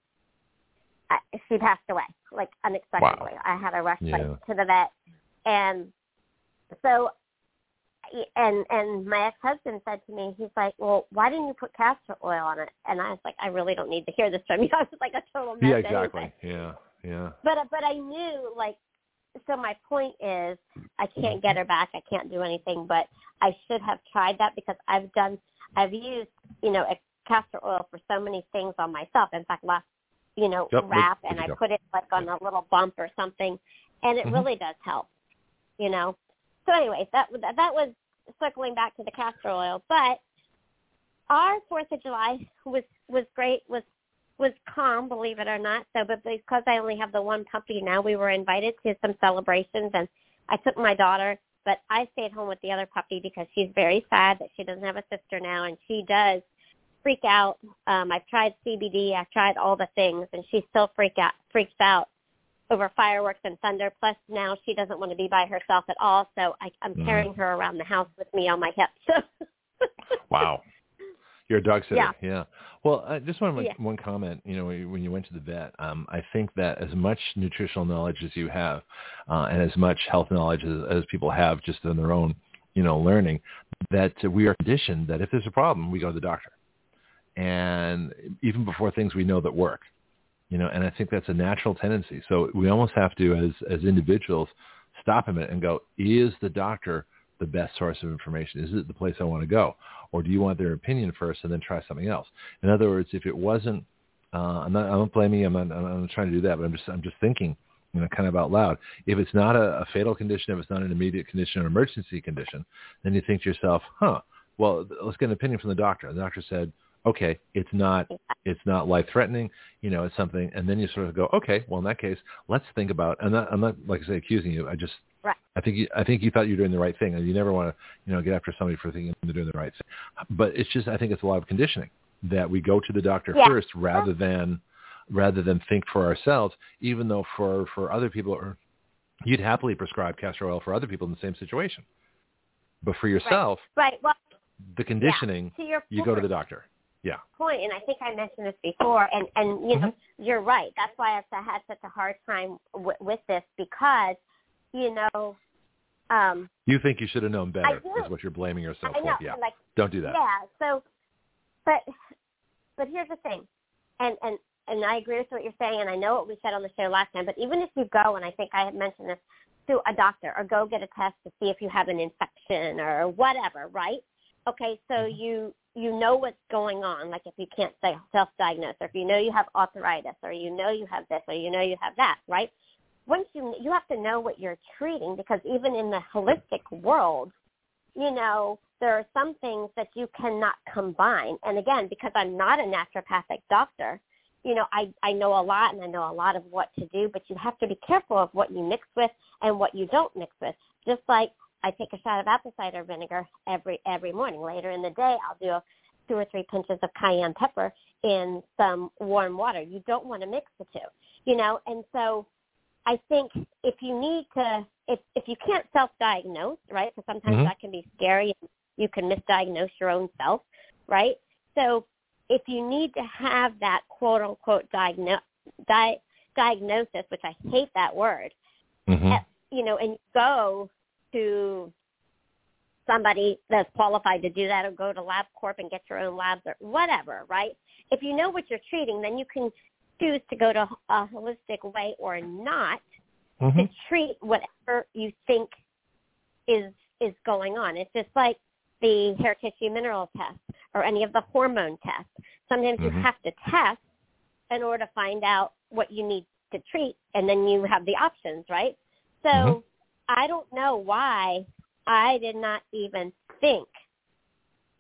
I, she passed away like unexpectedly. Wow. I had to rush yeah. to the vet, and so and and my ex husband said to me, he's like, "Well, why didn't you put castor oil on it?" And I was like, "I really don't need to hear this from you." I was like a total mess. Yeah, exactly. Anyway. Yeah, yeah. But but I knew like, so my point is, I can't get her back. I can't do anything, but I should have tried that because I've done I've used, you know, castor oil for so many things on myself. In fact, last, you know, yep, wrap and I put it like on a little bump or something, and it mm-hmm. really does help, you know. So, anyways, that that was circling back to the castor oil. But our Fourth of July was was great. Was was calm, believe it or not. So, but because I only have the one puppy now, we were invited to some celebrations, and I took my daughter but I stayed home with the other puppy because she's very sad that she doesn't have a sister now, and she does freak out. Um, I've tried CBD, I've tried all the things, and she still freak out, freaks out over fireworks and thunder. Plus, now she doesn't want to be by herself at all, so I, I'm mm. carrying her around the house with me on my hip. wow. You're a dog sitter. Yeah. yeah. Well, I just want to make yeah. one comment. You know, when you went to the vet, um, I think that as much nutritional knowledge as you have, uh, and as much health knowledge as, as people have just in their own, you know, learning, that we are conditioned that if there's a problem, we go to the doctor, and even before things we know that work, you know, and I think that's a natural tendency. So we almost have to, as as individuals, stop a minute and go: Is the doctor the best source of information? Is it the place I want to go? Or do you want their opinion first and then try something else? In other words, if it wasn't, uh, I'm, not, I'm not blaming, I'm not, I'm not trying to do that, but I'm just, I'm just thinking, you know, kind of out loud. If it's not a, a fatal condition, if it's not an immediate condition or emergency condition, then you think to yourself, huh, well, let's get an opinion from the doctor. The doctor said, okay, it's not it's not life threatening, you know, it's something, and then you sort of go, okay, well in that case, let's think about. I'm not I'm not like I say accusing you. I just right. I think you, I think you thought you were doing the right thing, and you never want to you know get after somebody for thinking they're doing the right thing. But it's just I think it's a lot of conditioning that we go to the doctor yeah. first rather than rather than think for ourselves. Even though for for other people, or you'd happily prescribe castor oil for other people in the same situation, but for yourself, right? right. Well, the conditioning, yeah. you go to the doctor yeah. point, and I think I mentioned this before, and and you know mm-hmm. you're right. That's why I've had such a hard time w- with this because you know. um You think you should have known better is what you're blaming yourself I know, for. Yeah. Like, Don't do that. Yeah. So, but but here's the thing, and and and I agree with what you're saying, and I know what we said on the show last time. But even if you go, and I think I had mentioned this to a doctor, or go get a test to see if you have an infection or whatever, right? Okay, so mm-hmm. you you know what's going on, like if you can't self-diagnose, or if you know you have arthritis, or you know you have this, or you know you have that, right? Once you you have to know what you're treating, because even in the holistic world, you know there are some things that you cannot combine. And again, because I'm not a naturopathic doctor, you know I I know a lot and I know a lot of what to do, but you have to be careful of what you mix with and what you don't mix with. Just like I take a shot of apple cider vinegar every every morning. Later in the day, I'll do two or three pinches of cayenne pepper in some warm water. You don't want to mix the two, you know. And so, I think if you need to, if if you can't self-diagnose, right? Because sometimes mm-hmm. that can be scary. You can misdiagnose your own self, right? So if you need to have that quote unquote diagno- di- diagnosis, which I hate that word, mm-hmm. at, you know, and go to somebody that's qualified to do that or go to LabCorp and get your own labs or whatever, right? If you know what you're treating, then you can choose to go to a holistic way or not mm-hmm. to treat whatever you think is is going on. It's just like the hair tissue mineral test or any of the hormone tests. Sometimes mm-hmm. you have to test in order to find out what you need to treat, and then you have the options, right? So mm-hmm. I don't know why I did not even think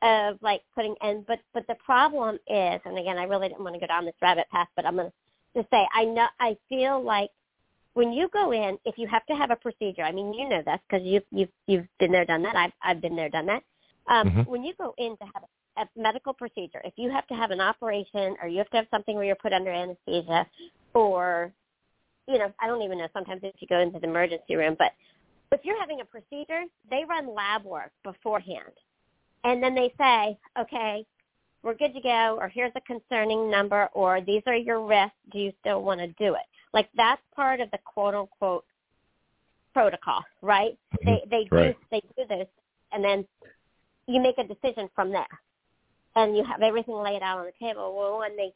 of like putting and but but the problem is and again I really didn't want to go down this rabbit path but I'm gonna just say I know I feel like when you go in if you have to have a procedure I mean you know this because you've you've you've been there done that I've I've been there done that um, mm-hmm. when you go in to have a medical procedure if you have to have an operation or you have to have something where you're put under anesthesia or you know I don't even know sometimes if you go into the emergency room but if you're having a procedure, they run lab work beforehand. And then they say, okay, we're good to go, or here's a concerning number, or these are your risks. Do you still want to do it? Like that's part of the quote unquote protocol, right? Mm-hmm. They they do right. they do this, and then you make a decision from there, and you have everything laid out on the table. Well, when they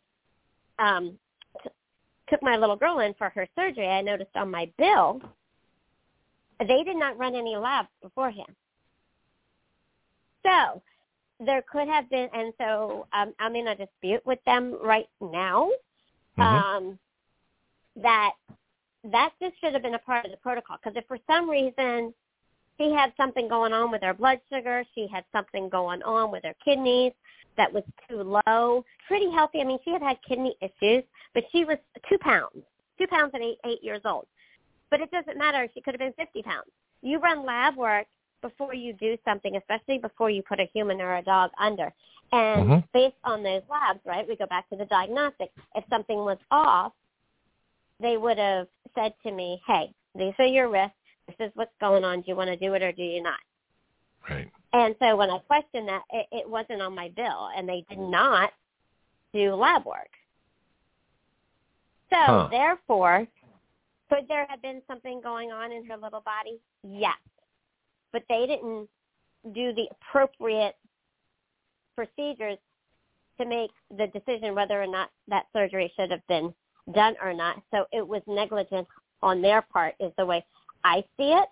um, t- took my little girl in for her surgery, I noticed on my bill they did not run any labs beforehand. So there could have been, and so um, I'm in a dispute with them right now mm-hmm. um, that that just should have been a part of the protocol. Because if for some reason she had something going on with her blood sugar, she had something going on with her kidneys that was too low, pretty healthy. I mean, she had had kidney issues, but she was two pounds, two pounds at eight, eight years old. But it doesn't matter. She could have been 50 pounds. You run lab work before you do something, especially before you put a human or a dog under. And mm-hmm. based on those labs, right, we go back to the diagnostic. If something was off, they would have said to me, hey, these are your risks. This is what's going on. Do you want to do it or do you not? Right. And so when I questioned that, it, it wasn't on my bill, and they did not do lab work. So huh. therefore, could there have been something going on in her little body? Yes. But they didn't do the appropriate procedures to make the decision whether or not that surgery should have been done or not. So it was negligence on their part is the way I see it.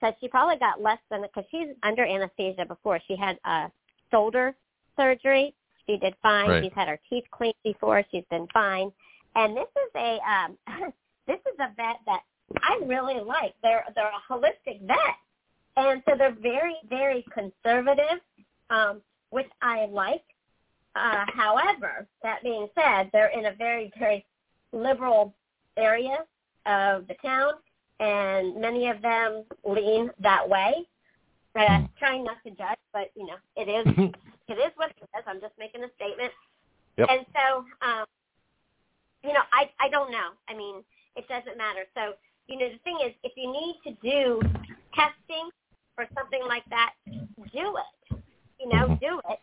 Because she probably got less than, because she's under anesthesia before. She had a shoulder surgery. She did fine. Right. She's had her teeth cleaned before. She's been fine. And this is a, um, this is a vet that I really like. They're they're a holistic vet, and so they're very very conservative, um, which I like. Uh, however, that being said, they're in a very very liberal area of the town, and many of them lean that way. Uh, trying not to judge, but you know, it is it is what it is. I'm just making a statement. Yep. And so, um, you know, I I don't know. I mean, it doesn't matter. So, you know, the thing is, if you need to do testing or something like that, do it. You know, do it.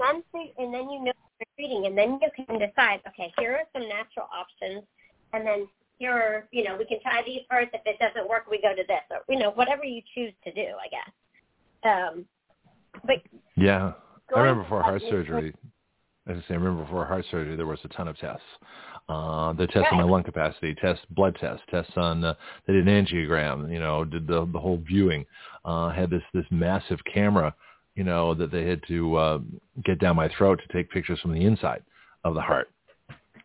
And then, and then you know what you're treating, and then you can decide, okay, here are some natural options, and then here are, you know, we can try these first. If it doesn't work, we go to this, or you know, whatever you choose to do, I guess. Um, but yeah, I remember before heart surgery. As I say, I remember before heart surgery, there was a ton of tests. Uh, the tests right. on my lung capacity, test blood tests, tests on uh, they did an angiogram, you know, did the the whole viewing. Uh, had this this massive camera, you know, that they had to uh, get down my throat to take pictures from the inside of the heart.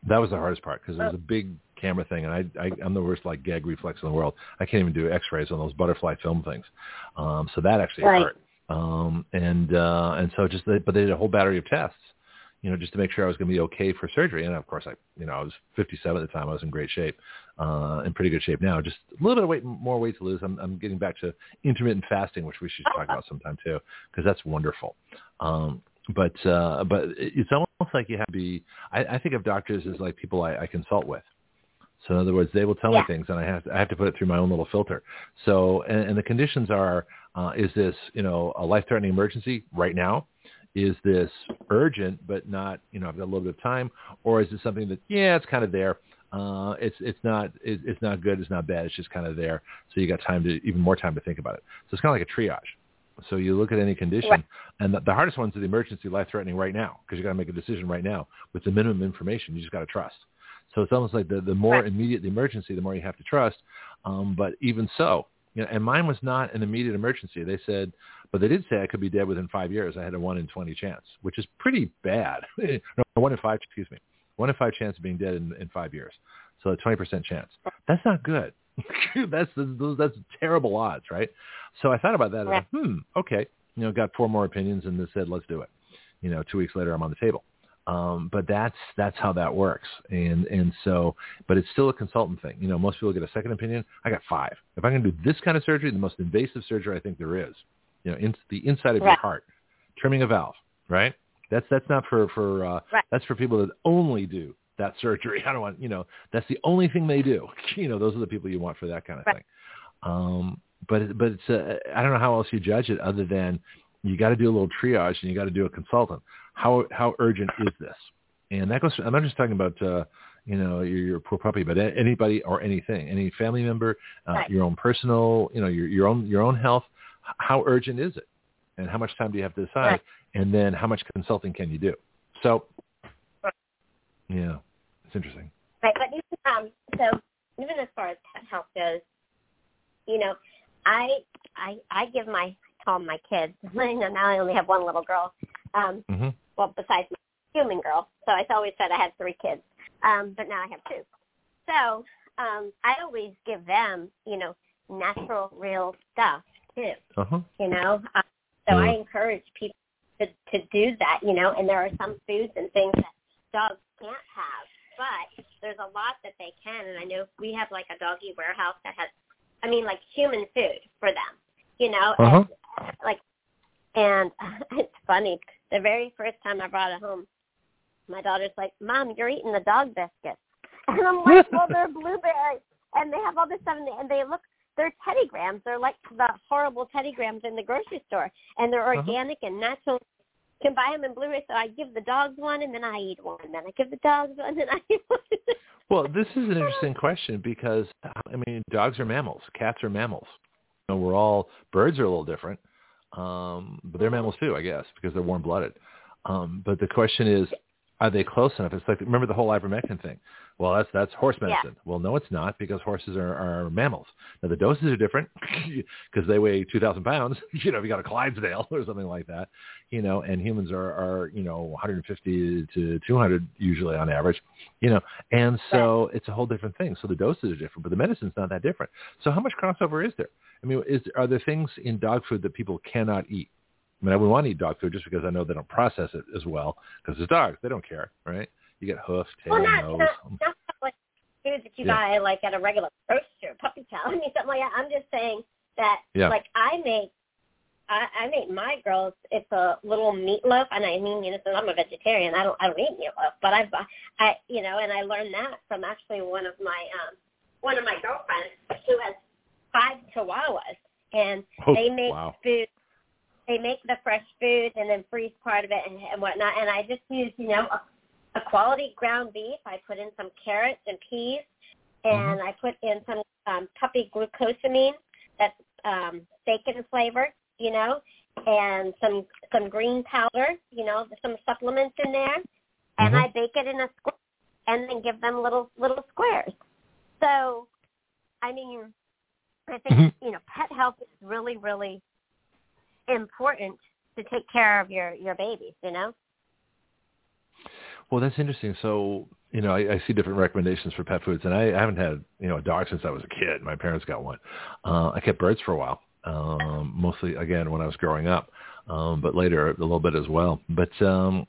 That was the hardest part because it was a big camera thing, and I, I I'm the worst like gag reflex in the world. I can't even do X-rays on those butterfly film things. Um, so that actually right. hurt. Um, and uh, and so just they, but they did a whole battery of tests you know, just to make sure I was going to be okay for surgery. And of course, I, you know, I was 57 at the time. I was in great shape, uh, in pretty good shape now. Just a little bit of weight, more weight to lose. I'm, I'm getting back to intermittent fasting, which we should talk about sometime too, because that's wonderful. Um, but uh, but it's almost like you have to be. I, I think of doctors as like people I, I consult with. So in other words, they will tell Yeah. me things, and I have to, I have to put it through my own little filter. So and, and the conditions are: uh, is this you know a life-threatening emergency right now? Is this urgent but not you know I've got a little bit of time, or is it something that yeah it's kind of there? Uh, it's it's not it, it's not good, it's not bad, it's just kind of there. So you got time to even more time to think about it. So it's kind of like a triage. So you look at any condition, Right. and the, the hardest ones are the emergency, life-threatening right now, because you got to make a decision right now with the minimum information. You just got to trust. So it's almost like the, the more Right. immediate the emergency, the more you have to trust. Um, but even so, you know, and mine was not an immediate emergency. They said, but they did say I could be dead within five years. I had a one in 20 chance, which is pretty bad. no, one in five, excuse me. One in five chance of being dead in, in five years. So a 20% chance. That's not good. that's, that's terrible odds, right? So I thought about that. and I Right. hmm, okay. You know, got four more opinions and they said, let's do it. You know, two weeks later, I'm on the table. Um, but that's that's how that works, and and so, but it's still a consultant thing. You know, most people get a second opinion. I got five. If I can do this kind of surgery, the most invasive surgery I think there is, you know, in, the inside of your heart, trimming a valve, right? That's that's not for for uh, Right. that's for people that only do that surgery. I don't want you know that's the only thing they do. You know, those are the people you want for that kind of Right. thing. Um, but but it's uh, I don't know how else you judge it other than you got to do a little triage and you got to do a consultant. How how urgent is this? And that goes. I'm not just talking about uh, you know your, your poor puppy, but anybody or anything, any family member, uh, Right. your own personal, you know your your own your own health. How urgent is it? And how much time do you have to decide? Right. And then how much consulting can you do? So, yeah, it's interesting. Right, but even, um, so even as far as pet health goes, you know, I I I give my call my kids. You know, now I only have one little girl. Um, hmm well, besides my human girl. So I always said I had three kids, um, but now I have two. So um, I always give them, you know, natural, real stuff too. Uh huh. You know, um, so I encourage people to to do that. You know, and there are some foods and things that dogs can't have, but there's a lot that they can. And I know we have like a doggy warehouse that has, I mean, like human food for them. You know, Uh-huh. and, like, and it's funny. The very first time I brought it home, my daughter's like, "Mom, you're eating the dog biscuits," and I'm like, "Well, they're blueberries, and they have all this stuff, and they, and they look." They're Teddy Grahams. They're like the horrible Teddy Grahams in the grocery store, and they're Uh-huh. organic and natural. You can buy them in Blu-ray. So I give the dogs one, and then I eat one, and then I give the dogs one, and then I eat one. Well, this is an interesting question because I mean, dogs are mammals, cats are mammals. You know, we're all birds are a little different, um, but they're mammals too, I guess, because they're warm-blooded. Um, but the question is, are they close enough? It's like remember the whole ivermectin thing. Well, that's that's horse Yeah. medicine. Well, no, it's not because horses are, are mammals. Now the doses are different because they weigh two thousand pounds. You know, if you got a Clydesdale or something like that, you know, and humans are are you know 150 to 200 usually on average, you know, and so it's a whole different thing. So the doses are different, but the medicine's not that different. So how much crossover is there? I mean, is are there things in dog food that people cannot eat? I mean, I wouldn't want to eat dog food just because I know they don't process it as well because it's dogs. They don't care, right? You get hoof, tail, well, not, nose. not, not like food that you Yeah. buy like at a regular grocery store, puppy chow. I mean, something like that. I'm just saying that, Yeah. like, I make, I, I make my girls. It's a little meatloaf, and I mean, you know, I'm a vegetarian, I don't, I don't eat meatloaf, but I, buy- I, you know, and I learned that from actually one of my, um, one of my girlfriends who has five chihuahuas, and Oh, they make wow. food they make the fresh food and then freeze part of it and, and whatnot and i just use you know a, a quality ground beef i put in some carrots and peas and i put in some um puppy glucosamine that's um bacon flavored you know and some some green powder you know some supplements in there and Mhm. i bake it in a square and then give them little little squares so i mean i think Mhm. you know pet health is really really important to take care of your your babies you know Well, that's interesting. So, you know, I, I see different recommendations for pet foods, and I, I haven't had, you know, a dog since I was a kid. My parents got one. Uh, I kept birds for a while, um, mostly again when I was growing up, um, but later a little bit as well. But um,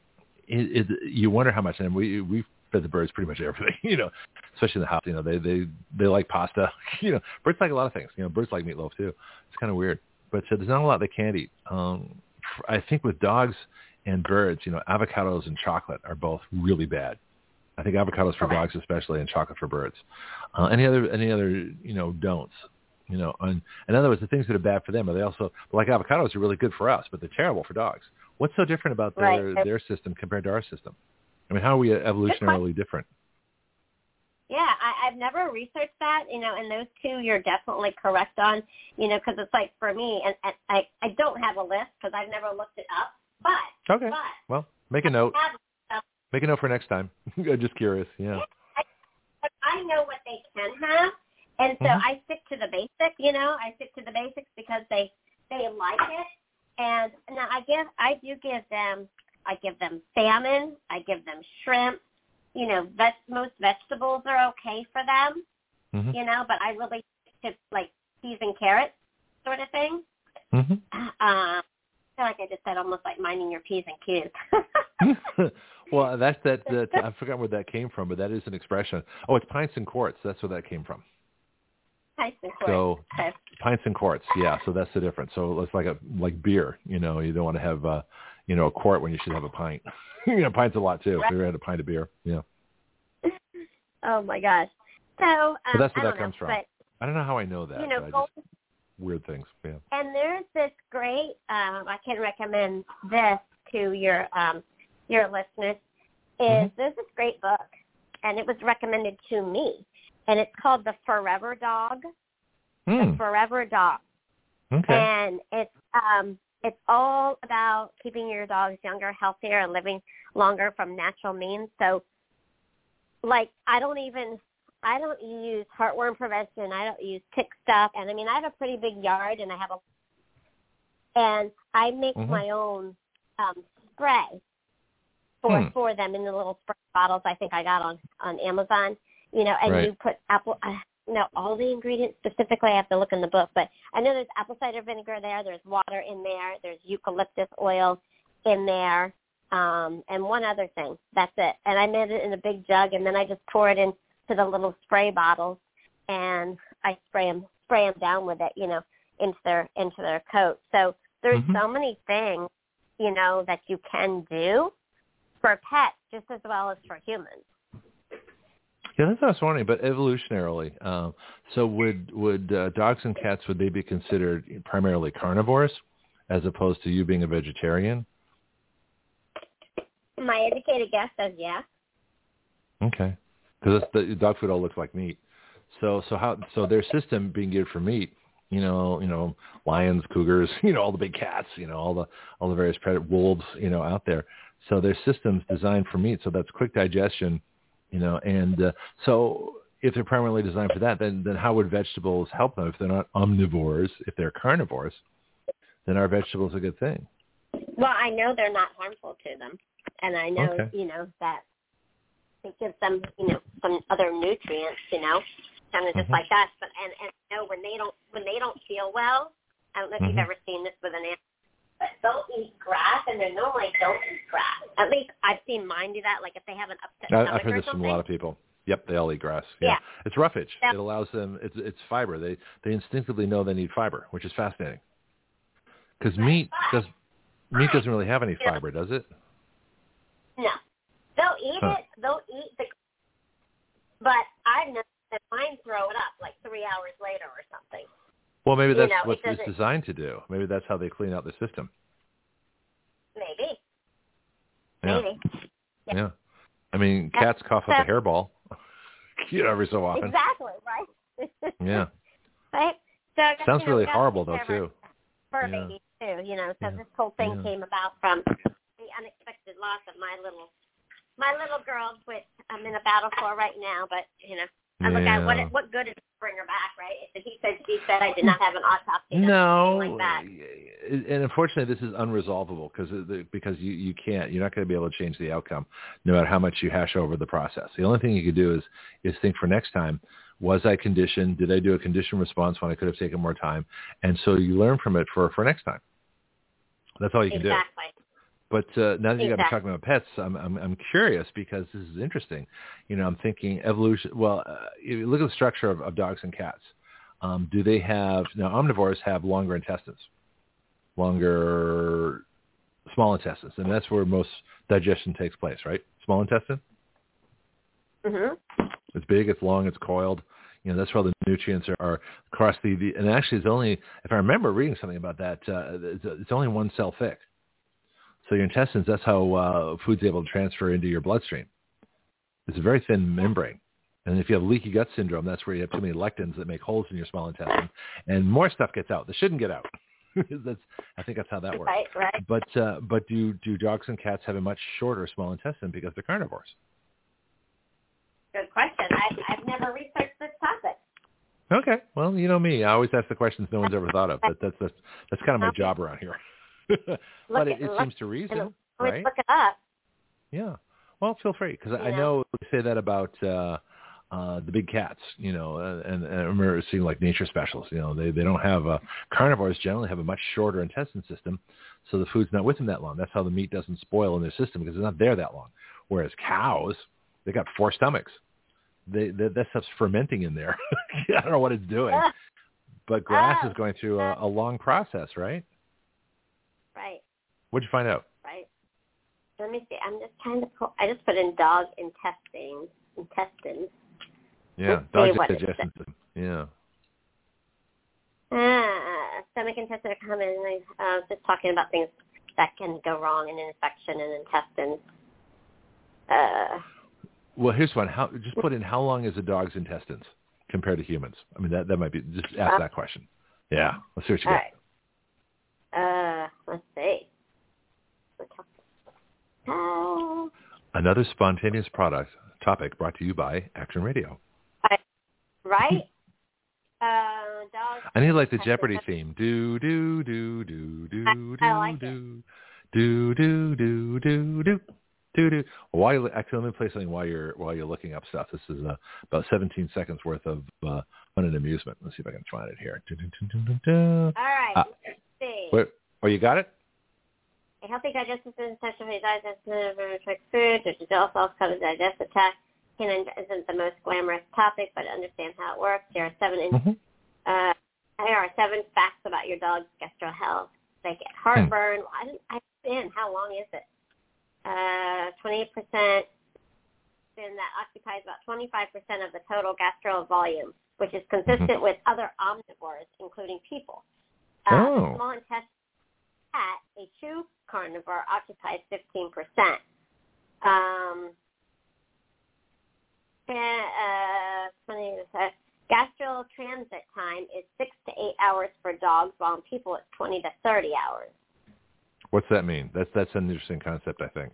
it, it, you wonder how much. And we we the birds pretty much everything, you know, especially in the house. You know, they they they like pasta. You know, birds like a lot of things. You know, birds like meatloaf too. It's kind of weird, but uh, there's not a lot they can't eat. Um, I think with dogs and birds, you know, avocados and chocolate are both really bad. I think avocados for dogs especially, and chocolate for birds. Uh, any other any other you know don'ts? You know, and in other words, the things that are bad for them are they also like avocados are really good for us, but they're terrible for dogs. What's so different about their Right. their system compared to our system? I mean, how are we evolutionarily different? Yeah, I, I've never researched that, you know, and those two you're definitely correct on, you know, because it's like for me, and, and I I don't have a list because I've never looked it up, but Okay. but Well, make a note. I have Make a note for next time. I'm just curious. Yeah. but I know what they can have, and so Mhm. I stick to the basic. You know, I stick to the basics because they they like it. And now I give I do give them I give them salmon, I give them shrimp. You know, vet, most vegetables are okay for them. hmm You know, but I really to like peas and carrots sort of thing. hmm Um, I feel like I just said almost like minding your p's and q's. well, that's that. that I forgot where that came from, but that is an expression. Oh, it's pints and quarts. That's where that came from. Nice and quick. So Okay. pints and quarts. Yeah. So that's the difference. So it's like a like beer. You know, you don't want to have uh, you know a quart when you should have a pint. you know, pints a lot too. If you ever had a pint of beer. Yeah. Oh my gosh. So um, But that's where I that don't know, comes from. But I don't know how I know that. you know, gold, just, weird things. Yeah. and there's this great. Um, I can recommend this to your um, your listeners. Is Mhm. there's this great book, and it was recommended to me, and it's called The Forever Dog. Hmm. The Forever Dog. Okay. and it's um it's all about keeping your dogs younger, healthier, and living longer from natural means. So, like, I don't even I don't use heartworm prevention. I don't use tick stuff, and I mean I have a pretty big yard, and I have a and I make Mhm. my own um spray for Hmm. for them in the little spray bottles. I think I got on on Amazon. You know, and Right. you put apple. Uh, no, all the ingredients specifically. I have to look in the book, but I know there's apple cider vinegar there. There's water in there. There's eucalyptus oil in there, um, and one other thing. That's it. And I made it in a big jug, and then I just pour it into the little spray bottles, and I spray them spray them down with it. You know, into their into their coat. So there's Mhm. so many things, you know, that you can do for pets just as well as for humans. Yeah, that's what I was wondering. But evolutionarily, um, so would would uh, dogs and cats would they be considered primarily carnivores, as opposed to you being a vegetarian? My educated guess says yeah. Okay, because the dog food all looks like meat. So so how so their system being geared for meat, you know you know lions, cougars, you know all the big cats, you know all the all the various predator wolves, you know out there. So their system's designed for meat, so that's quick digestion, you know, and uh, so if they're primarily designed for that, then then how would vegetables help them if they're not omnivores? If they're carnivores, then are vegetables a good thing? Well, I know they're not harmful to them, and I know Okay. you know that it gives them you know some other nutrients, you know, kind of just Mhm. like that. But and and you know when they don't when they don't feel well, I don't know if Mhm. you've ever seen this with an animal, but they'll eat grass, and they normally don't eat grass. At least I've seen mine do that. Like if they have an upset I, stomach I've heard or this from a lot of people. Yep, they all eat grass. Yeah, Yeah. it's roughage. Yeah. It allows them. It's it's fiber. They they instinctively know they need fiber, which is fascinating. Because meat does meat doesn't really have any fiber, does it? No, they'll eat Huh. it. They'll eat the. But I know that mine throw it up like three hours later or something. Well, maybe You that's know, what it's designed to do. Maybe that's how they clean out the system. Maybe. Yeah, Maybe. Yeah. yeah. I mean, cats cough up a hairball, you know, every so often. Exactly, right? Yeah, right? So sounds you know, really horrible though too. Fur Yeah. babies too, you know. So Yeah. this whole thing came about from the unexpected loss of my little my little girl, which I'm in a battle for right now. But you know, I look at what Yeah. what good is bring her back, right? If he said she said I did not have an autopsy. No, like that. and unfortunately, this is unresolvable because because you you can't. You're not going to be able to change the outcome, no matter how much you hash over the process. The only thing you could do is is think for next time. Was I conditioned? Did I do a conditioned response when I could have taken more time? And so you learn from it for for next time. That's all you can do. exactly. But uh, now that you got me talking about pets, I'm, I'm I'm curious because this is interesting. You know, I'm thinking evolution. Well, uh, if you look at the structure of, of dogs and cats. Um, do they have now? Omnivores have longer intestines, longer small intestines, and that's where most digestion takes place, right? Small intestine. Mhm. It's big, it's long, it's coiled. You know, that's where all the nutrients are, are across the, the. And actually, it's only if I remember reading something about that, uh, it's, it's only one cell thick. So your intestines, that's how uh, food's able to transfer into your bloodstream. It's a very thin membrane. And if you have leaky gut syndrome, that's where you have too many lectins that make holes in your small intestine, and more stuff gets out that shouldn't get out. that's, I think that's how that works. Right, right. But uh, but do do dogs and cats have a much shorter small intestine because they're carnivores? Good question. I, I've never researched this topic. Okay. Well, you know me. I always ask the questions no one's ever thought of. But that's that's that's kind of my job around here. but it, it look- seems to reason, right? look it up. Yeah. Well, feel free because I I know they say that about uh uh the big cats, you know, uh, and, and I remember seeing like nature specials. You know, they they don't have uh, carnivores generally have a much shorter intestine system, so the food's not with them that long. That's how the meat doesn't spoil in their system because it's not there that long. Whereas cows, they got four stomachs. They, they that stuff's fermenting in there. I don't know what it's doing, but grass Oh. is going through a, a long process, right? Right, What'd you find out? right. Let me see. I'm just trying to pull. I just put in dog intestines. Intestines. Yeah, Let's dog digestion system. Yeah. Ah, stomach intestine are common. I uh, was just talking about things that can go wrong in an infection in intestines. Uh, Well, here's one. How just put in how long is a dog's intestines compared to humans? I mean, that that might be just ask Uh, that question. Yeah, let's see what you got. right. Uh, let's see. Oh. Another spontaneous product topic brought to you by Action Radio. I, right? uh, I need like the Jeopardy theme. Do do do do do do like do do do do do do. Do do. While actually, let me play something while you're while you're looking up stuff. This is uh, about 17 seconds worth of uh, fun and amusement. Let's see if I can find it here. Do, do, do, do, do, do. All right. Uh, Wait, oh, you got it? A healthy digestive system is essential for the digestion of nutritious food, which is also called the digestive tract. Canine isn't the most glamorous topic, but understand how it works. There are seven in, Mhm. uh, here are seven facts about your dog's gastro health. They get heartburn. Well, I didn't I understand how long is it? Uh, 28%. Then that occupies about 25% of the total gastro volume, which is consistent with other omnivores, including people. Uh, Oh. The small intestine cat, a true carnivore, occupies 15%. Um, uh, 20, uh, gastral transit time is six to eight hours for dogs, while in people it's 20 to 30 hours. What's that mean? That's that's an interesting concept. I think.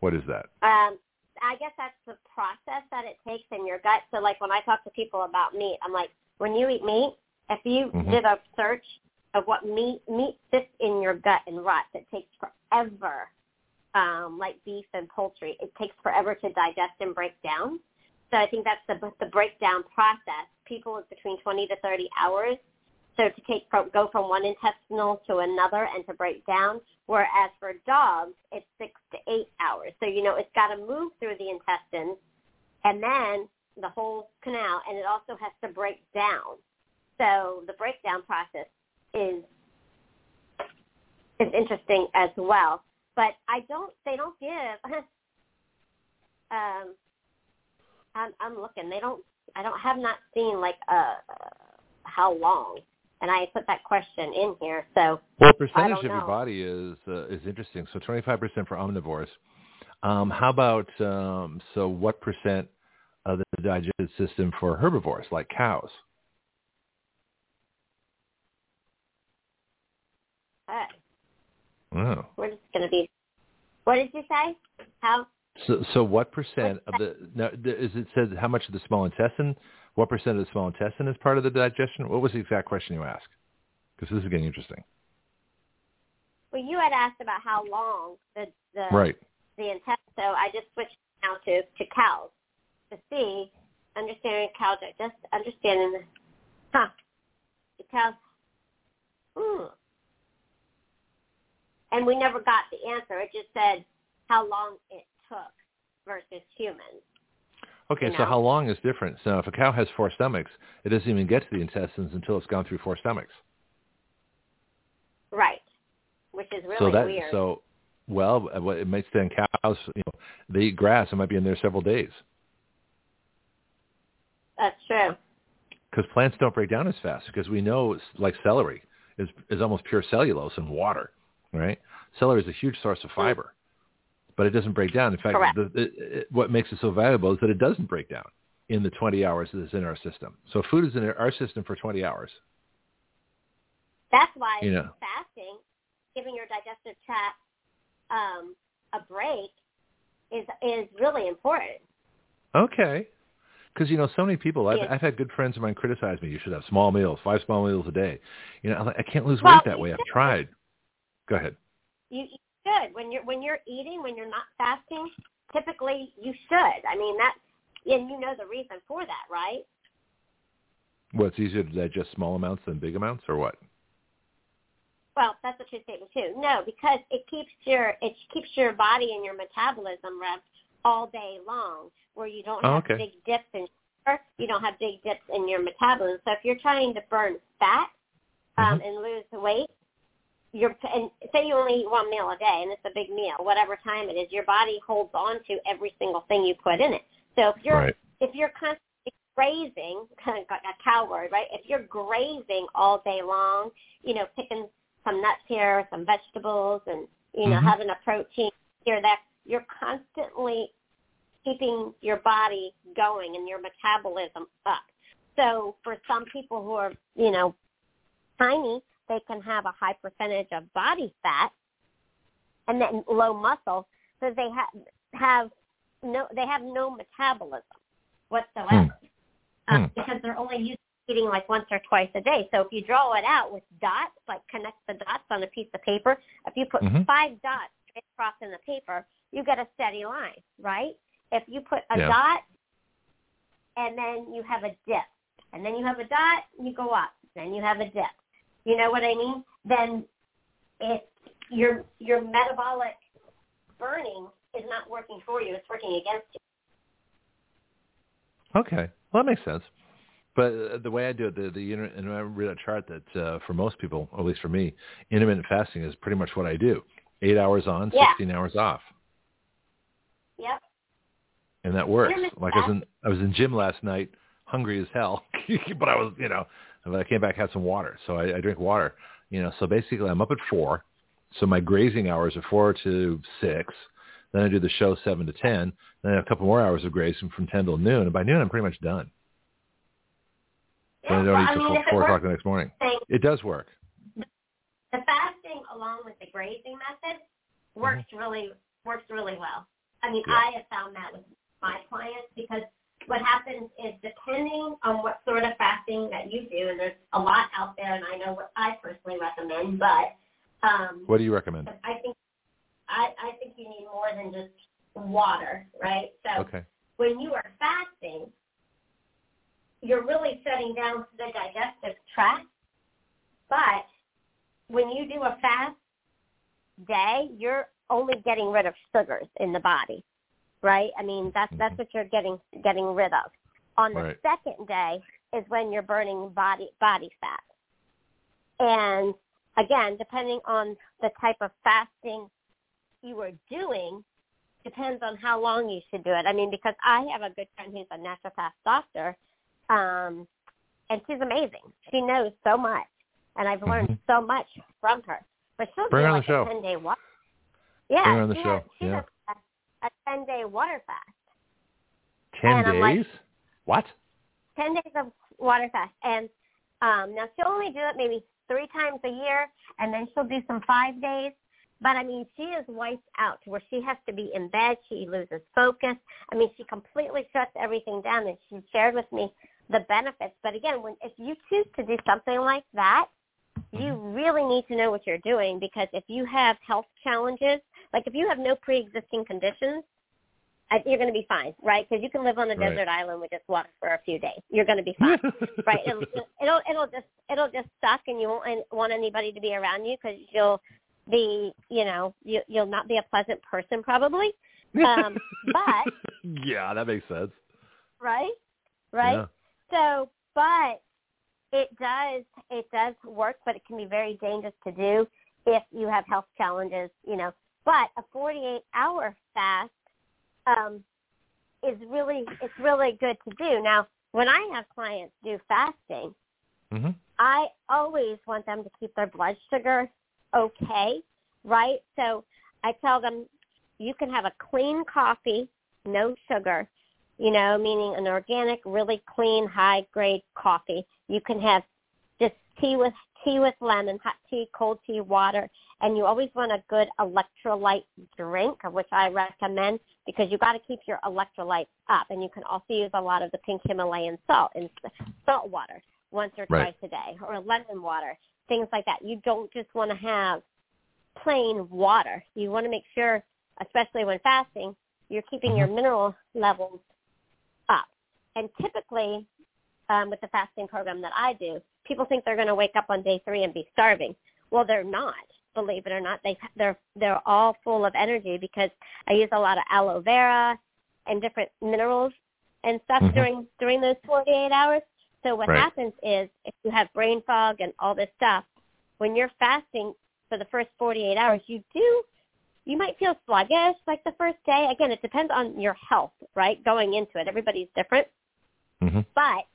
What is that? Um, I guess that's the process that it takes in your gut. So, like when I talk to people about meat, I'm like, when you eat meat, if you Mhm. did a search of what meat meat sits in your gut and rots, it takes forever. Um, like beef and poultry, it takes forever to digest and break down. So I think that's the the breakdown process. People it's between 20 to 30 hours. So to take from, go from one intestinal to another and to break down. Whereas for dogs, it's six to eight hours. So you know it's got to move through the intestines and then the whole canal, and it also has to break down. So the breakdown process is is interesting as well. But I don't. They don't give. um, I'm I'm looking. They don't. I don't have not seen like uh how long. And I put that question in here. So Well, percentage of your body is uh, is interesting. So 25% for omnivores. Um, how about um, so what percent of the digestive system for herbivores like cows? Uh, Oh. we're just gonna be. What did you say? How? So, so what percent of the now is it said how much of the small intestine? What percent of the small intestine is part of the digestion? What was the exact question you asked? Because this is getting interesting. Well, you had asked about how long the the Right. the intestine. So I just switched now to to cows to see understanding cow just understanding the huh the cows. Hmm. And we never got the answer. It just said how long it took versus humans. Okay, you so how long is different? So if a cow has four stomachs, it doesn't even get to the intestines until it's gone through four stomachs. Right. Which is really so that weird. so well, uh, it might stand cows. You know, they eat grass. It might be in there several days That's true. because plants don't break down as fast. Because we know, it's like celery is is almost pure cellulose and water, right? Celery is a huge source of fiber, but it doesn't break down. In fact, the, it, it, what makes it so valuable is that it doesn't break down in the 20 hours that it's in our system. So food is in our system for 20 hours. That's why You know. fasting, giving your digestive tract um, a break, is is really important. Okay. Because, you know, so many people, I've. I've had good friends of mine criticize me. You should have small meals, five small meals a day. You know, I'm like, I can't lose Well, weight that way. I've tried. Go ahead. You, you should when you're when you're eating when you're not fasting. Typically, you should. I mean that, and you know the reason for that, right? Well, it's easier to digest small amounts than big amounts, or what? Well, that's a true statement too. No, because it keeps your it keeps your body and your metabolism revved all day long, where you don't Oh, have okay. big dips in sugar, you don't have big dips in your metabolism. So if you're trying to burn fat um, Mhm. and lose weight, you're and say you only eat one meal a day and it's a big meal, whatever time it is, your body holds on to every single thing you put in it. So if you're Right. if you're constantly grazing, kind of like a cow word, right? If you're grazing all day long, you know, picking some nuts here, some vegetables, and you know, Mhm. having a protein here, that you're constantly keeping your body going and your metabolism up. So for some people who are, you know, tiny, they can have a high percentage of body fat and then low muscle, so they have have no they have no metabolism whatsoever um, Hmm. because they're only used to eating like once or twice a day. So if you draw it out with dots, like connect the dots on a piece of paper, if you put Mhm. five dots straight across in the paper, you get a steady line, right? If you put a Yeah. dot and then you have a dip, and then you have a dot, you go up, then you have a dip. You know what I mean? Then it your your metabolic burning is not working for you; it's working against you. Okay. Well, that makes sense. But uh, the way I do it, the, the inter- and I read a chart that uh, for most people, or at least for me, intermittent fasting is pretty much what I do. Eight hours on, Yeah. 16 hours off. Yep. And that works. Like I was in, I was in gym last night, hungry as hell, but I was, you know, but I came back, had some water. So I, I drink water, you know, so basically I'm up at four. So my grazing hours are four to six. Then I do the show seven to 10. Then I have a couple more hours of grazing from 10 till noon. And by noon, I'm pretty much done. Then I don't well, eat I mean, four, o'clock the next morning. thing, It does work. the fasting along with the grazing method works really works really well. I mean, Mm-hmm. Yeah. I have found that with my clients because what happens is depending on what sort of fasting that you do, and there's a lot out there, and I know what I personally recommend, but um, What do you recommend? I think I, I think you need more than just water, right? So Okay. when you are fasting, you're really shutting down the digestive tract. But when you do a fast day, you're only getting rid of sugars in the body, right? I mean, that's that's what you're getting getting rid of. On the Right. second day is when you're burning body body fat. And again, depending on the type of fasting you are doing, depends on how long you should do it. I mean, because I have a good friend who's a naturopath doctor, um, and she's amazing. She knows so much, and I've learned Mhm. so much from her. But she'll Bring do like the show. a ten day water. Yeah, Bring her on the show. Has, Yeah. has a, a ten day water fast. 10 And I'm like- days? what? 10 days of water fast. And um, now she'll only do it maybe three times a year, and then she'll do some five days. But I mean, she is wiped out to where she has to be in bed. She loses focus. I mean, she completely shuts everything down, and she shared with me the benefits. But again, when if you choose to do something like that, you really need to know what you're doing because if you have health challenges, like if you have no pre-existing conditions, you're going to be fine, right? Because you can live on a Right. desert island with just water for a few days. You're going to be fine, right? It'll, it'll it'll just it'll just suck, and you won't want anybody to be around you because you'll be you know you, you'll not be a pleasant person probably. Um, but yeah, that makes sense. Right, right. Yeah. So, but it does it does work, but it can be very dangerous to do if you have health challenges. You know, but a 48 hour fast um, is really it's really good to do. Now, when I have clients do fasting, mm-hmm. I always want them to keep their blood sugar okay, right? So I tell them you can have a clean coffee, no sugar, you know, meaning an organic, really clean, high grade coffee. You can have just tea with tea with lemon, hot tea, cold tea, water, and you always want a good electrolyte drink, which I recommend because you got to keep your electrolytes up, and you can also use a lot of the pink Himalayan salt in salt water once or right. twice a day, or lemon water, things like that. You don't just want to have plain water. You want to make sure, especially when fasting, you're keeping your mm-hmm. mineral levels up. And typically, um, with the fasting program that I do, people think they're going to wake up on day three and be starving. Well, they're not. Believe it or not, they they're they're all full of energy because I use a lot of aloe vera and different minerals and stuff mm-hmm. during during those 48 hours. So what right. happens is if you have brain fog and all this stuff, when you're fasting for the first 48 hours, you do you might feel sluggish like the first day. Again, it depends on your health, right? Going into it, everybody's different. Mm-hmm. But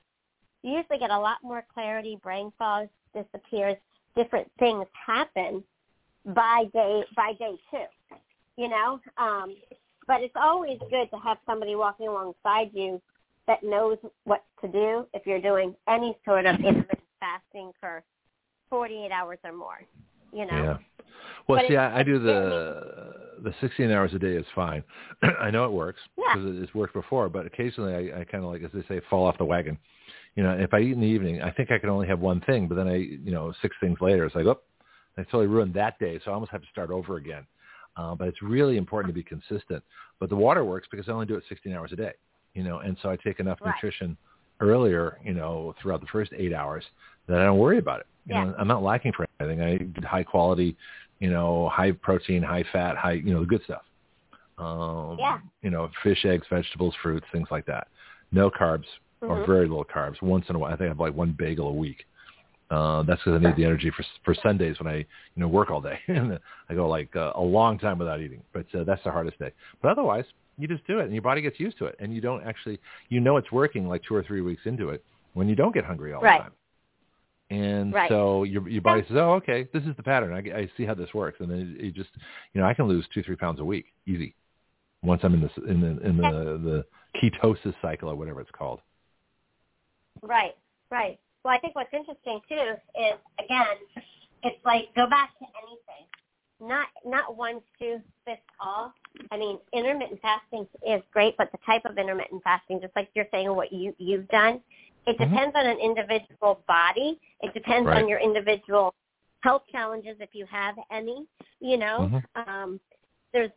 you usually get a lot more clarity, brain fog disappears, different things happen by day by day two. You know? Um but it's always good to have somebody walking alongside you that knows what to do if you're doing any sort of intermittent fasting for 48 hours or more. You know. Yeah. Well, but see, I, I do the the 16 hours a day is fine. I know it works because yeah. it's worked before, but occasionally I, I kind of like, as they say, fall off the wagon. You know, if I eat in the evening, I think I can only have one thing, but then I, you know, six things later, it's like, oh, I totally ruined that day, so I almost have to start over again. Uh, but it's really important to be consistent. But the water works because I only do it 16 hours a day, you know, and so I take enough right. nutrition earlier, you know, throughout the first eight hours that I don't worry about it. You yeah. know, I'm not lacking for anything. I get high quality, you know, high protein, high fat, high, you know, the good stuff. Um, yeah. You know, fish, eggs, vegetables, fruits, things like that. No carbs mm-hmm. or very little carbs. Once in a while, I think I have like one bagel a week. Uh, that's because I need the energy for for Sundays when I you know work all day and I go like uh, a long time without eating. But uh, that's the hardest day. But otherwise, you just do it and your body gets used to it, and you don't actually you know it's working like two or three weeks into it when you don't get hungry all right. the time. And right. so your your body says, "Oh, okay, this is the pattern. I, I see how this works." And then it, it just, you know, I can lose two, three pounds a week, easy. Once I'm in this in the in the the ketosis cycle or whatever it's called. Right, right. Well, I think what's interesting too is again, it's like go back to anything. Not not one shoe fits all. I mean, intermittent fasting is great, but the type of intermittent fasting, just like you're saying, what you you've done, it Mm-hmm. depends on an individual body. It depends Right. on your individual health challenges if you have any. You know, Mhm. um, there's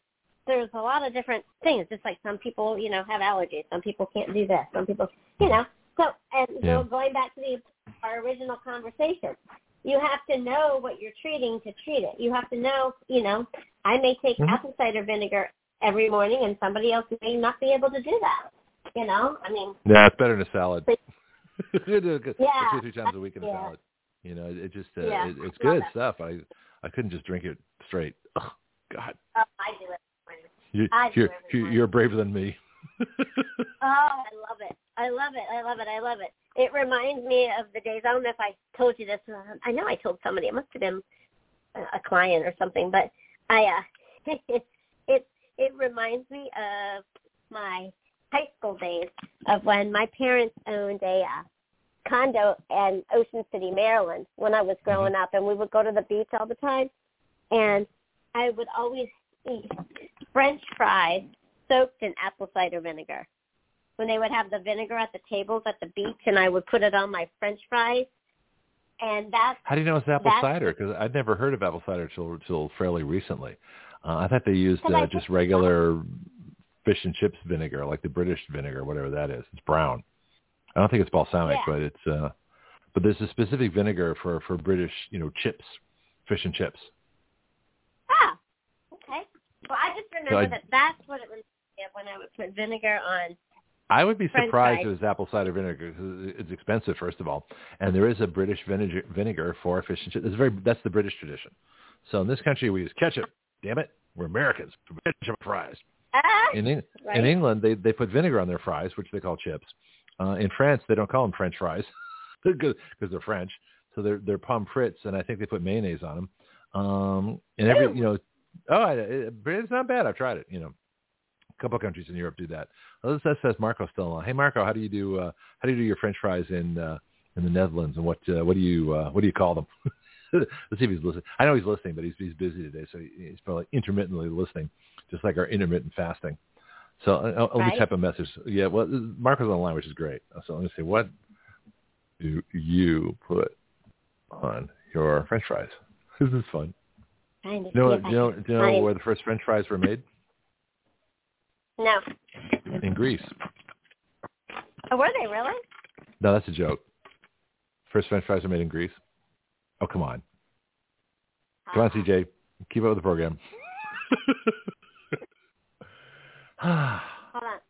there's a lot of different things. Just like some people, you know, have allergies. Some people can't do this. Some people, you know. So and Yeah. so going back to the our original conversation, you have to know what you're treating to treat it. You have to know, you know, I may take Mhm. apple cider vinegar every morning, and somebody else may not be able to do that. You know, I mean, Yeah, it's better in a salad. But- do it Yeah. two or three times a week in a Yeah. salad. You know, it just uh, Yeah, it, it's good it. stuff. I I couldn't just drink it straight. Oh, God, oh, I do it. you, I do you're every you're braver than me. Oh, I love it. I love it. I love it. I love it. It reminds me of the days. I don't know if I told you this. uh, I know I told somebody. It must have been a client or something. But I, uh, it, it it reminds me of my high school days of when my parents owned a uh, condo in Ocean City, Maryland, when I was growing up, and we would go to the beach all the time, and I would always eat French fries soaked in apple cider vinegar. When they would have the vinegar at the tables at the beach, and I would put it on my French fries, and that's How do you know it's apple cider? Because I'd never heard of apple cider till till fairly recently. Uh, I thought they used uh, just regular fish and chips vinegar, like the British vinegar, whatever that is. It's brown. I don't think it's balsamic, Yeah. but it's uh, but there's a specific vinegar for for British, you know, chips, fish and chips. Ah, remember So I- that that's what it was when I would put vinegar on. I would be French surprised fries. if it was apple cider vinegar because it's expensive, first of all, and there is a British vinegar, vinegar for fish and chips. It's very that's the British tradition. So in this country, we use ketchup. Damn it, we're Americans. Ketchup fries. Ah, In Eng- right. in England, they they put vinegar on their fries, which they call chips. Uh, in France, they don't call them French fries because they're French. So they're they're pommes frites, and I think they put mayonnaise on them. Um, and every Ew. you know, oh, I- it, it's not bad. I've tried it. You know, a couple of countries in Europe do that. Well, that says Marco still on. Hey Marco, how do you do uh, how do you do your French fries in uh, in the Netherlands, and what uh, what do you uh, what do you call them? Let's see if he's listening. I know he's listening, but he's he's busy today, so he's probably intermittently listening, just like our intermittent fasting. So uh, uh, let me Right. type a message. Yeah, well, Marco's online, which is great. So let me say, what do you put on your French fries? This is fun. Do you know, do you know, do you know where the first French fries were made? No. In Greece. Oh, were they really? No, that's a joke. First French fries are made in Greece. Oh, come on. Come on. CJ. Keep up with the program. Hold on.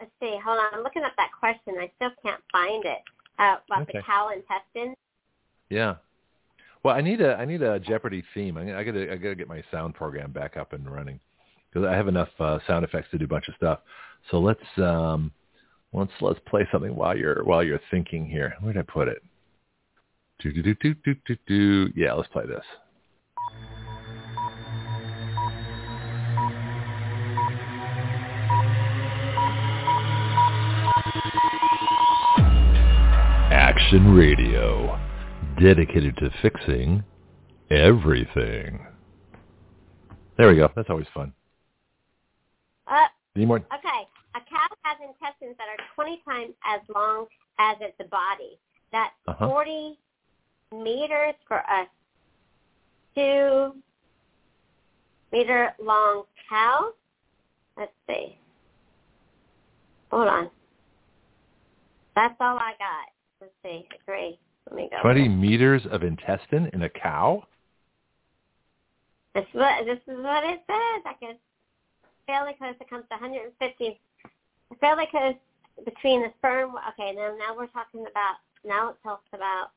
Let's see. Hold on. I'm looking up that question. I still can't find it. Uh, about Okay. the cow intestine. yeah. Well, I need a I need a Jeopardy theme. I, I gotta I gotta get my sound program back up and running because I have enough uh, sound effects to do a bunch of stuff. So let's um let's let's play something while you're while you're thinking here. Where did I put it? Do do do do do do do. Yeah, let's play this. Action Radio, dedicated to fixing everything. There we go. That's always fun. Any more? okay. A cow has intestines that are 20 times as long as its body. That's Uh-huh. 40 meters for a two meter long cow. Let's see. Hold on. That's all I got. Let's see. Agree. Let me go. 20 meters of intestine in a cow? This is what this is what it says. I guess fairly close. It comes to 150. Fairly close between the sperm. Okay, now now we're talking about. Now it talks about.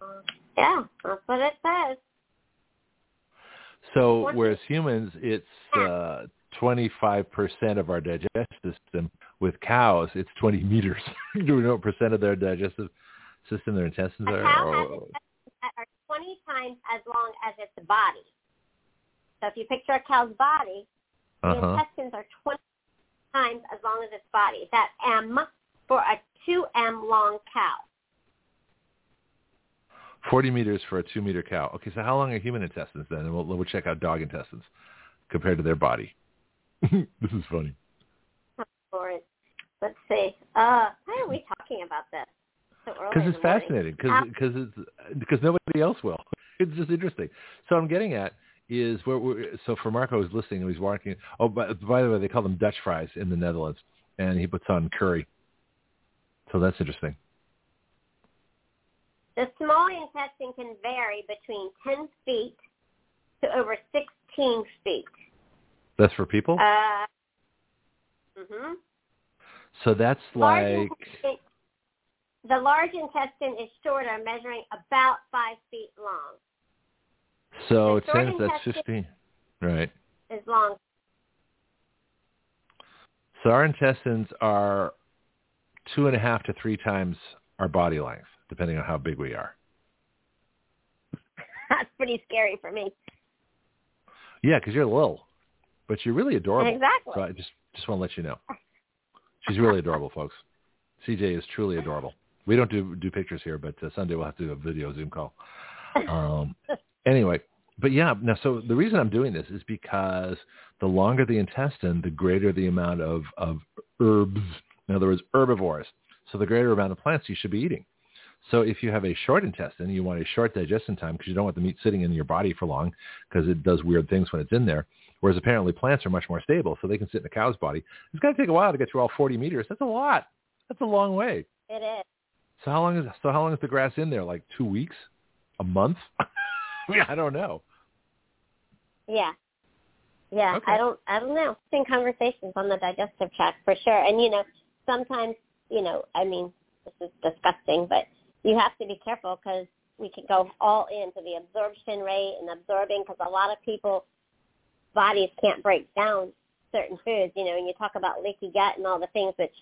Uh, yeah, that's what it says. So whereas humans, it's uh, 25% of our digestive system. With cows, it's 20 meters. Do we know what percent of their digestive system, their intestines A are? cow has Or- intestines that are 20 times as long as its body. So if you picture a cow's body, the uh-huh. intestines are 20 times as long as its body. That's M for a 2M long cow. 40 meters for a two meter cow. Okay, so how long are human intestines then? And we'll, we'll check out dog intestines compared to their body. this is funny. Lord. Let's see. Uh, why are we talking about this? Because in it's the fascinating. Uh, Because it's because nobody else will. It's just interesting. So I'm getting at is where we're, so for Marco who's listening and he's walking. Oh, by, by the way, they call them Dutch fries in the Netherlands, and he puts on curry. So that's interesting. The small intestine can vary between 10 feet to over 16 feet. That's for people. Uh, hmm so that's Large like the large intestine is shorter, measuring about five feet long. So ten. That's fifteen. Right. Is long. So our intestines are two and a half to three times our body length, depending on how big we are. That's pretty scary for me. Yeah, because you're little, but you're really adorable. Exactly. So I just just want to let you know, she's really adorable, folks. CJ is truly adorable. We don't do do pictures here, but uh, Sunday we'll have to do a video Zoom call. Um, anyway, but yeah, now so the reason I'm doing this is because the longer the intestine, the greater the amount of of herbs. In other words, herbivores. So the greater amount of plants you should be eating. So if you have a short intestine, you want a short digestion time because you don't want the meat sitting in your body for long because it does weird things when it's in there. Whereas apparently plants are much more stable, so they can sit in a cow's body. It's going to take a while to get through all 40 meters. That's a lot. That's a long way. It is. So how long is so how long is the grass in there? Like two weeks, a month? I mean, I don't know. Yeah. Yeah, Okay. I don't I don't know. In conversations on the digestive tract for sure. And you know, sometimes, you know, I mean, this is disgusting, but you have to be careful because we can go all into the absorption rate and absorbing because a lot of people bodies can't break down certain foods, you know, and you talk about leaky gut and all the things which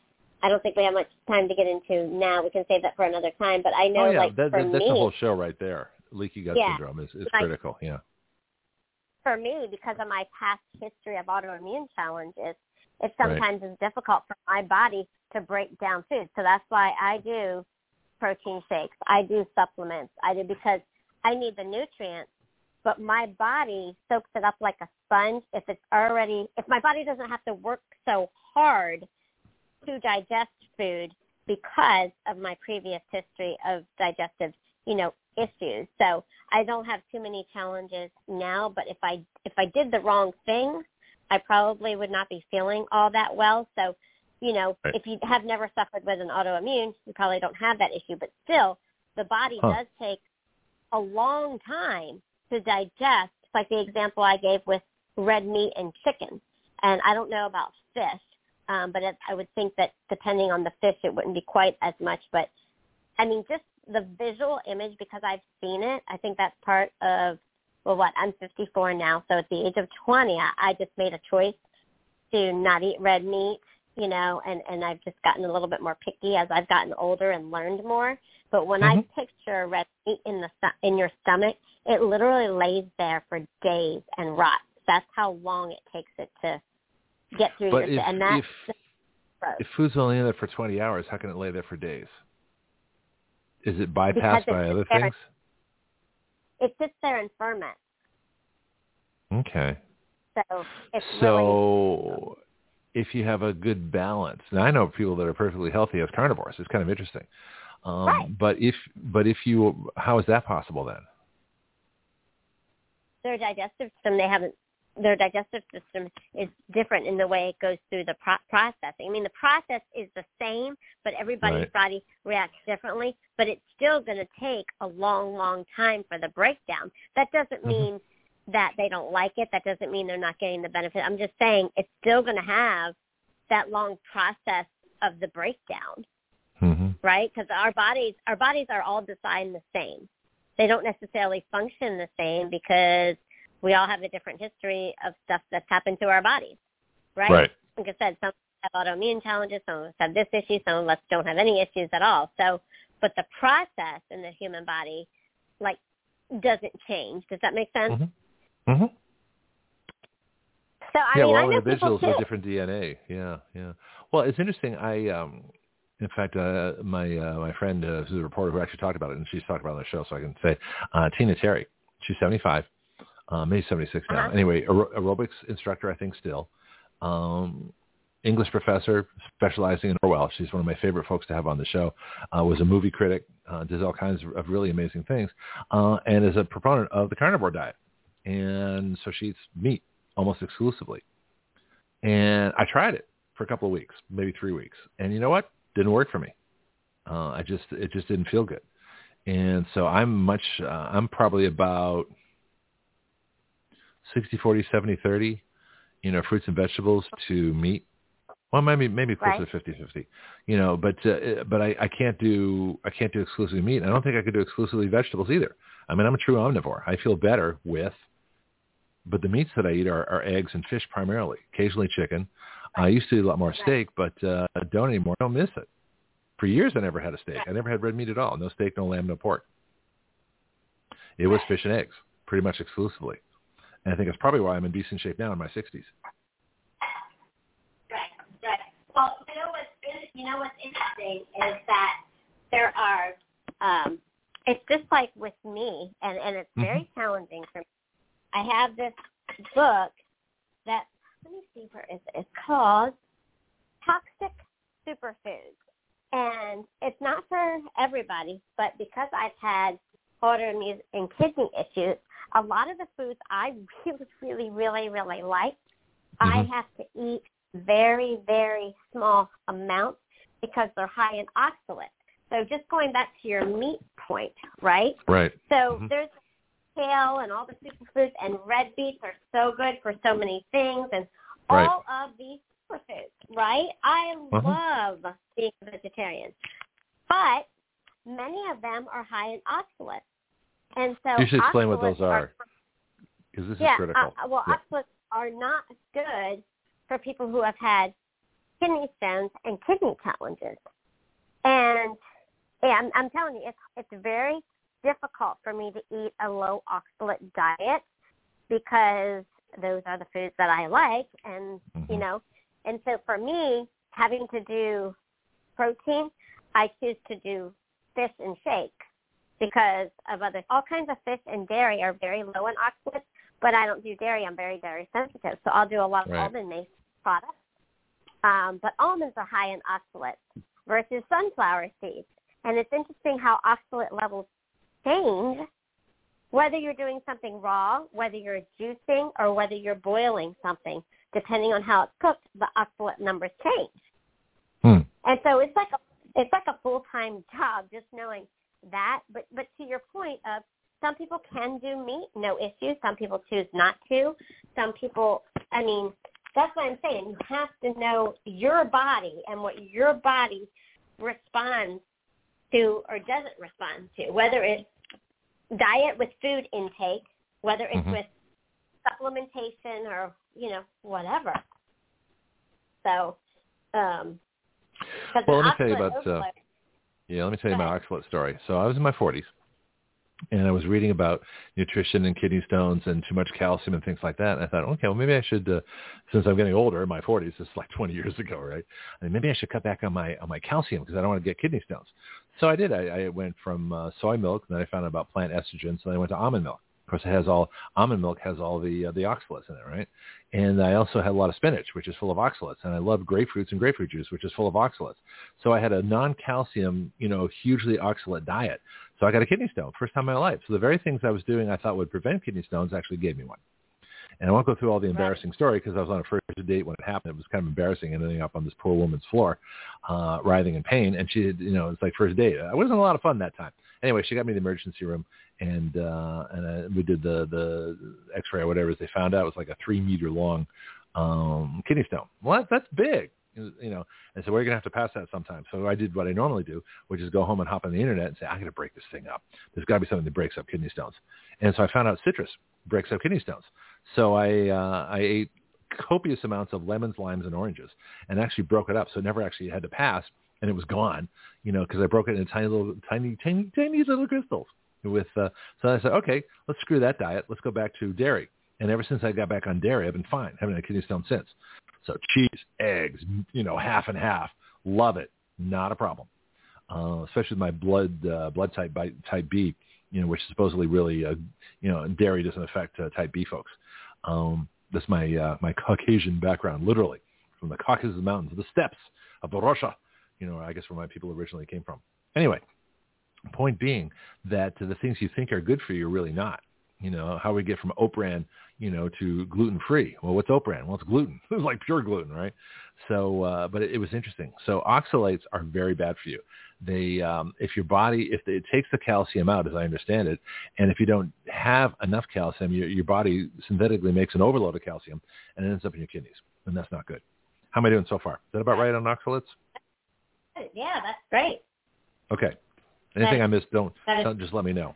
I don't think we have much time to get into now. We can save that for another time. But I know oh yeah, like that, for that, that's me a whole show right there. Leaky gut Yeah. syndrome is, is Like- critical. Yeah. for me, because of my past history of autoimmune challenges, it Right. sometimes is difficult for my body to break down food. So that's why I do protein shakes. I do supplements. I do because I need the nutrients, but my body soaks it up like a sponge if it's already if my body doesn't have to work so hard to digest food because of my previous history of digestive, you know, issues. So I don't have too many challenges now, but if I if I did the wrong thing, I probably would not be feeling all that well. So, you know, Right. if you have never suffered with an autoimmune, you probably don't have that issue, but still the body Huh. does take a long time to digest, like the example I gave with red meat and chicken. And I don't know about fish, um, but it, I would think that depending on the fish, it wouldn't be quite as much. But I mean, just the visual image, because I've seen it, I think that's part of, well, what, I'm 54 now. So at the age of 20, I, I just made a choice to not eat red meat, you know, and, and I've just gotten a little bit more picky as I've gotten older and learned more. But when I Mhm. picture red meat in the in your stomach, it literally lays there for days and rots. That's how long it takes it to get through But your if and that's if if food's only in there for 20 hours, how can it lay there for days? Is it bypassed by other there. things? it sits there in ferment. Okay. So it's really if you have a good balance, now I know people that are perfectly healthy as carnivores. It's kind of interesting. Um, Right. But if but if you, how is that possible then? their digestive system they haven't their digestive system is different in the way it goes through the pro- processing. I mean, the process is the same, but everybody's Right. body reacts differently. But it's still going to take a long, long time for the breakdown. That doesn't Mhm. mean that they don't like it. That doesn't mean they're not getting the benefit. I'm just saying it's still going to have that long process of the breakdown hmm right? Because our bodies, our bodies are all designed the same. They don't necessarily function the same because we all have a different history of stuff that's happened to our bodies, right? Right. Like I said, some have autoimmune challenges, some of us have this issue, some of us don't have any issues at all. So, but the process in the human body, like, doesn't change. Does that make sense? hmm hmm So, I yeah, mean, I all individuals with different DNA. Yeah, yeah. Well, it's interesting. I, um, in fact, uh, my uh, my friend uh, who's a reporter who actually talked about it, and she's talked about it on the show, so I can say uh, Tina Terry. She's 75, uh, maybe 76 now. Uh-huh. Anyway, aer- aerobics instructor, I think, still. Um, English professor specializing in Orwell. She's one of my favorite folks to have on the show. Uh, was a movie critic, uh, does all kinds of really amazing things, uh, and is a proponent of the carnivore diet. And so she eats meat almost exclusively. And I tried it for a couple of weeks, maybe three weeks. And you know what? Didn't work for me. Uh, I just, it just didn't feel good. And so I'm much, uh, I'm probably about 60, 40, 70, 30, you know, fruits and vegetables to meat. Well, maybe, maybe closer Right. to 50, 50, you know, but, uh, but I, I can't do, I can't do exclusively meat. I don't think I could do exclusively vegetables either. I mean, I'm a true omnivore. I feel better with, but the meats that I eat are, are eggs and fish primarily, occasionally chicken. I used to eat a lot more steak, but uh, I don't anymore. I don't miss it. For years, I never had a steak. I never had red meat at all. No steak, no lamb, no pork. It was fish and eggs, pretty much exclusively. And I think that's probably why I'm in decent shape now in my 60s. Right, right. Well, you know what's in- you know what's interesting is that there are. Um, it's just like with me, and and it's very challenging for me. I have this book that let me see where is it? It's called Toxic Superfoods, and it's not for everybody, but because I've had autoimmune and kidney issues, a lot of the foods I really, really, really, really like, I Mhm. have to eat very, very small amounts because they're high in oxalates. So just going back to your meat point, right? Right. So Mhm. there's kale and all the superfoods, and red beets are so good for so many things, and Right. all of these superfoods, right? I Uh-huh. love being a vegetarian, but many of them are high in oxalates, and so You should explain what those are, because this yeah, is critical. Uh, well, Yeah. oxalates are not good for people who have had kidney stones and kidney challenges. And yeah, I'm, I'm telling you, it's it's very difficult for me to eat a low oxalate diet because those are the foods that I like, and you Mhm. know, and so for me, having to do protein, I choose to do fish and shake because of other all kinds of fish and dairy are very low in oxalates, but I don't do dairy. I'm very dairy sensitive, so I'll do a lot of Right. almond-based products. Um, but almonds are high in oxalates versus sunflower seeds, and it's interesting how oxalate levels change whether you're doing something raw, whether you're juicing, or whether you're boiling something. Depending on how it's cooked, the oxalate numbers change. Hmm. And so it's like a it's like a full time job just knowing that. But but to your point of some people can do meat, no issue. Some people choose not to. Some people I mean, that's what I'm saying. You have to know your body and what your body responds to or doesn't respond to, whether it's diet with food intake, whether it's Mhm. with supplementation or, you know, whatever. So, um, Well, let me tell you about, uh, Yeah, let me tell you my oxalate story. So I was in my 40s, and I was reading about nutrition and kidney stones and too much calcium and things like that. And I thought, okay, well maybe I should, uh, since I'm getting older, in my 40s, this is like 20 years ago, right? I mean, maybe I should cut back on my on my calcium because I don't want to get kidney stones. So I did. I, I went from uh, soy milk, and then I found out about plant estrogens, so then I went to almond milk. Of course, it has all almond milk has all the uh, the oxalates in it, right? And I also had a lot of spinach, which is full of oxalates, and I love grapefruits and grapefruit juice, which is full of oxalates. So I had a non-calcium, you know, hugely oxalate diet. So I got a kidney stone, first time in my life. So the very things I was doing I thought would prevent kidney stones actually gave me one. And I won't go through all the embarrassing story because I was on a first date when it happened. It was kind of embarrassing ending up on this poor woman's floor, uh, writhing in pain. And she had, you know, it's like first date. It wasn't a lot of fun that time. Anyway, she got me to the emergency room and, uh, and uh, we did the, the x-ray or whatever. They found out it was like a three meter long, um, kidney stone. Well, that's big, you know. And so we're going to have to pass that sometime. So I did what I normally do, which is go home and hop on the internet and say, I got to break this thing up. There's got to be something that breaks up kidney stones. And so I found out citrus breaks up kidney stones. So I uh, I ate copious amounts of lemons, limes, and oranges, and actually broke it up. So it never actually had to pass, and it was gone. You know, because I broke it into tiny little, tiny, tiny, tiny little crystals. With uh, so I said, okay, let's screw that diet. Let's go back to dairy. And ever since I got back on dairy, I've been fine. Haven't had a kidney stone since. So cheese, eggs, you know, half and half. Love it. Not a problem. Uh, especially with my blood uh, blood type by type B, you know, which supposedly really, uh, you know, dairy doesn't affect uh, type B folks. Um, that's my uh, my Caucasian background, literally from the Caucasus Mountains, the steppes of Russia. You know, I guess where my people originally came from. Anyway, point being that the things you think are good for you are really not. You know, how we get from oat bran, you know, to gluten free. Well, what's oat bran? Well, it's gluten. it's like pure gluten, right? So, uh, but it, it was interesting. So oxalates are very bad for you. They, um, if your body, if it takes the calcium out, as I understand it, and if you don't have enough calcium, your, your body synthetically makes an overload of calcium and it ends up in your kidneys, and that's not good. How am I doing so far? Is that about right on oxalates? Yeah, that's great. Okay. Anything That- I missed, don't, is- don't just let me know.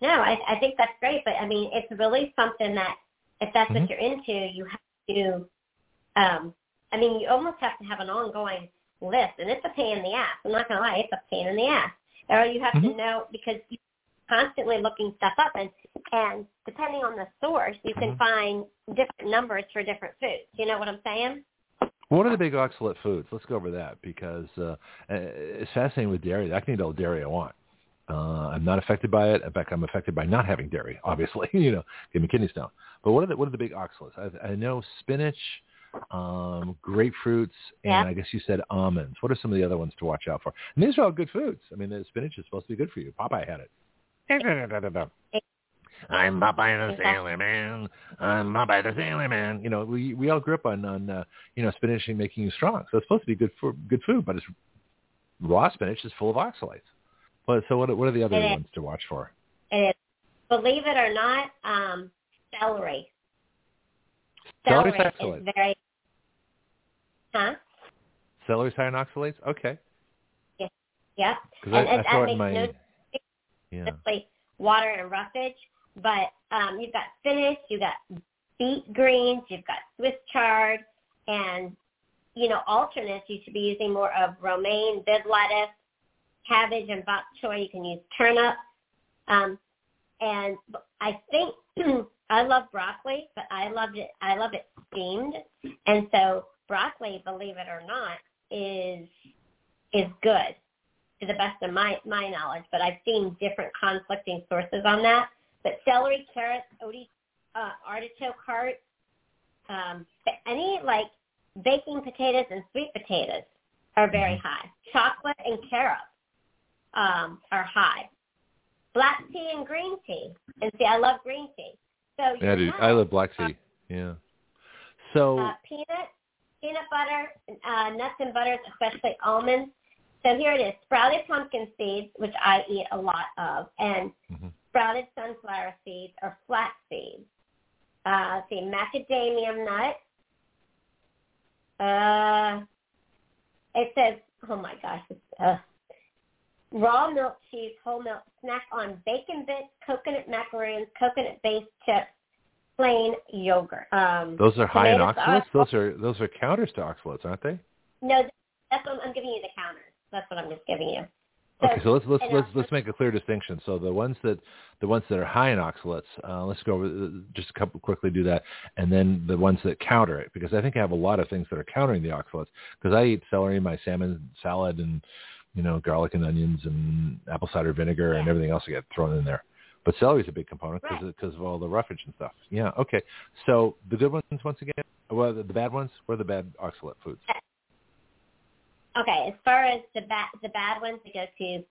No, I, I think that's great, but I mean, it's really something that if that's Mhm. what you're into, you have to. Um, I mean, you almost have to have an ongoing list, and it's a pain in the ass. I'm not gonna lie, it's a pain in the ass. Or you have to Mhm. know because you're constantly looking stuff up, and and depending on the source, you can Mhm. find different numbers for different foods. You know what I'm saying? What are the big oxalate foods? Let's go over that because uh, it's fascinating with dairy. I can eat all the dairy I want. Uh, I'm not affected by it. In fact, I'm affected by not having dairy. Obviously, you know, give me kidney stone. But what are the what are the big oxalates? I, I know spinach, um, grapefruits, and Yeah. I guess you said almonds. What are some of the other ones to watch out for? And these are all good foods. I mean, the spinach is supposed to be good for you. Popeye had it. I'm Popeye the Sailor Man. I'm Popeye the Sailor Man. You know, we we all grew up on on uh, you know spinach and making you strong. So it's supposed to be good for good food, but it's raw spinach is full of oxalates. But so what what are the other It is. ones to watch for? It is. believe it or not, um, celery. Celery oxalates. is very, huh? Celery's high in oxalates? Okay. Yep. Because I, And- I and thought that in my... makes Yeah. Simply water and roughage. But um, you've got spinach, you've got beet greens, you've got Swiss chard, and you know alternates. You should be using more of romaine, bib lettuce, cabbage, and bok choy. You can use turnip. Um, and I think I love broccoli, but I loved it. I love it steamed, and so broccoli, believe it or not, is is good to the best of my my knowledge. But I've seen different conflicting sources on that. But celery, carrots, odi, uh, artichoke heart, um, any like baking potatoes and sweet potatoes are very Mm-hmm. high. Chocolate and carob um, are high. Black tea and green tea. And see, I love green tea. So Yeah, dude. I love black tea. Yeah. So, uh, peanut, peanut butter, uh, nuts and butters, especially almonds. So here it is: sprouted pumpkin seeds, which I eat a lot of, and Mhm. Sprouted sunflower seeds or flax seeds. Uh, let's see, macadamia nut. Uh, it says, oh my gosh, it's, uh, raw milk cheese, whole milk, snack on bacon bits, coconut macaroons, coconut-based chips, plain yogurt. Um, those are high in oxalates? Those are those are counters to oxalates, aren't they? No, that's what I'm giving you the counters. That's what I'm just giving you. Okay, so let's let's let's let's make a clear distinction. So the ones that the ones that are high in oxalates, uh, let's go over uh, just a couple quickly do that, and then the ones that counter it, because I think I have a lot of things that are countering the oxalates. Because I eat celery in my salmon salad, and you know garlic and onions and apple cider vinegar and everything else I get thrown in there. But celery is a big component because Right. because of all the roughage and stuff. Yeah. Okay. So the good ones once again, well the, the bad ones, what are the bad oxalate foods? Okay, as far as the bad the bad ones, we go to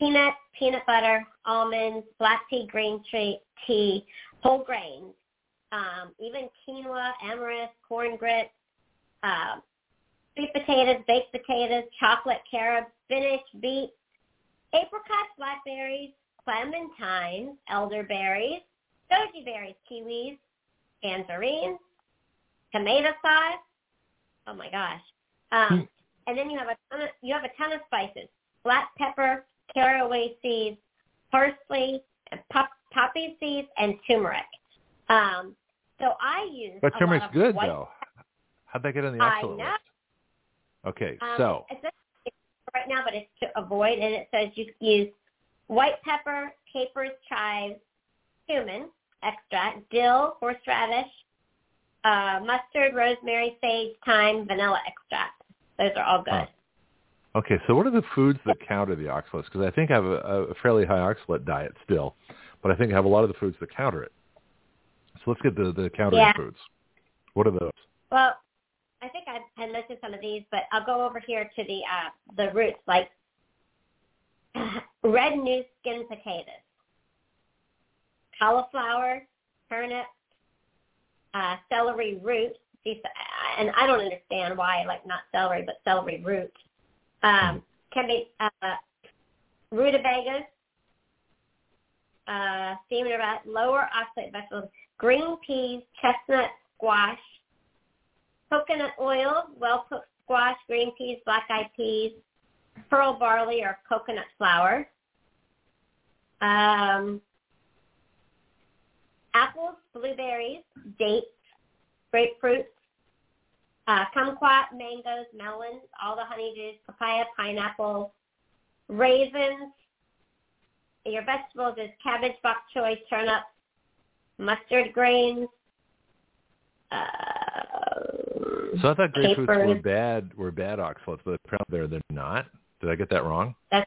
peanut, peanut butter, almonds, black tea, green tea, tea whole grains, um, even quinoa, amaranth, corn grits, uh, sweet potatoes, baked potatoes, chocolate, carob, spinach, beets, apricots, blackberries, clementines, elderberries, goji berries, kiwis, tangerines, tomato sauce. Oh my gosh. Um, and then you have a ton of, you have a ton of spices: black pepper, caraway seeds, parsley, and pop, poppy seeds, and turmeric. Um, so I use. But turmeric's good white, though. How'd that get on the I know. list? Okay, Um, so it says it's right now, but it's to avoid, and it says you use white pepper, capers, chives, cumin extract, dill, horseradish, uh, mustard, rosemary, sage, thyme, vanilla extract. Those are all good. Huh. Okay, so what are the foods that counter the oxalates? Because I think I have a, a fairly high oxalate diet still, but I think I have a lot of the foods that counter it. So let's get the, the countering Yeah. foods. What are those? Well, I think I had listed some of these, but I'll go over here to the uh, the roots, like red new skin potatoes, cauliflower, turnip, uh, celery root. These, and I don't understand why, like not celery, but celery root. Um, can be uh, rutabagas, uh, steamed about lower oxalate vegetables, green peas, chestnut, squash, coconut oil, well-cooked squash, green peas, black-eyed peas, pearl barley or coconut flour, um, apples, blueberries, dates, grapefruits, uh, kumquat, mangoes, melons, all the honeydews, papaya, pineapple, raisins. Your vegetables is cabbage, bok choy, turnip, mustard greens, uh, So I thought grapefruits were bad were bad oxalates, but apparently they're they're not. Did I get that wrong? And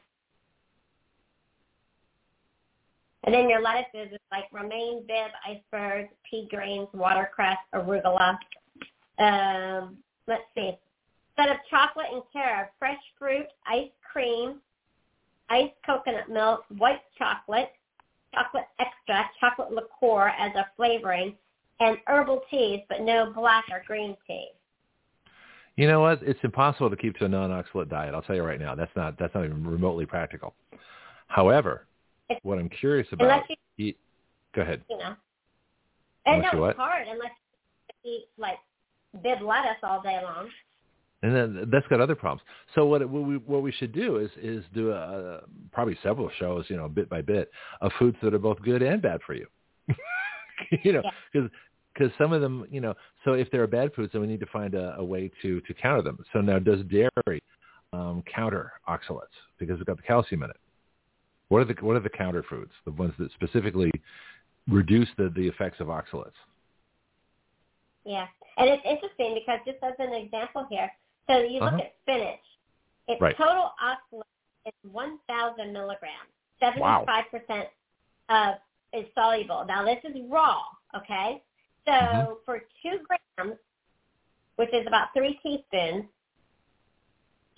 then your lettuces is like romaine, bib, iceberg, pea grains, watercress, arugula. Um, let's see. Set of chocolate and carob, fresh fruit, ice cream, iced coconut milk, white chocolate, chocolate extract, chocolate liqueur as a flavoring, and herbal teas, but no black or green tea. You know what? It's impossible to keep to a non-oxalate diet. I'll tell you right now. That's not that's not even remotely practical. However, It's, what I'm curious about. you, eat, go ahead. You know. And no, it's hard unless you eat like bib lettuce all day long. And then that's got other problems. So what what we what we should do is is do a, probably several shows, you know, bit by bit, of foods that are both good and bad for you. you know, because because some of them, you know, so if there are bad foods, then we need to find a, a way to to counter them. So now, does dairy um, counter oxalates because it's got the calcium in it? What are the what are the counter foods? The ones that specifically reduce the the effects of oxalates? Yeah, and it's interesting because just as an example here, so you look Uh-huh. at spinach. Its Right. total oxalate is 1,000 milligrams. Wow. 75% of is soluble. Now this is raw, okay? So Mhm. for two grams, which is about three teaspoons,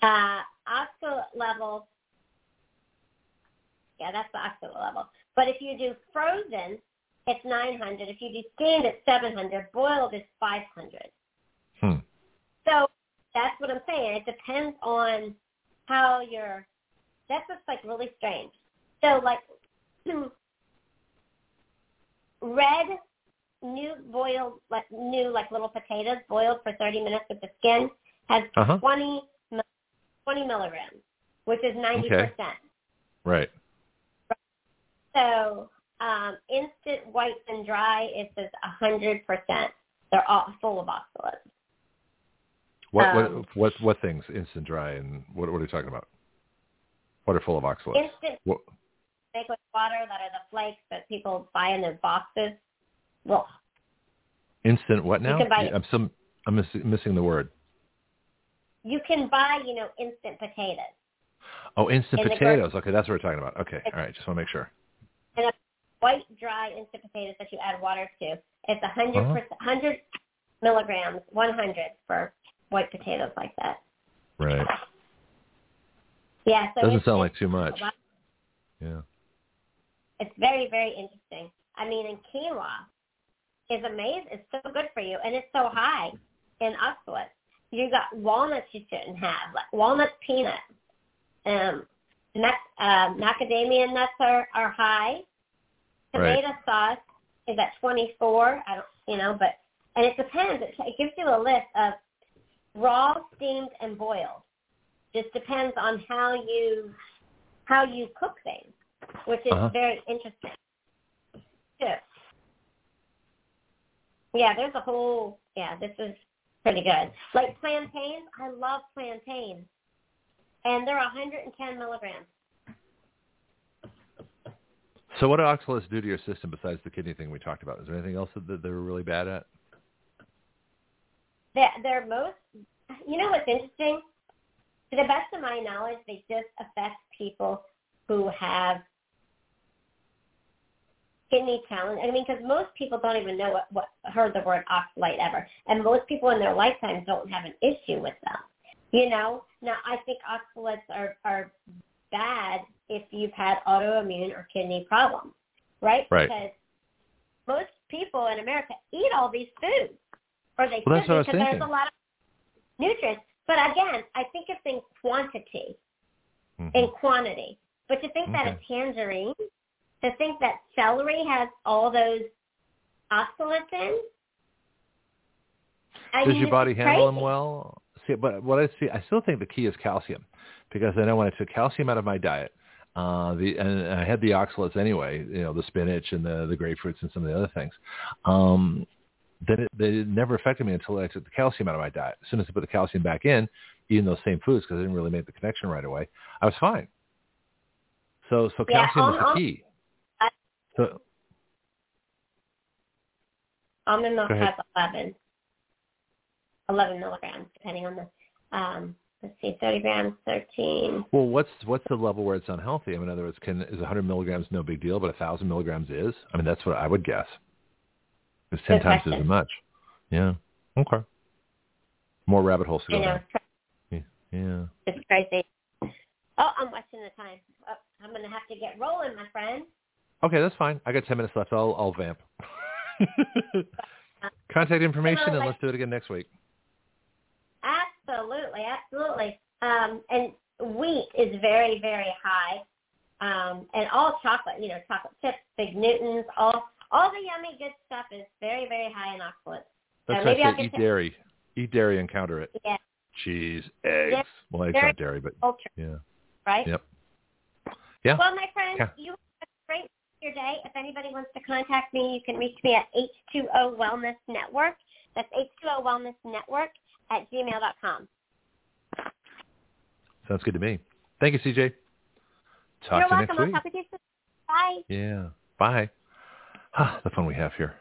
uh, oxalate level, yeah, that's the oxalate level. But if you do frozen, it's 900. If you do steamed, it's 700. Boiled is 500. Hmm. So that's what I'm saying. It depends on how you're. That's just like really strange. So like red new boiled like new like little potatoes boiled for 30 minutes with the skin has Uh-huh. 20 20 milligrams, which is 90 percent. Okay. Right. So um, instant white and dry it says 100 percent. They're all full of oxalates. What Um, what what what things? Instant dry and what what are you talking about? What are full of oxalates? Instant What, with water that are the flakes that people buy in their boxes. Well, instant what now? buy- I'm some I'm miss, missing the word. you can buy, you know, instant potatoes. Oh, instant In potatoes. Okay, that's what we're talking about. Okay, all right. Just want to make sure. And a white, dry instant potatoes that you add water to. It's 100, Uh-huh. 100 milligrams, 100 for white potatoes like that. Right. Yeah, so Doesn't sound like too much. Yeah. It's very, very interesting. I mean, and quinoa is amazing. It's so good for you, and it's so high in oxalates. You got walnuts you shouldn't have, like walnuts, peanuts. Um, mac, uh, macadamia nuts are, are high. Right. Tomato sauce is at 24. I don't, you know, but and it depends. It, it gives you a list of raw, steamed, and boiled. Just depends on how you how you cook things, which is Uh-huh. very interesting. Too. Yeah, there's a whole. Yeah, this is pretty good. Like plantains, I love plantains, and they're 110 milligrams. So what do oxalates do to your system besides the kidney thing we talked about? Is there anything else that they're really bad at? They're, they're most. You know what's interesting? To the best of my knowledge, they just affect people who have kidney challenge. I mean, because most people don't even know what, what heard the word oxalate ever, and most people in their lifetime don't have an issue with them. You know, now I think oxalates are are bad if you've had autoimmune or kidney problems, right? Right. Because most people in America eat all these foods, or they Well, that's should what I was because there's a lot of nutrients. But again, I think it's in quantity Mhm. in quantity. But to think that a tangerine, to think that celery has all those oxalates in, I Does mean, your body handle them well? See, but what I see, I still think the key is calcium, because I know when I took calcium out of my diet, uh, the and I had the oxalates anyway, you know, the spinach and the the grapefruits and some of the other things. Um, then it, they never affected me until I took the calcium out of my diet. As soon as I put the calcium back in, eating those same foods because I didn't really make the connection right away, I was fine. So so Yeah, calcium is the um, key. I- So Almond milk has 11, 11 milligrams, depending on the, um, let's see, 30 grams, 13. Well, what's what's the level where it's unhealthy? I mean, in other words, can is 100 milligrams no big deal, but 1,000 milligrams is? I mean, that's what I would guess. It's 10 Good times question. as much. Yeah. Okay. More rabbit holes to go down. Yeah. yeah. it's crazy. Oh, I'm watching the time. Oh, I'm going to have to get rolling, my friend. Okay, that's fine. I got 10 minutes left. I'll I'll vamp. Contact information, and let's do it again next week. Absolutely, absolutely. Um, and wheat is very, very high um, and all chocolate, you know, chocolate chips, Fig Newtons, all all the yummy good stuff is very, very high in oxalates. That's so why I say eat dairy. Eat dairy and counter it. Yeah. Cheese, eggs. Well, eggs not dairy, but culture. yeah. Right? Yep. Yeah. Well, my friend, yeah. you have a great your day. If anybody wants to contact me, you can reach me at H2O Wellness Network. That's H2O Wellness Network at gmail.com. Sounds good to me. Thank you, CJ. Talk You're to welcome. next week. I'll talk with you soon. Bye. Yeah. Bye. Ah, the fun we have here.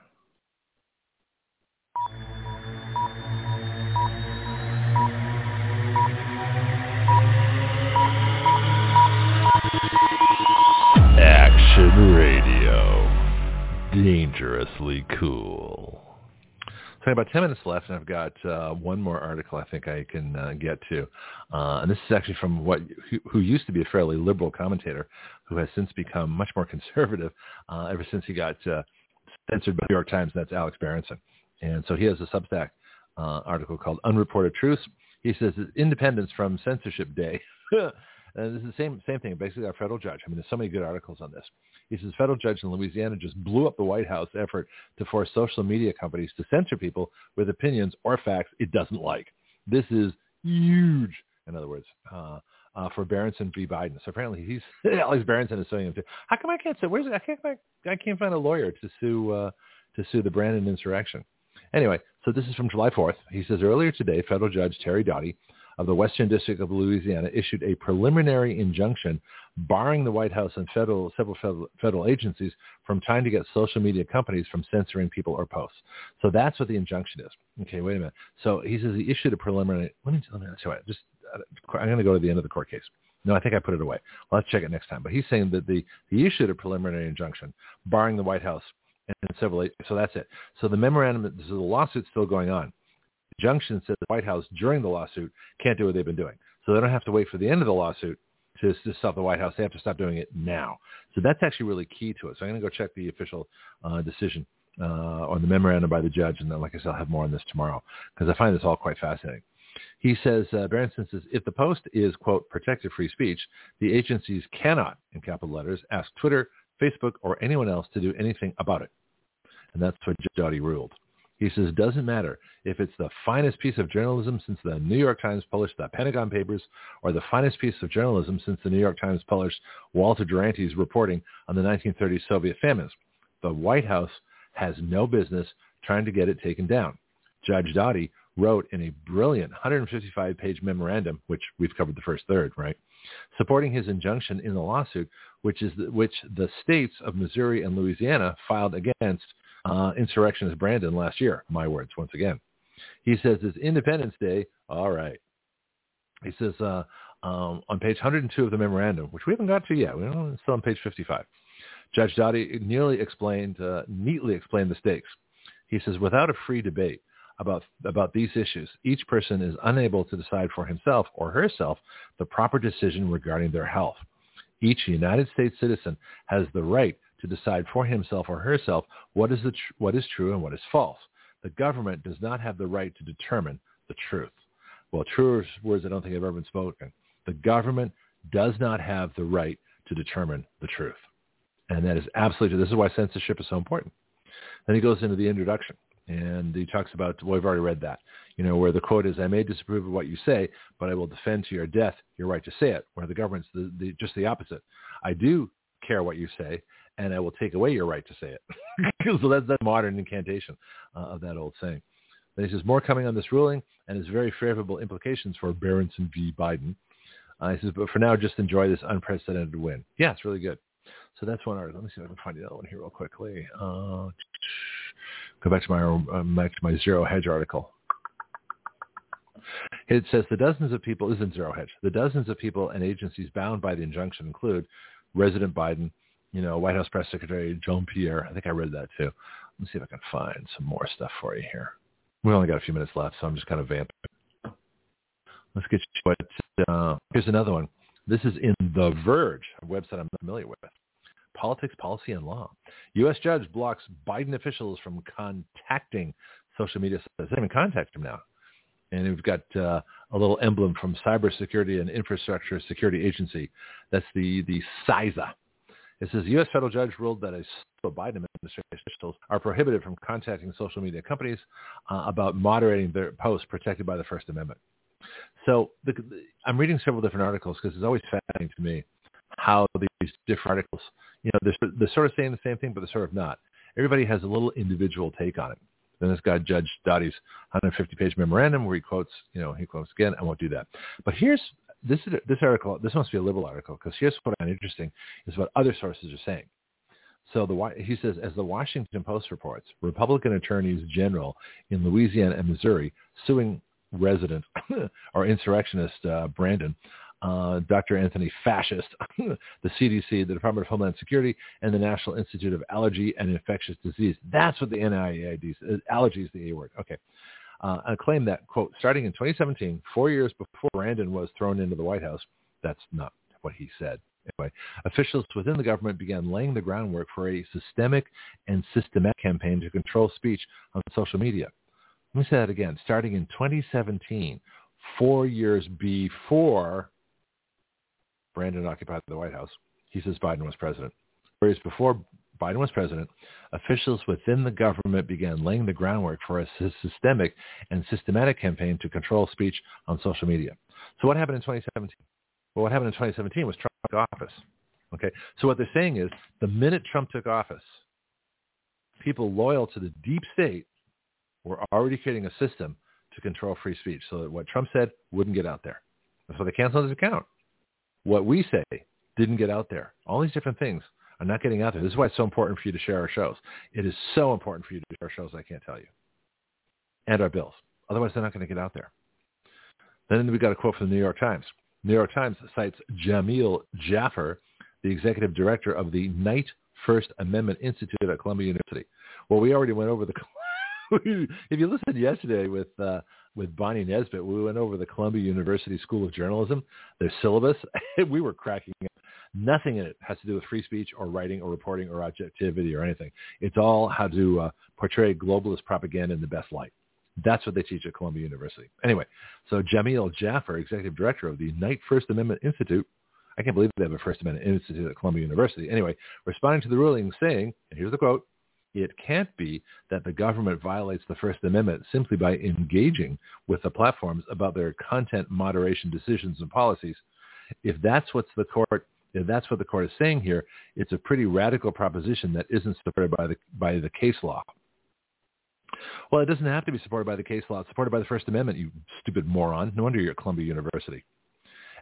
Action Radio. Dangerously cool. So about 10 minutes left, and I've got uh, one more article I think I can uh, get to. Uh, and this is actually from what who, who, used to be a fairly liberal commentator who has since become much more conservative uh, ever since he got uh, censored by the New York Times. and That's Alex Berenson. And so he has a Substack uh, article called Unreported Truths. He says it's independence from censorship day. And this is the same same thing. Basically, our federal judge. I mean, there's so many good articles on this. He says federal judge in Louisiana just blew up the White House effort to force social media companies to censor people with opinions or facts it doesn't like. This is huge. In other words, uh, uh, for Berenson v. Biden. So apparently, he's Alex Berenson is suing him too. How come I can't say? Where's I can't I can't find a lawyer to sue uh, to sue the Brandon insurrection. Anyway, so this is from July 4th. He says earlier today, federal judge Terry Doughty of the Western District of Louisiana issued a preliminary injunction barring the White House and federal, several federal, federal agencies from trying to get social media companies from censoring people or posts. So that's what the injunction is. Okay, wait a minute. So he says he issued a preliminary. Let me, let me show it. Just uh, I'm going to go to the end of the court case. No, I think I put it away. Well, let's check it next time. But he's saying that the he issued a preliminary injunction barring the White House and several. So that's it. So the memorandum, so the lawsuit's still going on injunction said the White House during the lawsuit can't do what they've been doing. So they don't have to wait for the end of the lawsuit to, to stop the White House. They have to stop doing it now. So that's actually really key to it. So I'm going to go check the official uh, decision uh, on the memorandum by the judge. And then, like I said, I'll have more on this tomorrow because I find this all quite fascinating. He says, uh, Berenson says, if the post is, quote, protected free speech, the agencies cannot, in capital letters, ask Twitter, Facebook, or anyone else to do anything about it. And that's what Judge Doughty ruled. He says, doesn't matter if it's the finest piece of journalism since the New York Times published the Pentagon Papers or the finest piece of journalism since the New York Times published Walter Duranty's reporting on the 1930s Soviet famines. The White House has no business trying to get it taken down. Judge Doughty wrote in a brilliant 155-page memorandum, which we've covered the first third, right, supporting his injunction in the lawsuit, which is the, which the states of Missouri and Louisiana filed against uh, insurrectionist Brandon last year. My words, once again. He says it's Independence Day. All right. He says uh, um, on page 102 of the memorandum, which we haven't got to yet. We're still on page 55. Judge Doughty nearly explained, uh, neatly explained the stakes. He says, without a free debate about, about these issues, each person is unable to decide for himself or herself the proper decision regarding their health. Each United States citizen has the right to decide for himself or herself what is, the tr- what is true and what is false. The government does not have the right to determine the truth. Well, truer words I don't think have ever been spoken. The government does not have the right to determine the truth. And that is absolutely, this is why censorship is so important. Then he goes into the introduction and he talks about, well, we've already read that, you know, where the quote is, I may disapprove of what you say, but I will defend to your death your right to say it, where the government's the, the, just the opposite. I do care what you say, and I will take away your right to say it. so that's that modern incantation uh, of that old saying. Then he says, more coming on this ruling and its very favorable implications for Berenson v. Biden. Uh, he says, but for now, just enjoy this unprecedented win. Yeah, it's really good. So that's one article. Let me see if I can find the other one here real quickly. Uh, go back to my uh, back to my zero hedge article. It says the dozens of people isn't zero hedge. The dozens of people and agencies bound by the injunction include Resident Biden, you know, White House Press Secretary Jean-Pierre. I think I read that too. Let's see if I can find some more stuff for you here. We only got a few minutes left, so I'm just kind of vamping. Let's get you. But uh, here's another one. This is in The Verge, a website I'm familiar with. Politics, Policy, and Law. U.S. judge blocks Biden officials from contacting social media sites. They even contact him now. and we've got uh, a little emblem from Cybersecurity and Infrastructure Security Agency. That's the the CISA. It says the U.S. federal judge ruled that a Biden administration officials are prohibited from contacting social media companies uh, about moderating their posts protected by the First Amendment. So the, I'm reading several different articles because it's always fascinating to me how these different articles, you know, they're, they're sort of saying the same thing, but they're sort of not. Everybody has a little individual take on it. Then this guy, Judge Doughty's 150-page memorandum where he quotes, you know, he quotes again. I won't do that. But here's this is this article. This must be a liberal article because here's what I find interesting is what other sources are saying. So the he says, as the Washington Post reports, Republican attorneys general in Louisiana and Missouri suing resident or insurrectionist uh, Brandon uh, Dr. Anthony Fascist, the CDC, the Department of Homeland Security, and the National Institute of Allergy and Infectious Disease. That's what the NIAID, uh, allergy is the A word. Okay. Uh, claim that, quote, starting in 2017, four years before Brandon was thrown into the White House, that's not what he said. Anyway, officials within the government began laying the groundwork for a systemic and systematic campaign to control speech on social media. Let me say that again. Starting in 2017, four years before Brandon occupied the White House. He says Biden was president. Whereas before Biden was president, officials within the government began laying the groundwork for a systemic and systematic campaign to control speech on social media. So what happened in 2017? Well, what happened in 2017 was Trump took office. Okay, so what they're saying is the minute Trump took office, people loyal to the deep state were already creating a system to control free speech so that what Trump said wouldn't get out there. That's why they canceled his account what we say didn't get out there. All these different things are not getting out there. This is why it's so important for you to share our shows. It is so important for you to share our shows, I can't tell you. And our bills. Otherwise, they're not going to get out there. Then we got a quote from the New York Times. New York Times cites Jameel Jaffer, the executive director of the Knight First Amendment Institute at Columbia University. Well, we already went over the. if you listened yesterday with uh, with Bonnie Nesbitt. We went over the Columbia University School of Journalism, their syllabus, we were cracking up. Nothing in it has to do with free speech or writing or reporting or objectivity or anything. It's all how to uh, portray globalist propaganda in the best light. That's what they teach at Columbia University. Anyway, so Jameel Jaffer, executive director of the Knight First Amendment Institute, I can't believe they have a First Amendment Institute at Columbia University. Anyway, responding to the ruling saying, and here's the quote, it can't be that the government violates the First Amendment simply by engaging with the platforms about their content moderation decisions and policies. If that's what's the court that's what the court is saying here, it's a pretty radical proposition that isn't supported by the by the case law. Well, it doesn't have to be supported by the case law. It's supported by the First Amendment, you stupid moron. No wonder you're at Columbia University.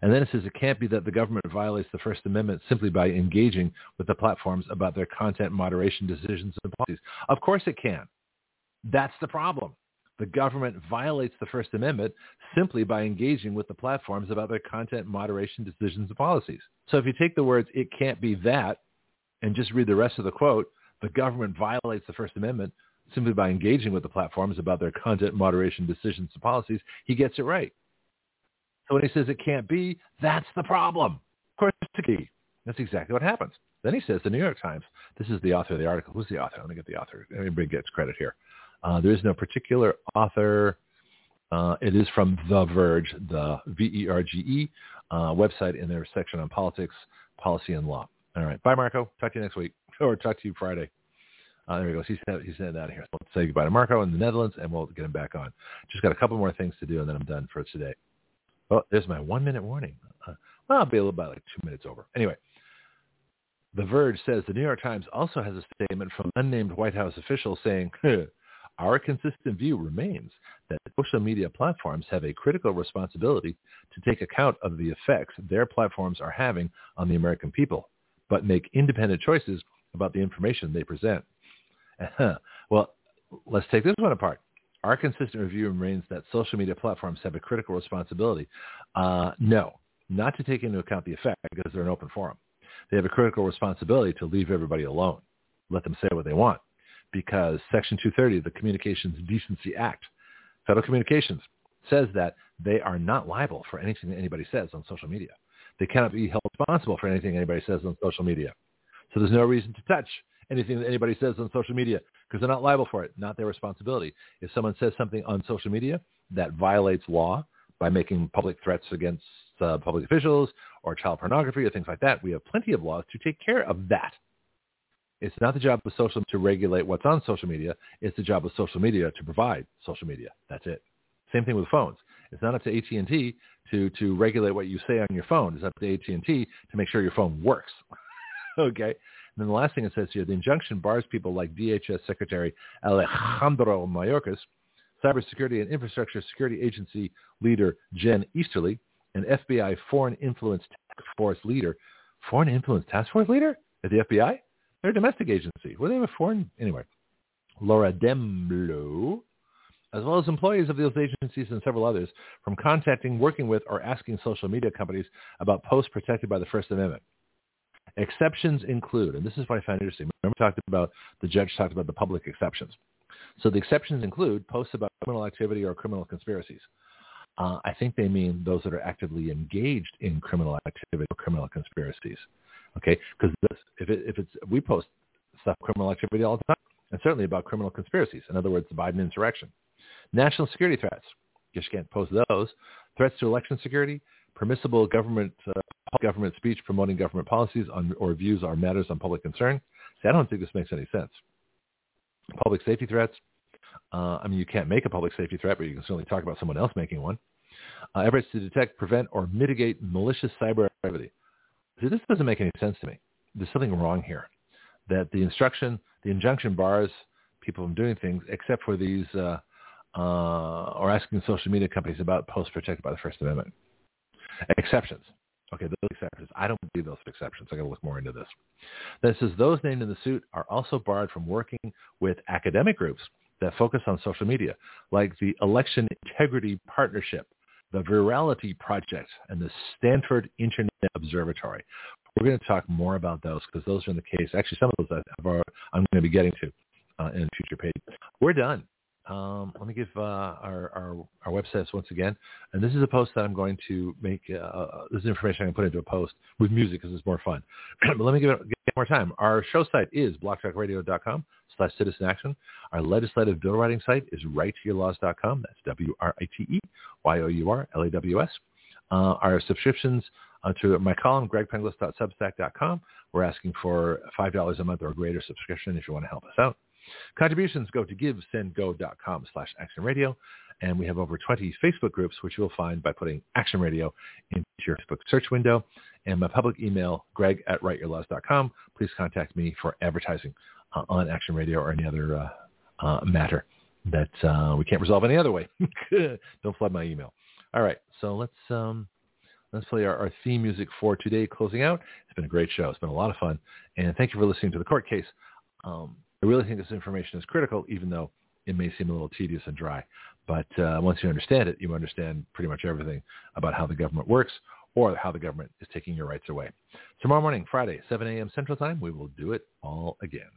And then it says it can't be that the government violates the First Amendment simply by engaging with the platforms about their content moderation decisions and policies. Of course it can. That's the problem. The government violates the First Amendment simply by engaging with the platforms about their content moderation decisions and policies. So if you take the words, it can't be that, and just read the rest of the quote, the government violates the First Amendment simply by engaging with the platforms about their content moderation decisions and policies, he gets it right. So when he says it can't be, that's the problem. Of course it's key. That's exactly what happens. Then he says, the New York Times, this is the author of the article. Who's the author? Let me get the author. Everybody gets credit here. Uh, there is no particular author. Uh, it is from The Verge, the V-E-R-G-E uh, website in their section on politics, policy, and law. All right. Bye, Marco. Talk to you next week or talk to you Friday. Uh, there he goes. He's, he's out of here. Let's say goodbye to Marco in the Netherlands, and we'll get him back on. Just got a couple more things to do, and then I'm done for today. Oh, there's my one minute warning. Uh, well, I'll be a little about like two minutes over. Anyway, The Verge says the New York Times also has a statement from unnamed White House officials saying, our consistent view remains that social media platforms have a critical responsibility to take account of the effects their platforms are having on the American people, but make independent choices about the information they present. well, let's take this one apart. Our consistent review remains that social media platforms have a critical responsibility. Uh, no, not to take into account the effect because they're an open forum. They have a critical responsibility to leave everybody alone, let them say what they want, because Section 230 of the Communications Decency Act, Federal Communications, says that they are not liable for anything that anybody says on social media. They cannot be held responsible for anything anybody says on social media. So there's no reason to touch anything that anybody says on social media because they're not liable for it, not their responsibility. If someone says something on social media that violates law by making public threats against uh, public officials or child pornography or things like that. We have plenty of laws to take care of that. It's not the job of social to regulate what's on social media. It's the job of social media to provide social media. That's it. Same thing with phones. It's not up to AT&T to, to regulate what you say on your phone. It's up to AT&T to make sure your phone works. okay? And then the last thing it says here, the injunction bars people like DHS Secretary Alejandro Mayorkas, Cybersecurity and Infrastructure Security Agency leader Jen Easterly, and FBI Foreign Influence Task Force leader. Foreign Influence Task Force leader at the FBI? They're a domestic agency. Were they a foreign? Anyway, Laura Dehmlow, as well as employees of those agencies and several others, from contacting, working with, or asking social media companies about posts protected by the First Amendment. Exceptions include, and this is what I found interesting. Remember, we talked about the judge talked about the public exceptions. So the exceptions include posts about criminal activity or criminal conspiracies. Uh, I think they mean those that are actively engaged in criminal activity or criminal conspiracies. Okay, because if, it, if it's we post stuff criminal activity all the time, and certainly about criminal conspiracies. In other words, the Biden insurrection, national security threats. You just can't post those. Threats to election security, permissible government uh, government speech promoting government policies on, or views on matters on public concern. See, I don't think this makes any sense. Public safety threats. Uh, I mean, you can't make a public safety threat, but you can certainly talk about someone else making one. Uh, efforts to detect, prevent, or mitigate malicious cyber activity. This doesn't make any sense to me. There's something wrong here. That the instruction, the injunction bars people from doing things except for these, uh, uh, or asking social media companies about posts protected by the First Amendment. Exceptions. Okay, those exceptions. I don't believe those exceptions. I got to look more into this. That says those named in the suit are also barred from working with academic groups that focus on social media, like the Election Integrity Partnership, the Virality Project, and the Stanford Internet Observatory. We're going to talk more about those because those are in the case. Actually, some of those I I'm going to be getting to uh, in future pages. We're done. Um, let me give uh, our, our, our websites once again. And this is a post that I'm going to make. Uh, uh this is information I'm going to put into a post with music because it's more fun. but let me give it get more time. Our show site is blogtalkradio.com slash citizen action. Our legislative bill writing site is writeyourlaws.com. That's W-R-I-T-E-Y-O-U-R-L-A-W-S. Uh, our subscriptions uh, to my column, gregpenglis.substack.com. We're asking for $5 a month or a greater subscription if you want to help us out. Contributions go to givesendgo.com slash action radio. And we have over 20 Facebook groups, which you'll find by putting Action Radio into your Facebook search window. And my public email, greg at writeyourlaws.com. Please contact me for advertising uh, on Action Radio or any other uh, uh, matter that uh, we can't resolve any other way. Don't flood my email. All right, so let's um, let's play our, our, theme music for today. Closing out, it's been a great show. It's been a lot of fun, and thank you for listening to the court case. Um, I really think this information is critical, even though it may seem a little tedious and dry. But uh, once you understand it, you understand pretty much everything about how the government works or how the government is taking your rights away. Tomorrow morning, Friday, 7 a.m. Central Time, we will do it all again.